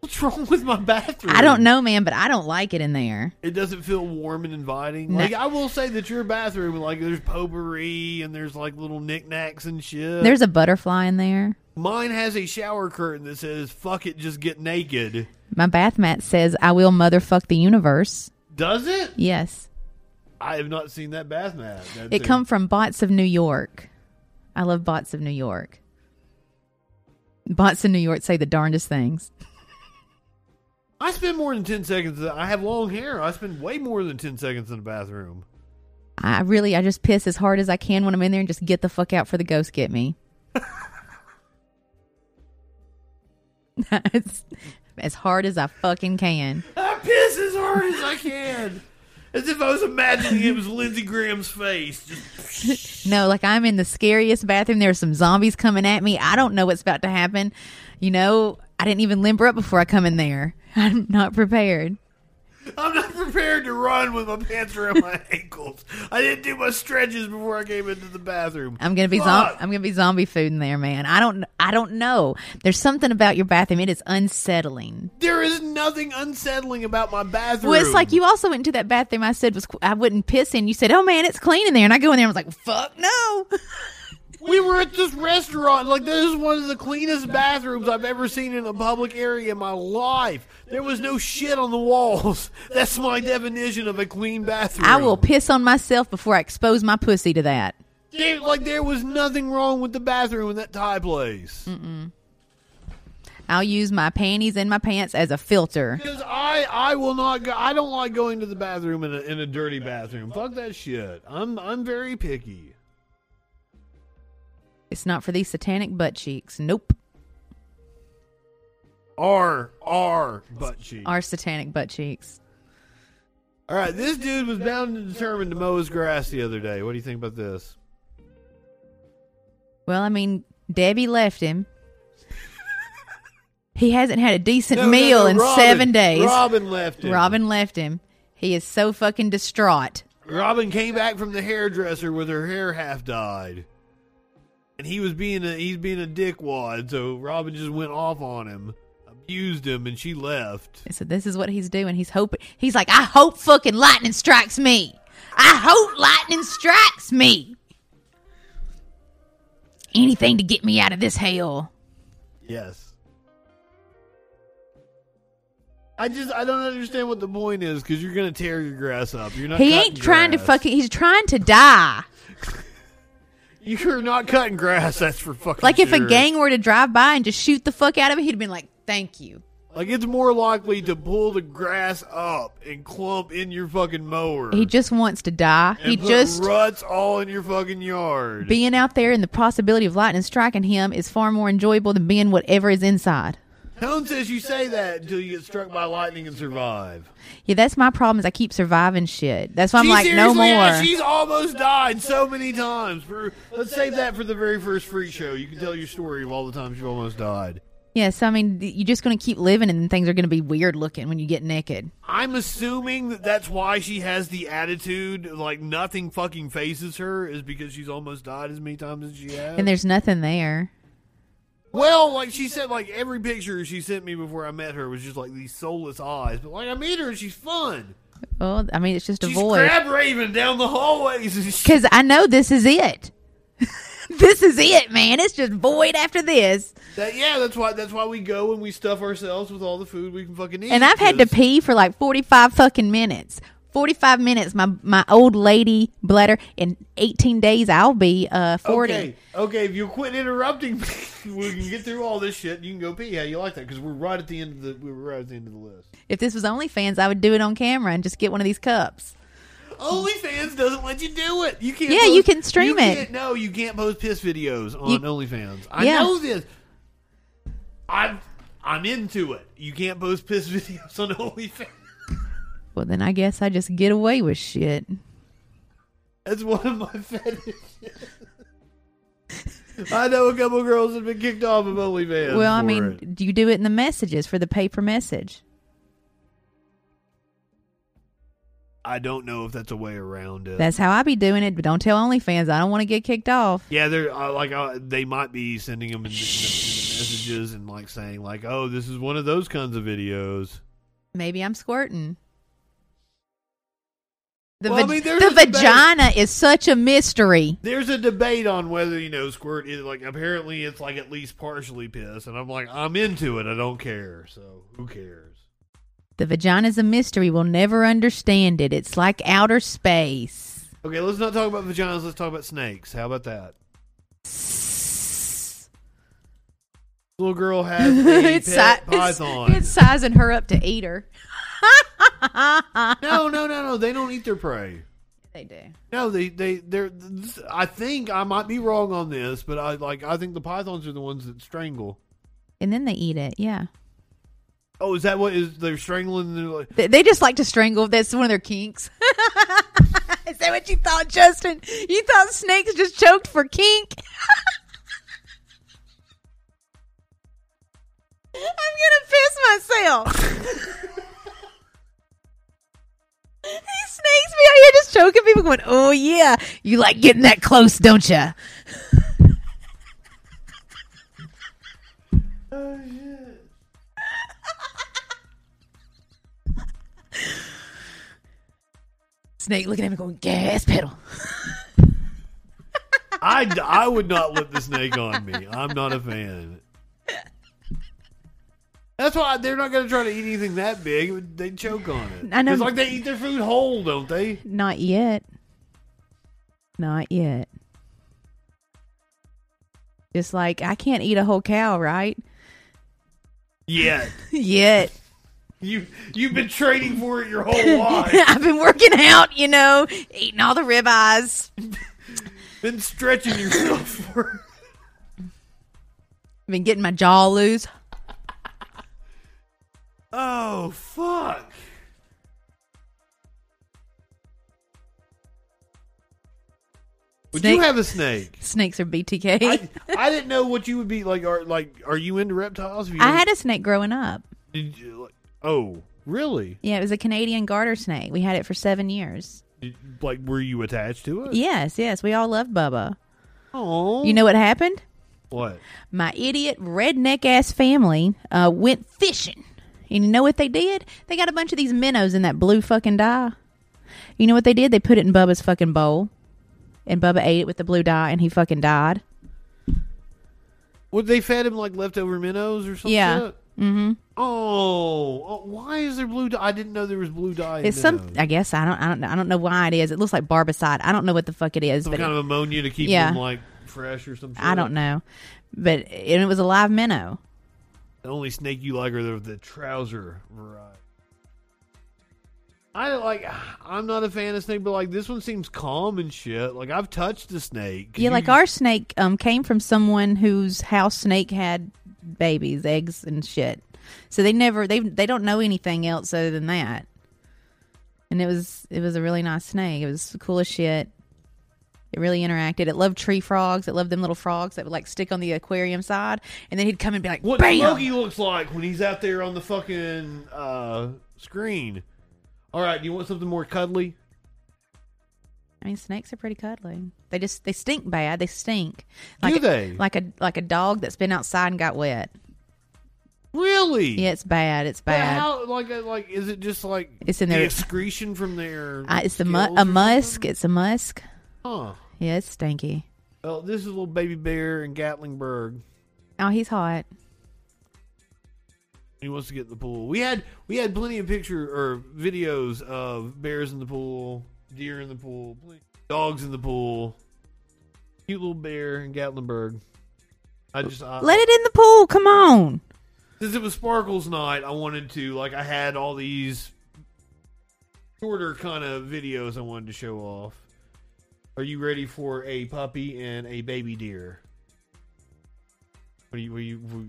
What's wrong with my bathroom? I don't know, man, but I don't like it in there. It doesn't feel warm and inviting. No. Like I will say that your bathroom, like there's potpourri and there's like little knickknacks and shit. There's a butterfly in there. Mine has a shower curtain that says "fuck it, just get naked." My bath mat says, "I will motherfuck the universe." Does it? Yes, I have not seen that bath mat. That it come from Bots of New York. I love bots of New York. Bots in New York say the darndest things. I spend more than 10 seconds. I have long hair. I spend way more than 10 seconds in the bathroom. I really, I just piss as hard as I can when I'm in there and just get the fuck out for the ghost get me. That's as hard as I fucking can. I piss as hard as I can. As if I was imagining it was Lindsey Graham's face. Just No, like I'm in the scariest bathroom. There's some zombies coming at me. I don't know what's about to happen. You know, I didn't even limber up before I come in there. I'm not prepared. I'm not prepared to run with my pants around my ankles. I didn't do my stretches before I came into the bathroom. I'm gonna be Fuck. zom- I'm gonna be zombie food in there, man. I don't I don't know. There's something about your bathroom. It is unsettling. There is nothing unsettling about my bathroom. Well, it's like you also went into that bathroom. I said was I wouldn't piss in. You said, "Oh man, it's clean in there," and I go in there. and I was like, "Fuck no." We were at this restaurant. Like, this is one of the cleanest bathrooms I've ever seen in a public area in my life. There was no shit on the walls. That's my definition of a clean bathroom. I will piss on myself before I expose my pussy to that. Like, there was nothing wrong with the bathroom in that Thai place. Mm-mm. I'll use my panties and my pants as a filter. Because I, I will not go. I don't like going to the bathroom in a, in a dirty bathroom. Fuck that shit. I'm, I'm very picky. It's not for these satanic butt cheeks. Nope. R, R, butt cheeks. Our satanic butt cheeks. All right, this dude was bound and determined to mow his grass the other day. What do you think about this? Well, I mean, Debbie left him. He hasn't had a decent No, no, meal no, in Robin. seven days. Robin left him. Robin left him. He is so fucking distraught. Robin came back from the hairdresser with her hair half dyed, and he was being a he's being a dickwad. So Robin just went off on him, abused him, and she left. So this is what he's doing. He's hoping. He's like, I hope fucking lightning strikes me. I hope lightning strikes me. Anything to get me out of this hell. Yes. I just I don't understand what the point is because you're gonna tear your grass up. You're not. He ain't trying to grass. fucking. He's trying to die. You're not cutting grass. That's for fucking. Like if a gang were to drive by and just shoot the fuck out of it, he'd been like, "Thank you." Like it's more likely to pull the grass up and clump in your fucking mower. He just wants to die. he just ruts all in your fucking yard. being out there and the possibility of lightning striking him is far more enjoyable than being whatever is inside. Helen says you say that until you get struck by lightning and survive. Yeah, that's my problem. Is I keep surviving shit. That's why I'm She like, no seriously more. has- She's almost died so many times. For let's save that for the very first freak show. You can tell your story of all the times you almost died. Yeah, so I mean, th- you're just going to keep living, and then things are going to be weird looking when you get naked. I'm assuming that that's why she has the attitude like nothing fucking faces her is because she's almost died as many times as she has. And there's nothing there. Well, like she said, like every picture she sent me before I met her was just like these soulless eyes. But like I meet her and she's fun. Well, I mean, it's just a She's void. crab raving down the hallways. Because I know this is it. this is it, man. It's just void after this. That, yeah, that's why that's why we go and we stuff ourselves with all the food we can fucking eat. And I've had to pee for like 45 fucking minutes. 45 minutes, my my old lady bladder. In 18 days, I'll be uh 40. Okay, okay. If you quit interrupting, me, we can get through all this shit. You can go pee. How you like that? Because we're right at the end of the we're right at the end of the list. If this was OnlyFans, I would do it on camera and just get one of these cups. OnlyFans doesn't let you do it. You can't. Yeah, post- you can stream it. No, you can't post piss videos on You- OnlyFans. I Yeah. know this. I'm I'm into it. You can't post piss videos on OnlyFans. Well, then I guess I just get away with shit. That's one of my fetishes. I know a couple girls have been kicked off of OnlyFans. well, I mean, it. do you do it in the messages for the paper message? I don't know if that's a way around it. That's how I be doing it, but don't tell OnlyFans. I don't want to get kicked off. Yeah, they're uh, like uh, they might be sending them in, the- in, in messages and like saying like, "Oh, this is one of those kinds of videos." Maybe I'm squirting. The, Well, I mean, the vagina is such a mystery. There's a debate on whether you know squirt is like apparently it's like at least partially piss, and I'm like I'm into it. I don't care. So who cares? The vagina's a mystery. We'll never understand it. It's like outer space. Okay, let's not talk about vaginas. Let's talk about snakes. How about that? Little girl has a it's, si- it's, python. it's sizing her up to eat her. No, no, no, no. They don't eat their prey. They do. No, they they they're. I think I might be wrong on this, but I like I think the pythons are the ones that strangle. And then they eat it. Yeah. Oh, is that what is they're strangling? They're like, They, they just like to strangle. That's one of their kinks. is that what you thought, Justin? You thought snakes just choked for kink? I'm gonna piss myself. These snakes be out here just choking people, going, "Oh yeah, you like getting that close, don't you?" oh. Snake looking at me, going, "Gas pedal." I, I would not let the snake on me. I'm not a fan. That's why they're not going to try to eat anything that big. They choke on it. I know. It's like they eat their food whole, don't they? Not yet. Not yet. Just like I can't eat a whole cow, right? Yet. yet. You you've been training for it your whole life. I've been working out, you know, eating all the ribeyes. been stretching yourself for. Been getting my jaw loose. Oh fuck! Would Snake- you have a snake? Snakes are BTK. I, I didn't know what you would be like. Are like are you into reptiles? You I had a snake growing up. Did you, like, oh, really? Yeah, it was a Canadian garter snake. We had it for seven years. Did- like, were you attached to it? Yes, yes. We all loved Bubba. Oh, You know what happened? what? My idiot redneck ass family uh, went fishing. And you know what they did? They got a bunch of these minnows in that blue fucking dye. You know what they did? They put it in Bubba's fucking bowl. And Bubba ate it with the blue dye and he fucking died. Would they fed him like leftover minnows or something? Yeah. Mm-hmm. Oh, oh, why is there blue dye? I didn't know there was blue dye. In It's some. I guess I don't I don't know I don't know why it is. It looks like barbicide. I don't know what the fuck it is, some but kind it- of ammonia to keep Yeah. them like fresh or something. I don't know. But and it was a live minnow. The only snake you like are the, the trouser variety. I like. I'm not a fan of snake, but like this one seems calm and shit. Like I've touched a snake. Yeah, you- like our snake um came from someone whose house snake had babies, eggs and shit. So they never they they don't know anything else other than that. And it was it was a really nice snake. It was cool as shit. It really interacted. It loved tree frogs. It loved them little frogs that would like stick on the aquarium side, and then he'd come and be like, what "Bam!" Smokey looks like when he's out there on the fucking uh, screen. All right, do you want something more cuddly? I mean, snakes are pretty cuddly. They just they stink bad. They stink. Like Do a, they? Like a like a dog that's been outside and got wet. Really? Yeah, it's bad. It's But bad. How like uh, like is it just like It's in the their- excretion from their? Uh, it's the mu- a or musk. It's a musk. Huh. Yeah, it's stinky. Well, oh, this is a little baby bear in Gatlinburg. Oh, he's hot. He wants to get in the pool. We had we had plenty of picture or videos of bears in the pool, deer in the pool, dogs in the pool. Cute little bear in Gatlinburg. I just I, Let it in the pool. Come on. since it was Sparkles night, I wanted to like I had all these shorter kind of videos I wanted to show off. Are you ready for a puppy and a baby deer? What do you, what do you, what-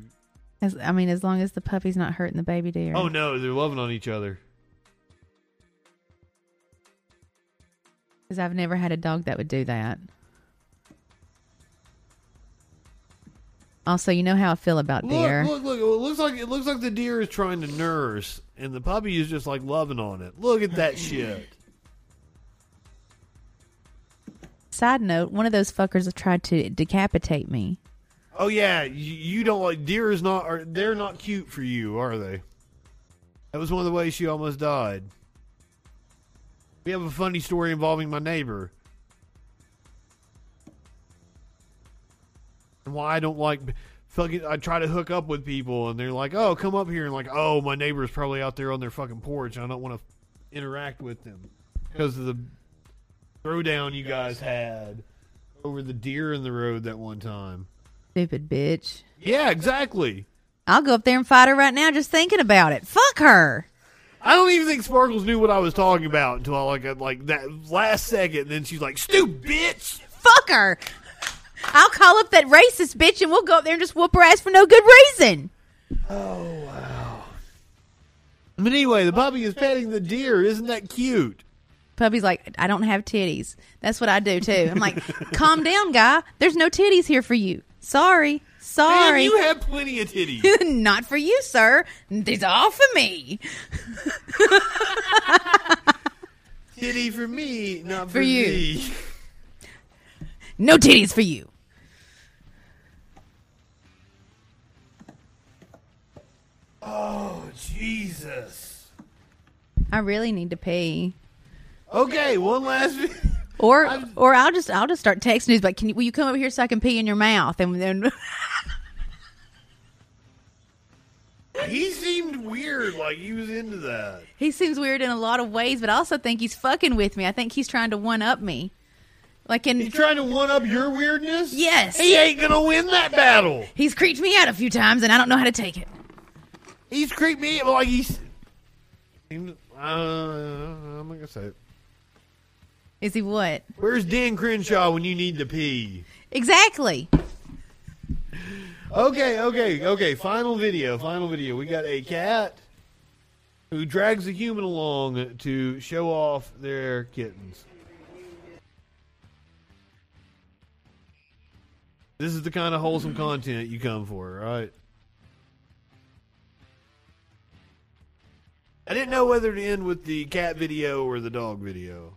As, I mean, as long as the puppy's not hurting the baby deer. oh no, they're loving on each other. Because I've never had a dog that would do that. Also, you know how I feel about deer. Look, look, look! It looks like it looks like the deer is trying to nurse, and the puppy is just like loving on it. Look at that shit. Side note: One of those fuckers tried to decapitate me. Oh yeah, you, you don't like deer is not are they're not cute for you, are they? That was one of the ways she almost died. We have a funny story involving my neighbor. And why I don't like fucking I try to hook up with people and they're like, "Oh, come up here." And like, "Oh, my neighbor's probably out there on their fucking porch. I don't want to interact with them because of the throwdown you guys had over the deer in the road that one time. Stupid bitch. Yeah, exactly. I'll go up there and fight her right now just thinking about it. Fuck her. I don't even think Sparkles knew what I was talking about until I like like that last second. And then she's like, "Stupid bitch." Fuck her. I'll call up that racist bitch and we'll go up there and just whoop her ass for no good reason. Oh wow. But anyway, the puppy is petting the deer. Isn't that cute? Puppy's like, I don't have titties. That's what I do too. I'm like, calm down, guy. There's no titties here for you. Sorry. Sorry. Man, you have plenty of titties. Not for you, sir. These are all for me. Titty for me, not for, For you. thee. No titties for you. Oh Jesus. I really need to pee. Okay, one last. Or or I'll just I'll just start texting you like, can you will you come over here so I can pee in your mouth and then he seemed weird, like he was into that. he seems weird in a lot of ways, but I also think he's fucking with me. I think he's trying to one up me. Like in He's trying to one up your weirdness. Yes. He ain't gonna win that battle. He's creeped me out a few times and I don't know how to take it. He's creeped me like he's. Uh, I'm not gonna say it. Is he what? Where's Dan Crenshaw when you need to pee? Exactly. Okay, okay, okay. Final video. Final video. We got a cat who drags a human along to show off their kittens. This is the kind of wholesome content you come for, right? I didn't know whether to end with the cat video or the dog video.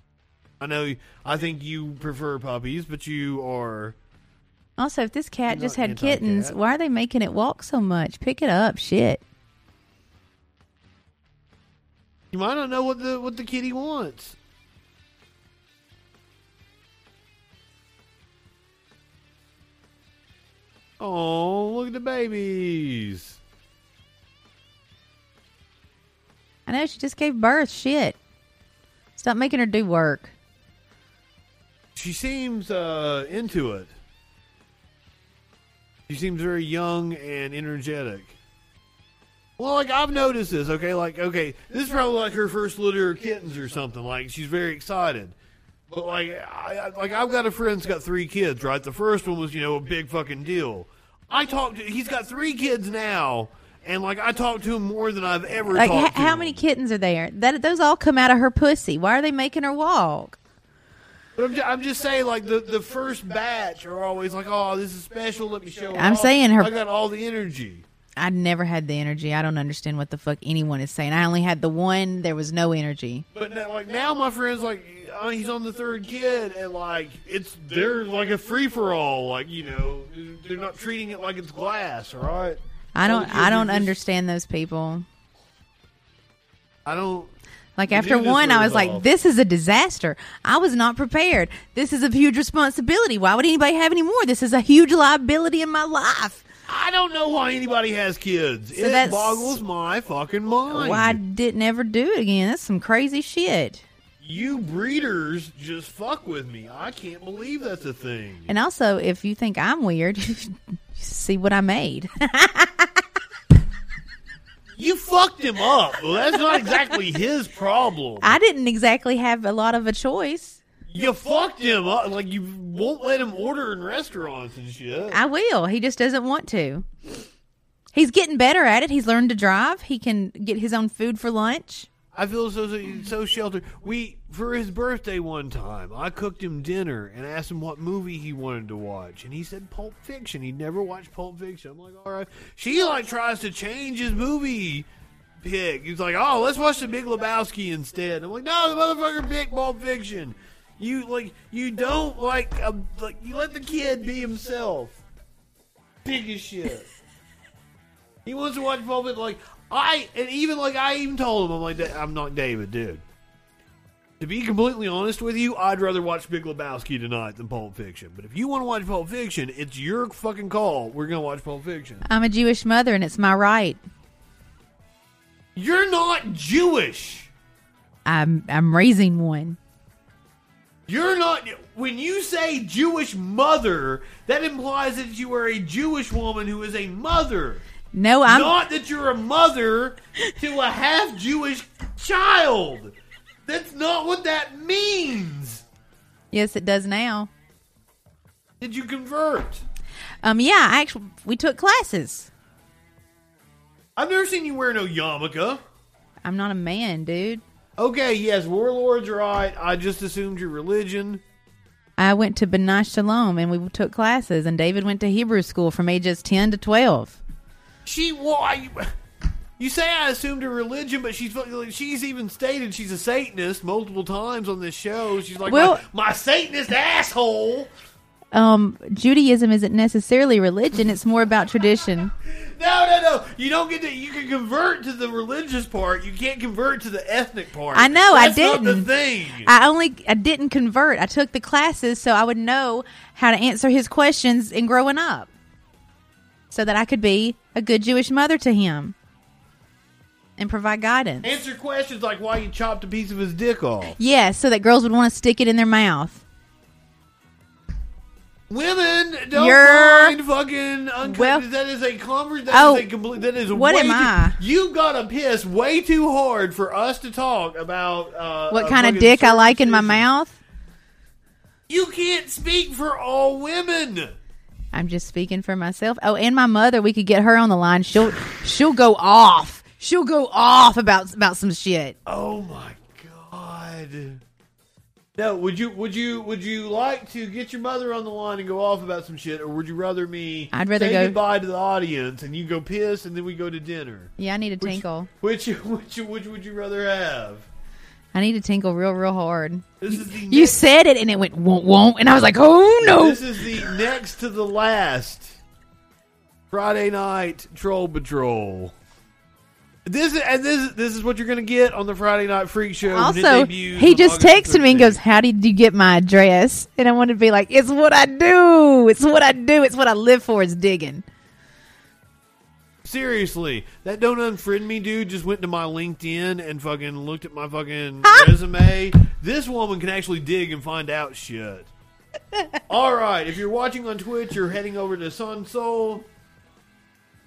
I know. I think you prefer puppies, but you are. Also, if this cat You're just not had kittens, anti-cat. why are they making it walk so much? Pick it up, shit. You might not know what the what the kitty wants. Oh, look at the babies. I know she just gave birth. Shit. Stop making her do work. She seems uh, into it. She seems very young and energetic. Well, like I've noticed this. Okay, like okay, this is probably like her first litter of kittens or something. Like she's very excited. But like, I, I, like I've got a friend that's got three kids. Right, the first one was you know a big fucking deal. I talked. to He's got three kids now, and like I talked to him more than I've ever Like, talked h- to how him. many kittens are there? That those all come out of her pussy. Why are they making her walk? But I'm, ju- I'm just saying, like the, the first batch are always like, "Oh, this is special. Let me show." it I'm off." saying her- I got all the energy. I never had the energy. I don't understand what the fuck anyone is saying. I only had the one. There was no energy. But now, like now, my friend's like, oh, he's on the third kid, and like it's they're like a free for all. Like you know, they're not treating it like it's glass. All right. I don't. I don't understand those people. I don't. Like after one, I was like, "This is a disaster. I was not prepared. This is a huge responsibility. Why would anybody have any more? This is a huge liability in my life." I don't know why anybody has kids. So it boggles my fucking mind. Why I didn't ever do it again? That's some crazy shit. You breeders just fuck with me. I can't believe that's a thing. And also, if you think I'm weird, see what I made. You fucked him up. Well, that's not exactly his problem. I didn't exactly have a lot of a choice. You fucked him up. Like you won't let him order in restaurants and shit. I will. He just doesn't want to. He's getting better at it. He's learned to drive. He can get his own food for lunch. I feel so so, sheltered. We for his birthday one time, I cooked him dinner and asked him what movie he wanted to watch, and he said Pulp Fiction. He'd never watched Pulp Fiction. I'm like, all right. She like tries to change his movie pick. He's like, oh, let's watch The Big Lebowski instead. I'm like, no, the motherfucker picked Pulp Fiction. You like you don't like uh, like you let the kid be himself. Big as shit. He wants to watch Pulp Fiction. Like I, and even like I even told him, I'm like, I'm not David, dude. To be completely honest with you, I'd rather watch Big Lebowski tonight than Pulp Fiction. But if you want to watch Pulp Fiction, it's your fucking call. We're gonna watch Pulp Fiction. I'm a Jewish mother, and it's my right. You're not Jewish. I'm I'm raising one. You're not. When you say Jewish mother, that implies that you are a Jewish woman who is a mother. No, I'm Not that you're a mother to a half Jewish child. That's not what that means. Yes, it does now. Did you convert? Um, yeah, I actually we took classes. I've never seen you wear no yarmulke. I'm not a man, dude. Okay, yes, warlords are right. I just assumed your religion. I went to B'nai Shalom and we took classes, and David went to Hebrew school from ages ten to twelve. She why? You say I assumed her religion, but she's she's even stated she's a Satanist multiple times on this show. She's like, Well- my, my Satanist asshole. Um, Judaism isn't necessarily religion; it's more about tradition. No, no, no. You don't get to. You can convert to the religious part. You can't convert to the ethnic part. I know, I That's not didn't. the thing. I only I didn't convert. I took the classes so I would know how to answer his questions in growing up, so that I could be a good Jewish mother to him and provide guidance. Answer questions like why you chopped a piece of his dick off. Yes, so that girls would want to stick it in their mouth. Women don't You're- find fucking uncut. Well- that is a conversation. That Oh, is a complete. That is what am too- I? You gotta piss way too hard for us to talk about uh, What uh, kind of dick I like in my mouth? You can't speak for all women. I'm just speaking for myself. Oh, and my mother, we could get her on the line. She'll she'll go off. She'll go off about about some shit. Oh my god. No, would you would you would you like to get your mother on the line and go off about some shit, or would you rather me? I'd rather say go- goodbye to the audience and you go piss and then we go to dinner. Yeah, I need a Which- tinkle. Which which which would you rather have? I need to tinkle real, real hard. This is the You next- said it, and it went won't won't, and I was like, oh no. This is the next to the last Friday night troll patrol. This is, and this this is what you're going to get on the Friday night freak show. Also, he just August texted me and goes, "How did you get my address?" And I wanted to be like, "It's what I do. It's what I do. It's what I live for. Is digging." Seriously, that don't unfriend me dude just went to my LinkedIn and fucking looked at my fucking resume. This woman can actually dig and find out shit. All right, if you're watching on Twitch, you're heading over to Sun Soul.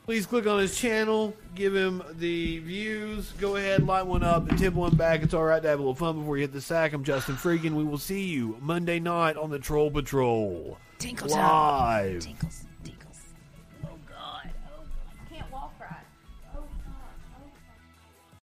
Please click on his channel, give him the views. Go ahead, light one up, and tip one back. It's all right to have a little fun before you hit the sack. I'm Justin Freakin. We will see you Monday night on the Troll Patrol. Tinkle time. live. Tinkles.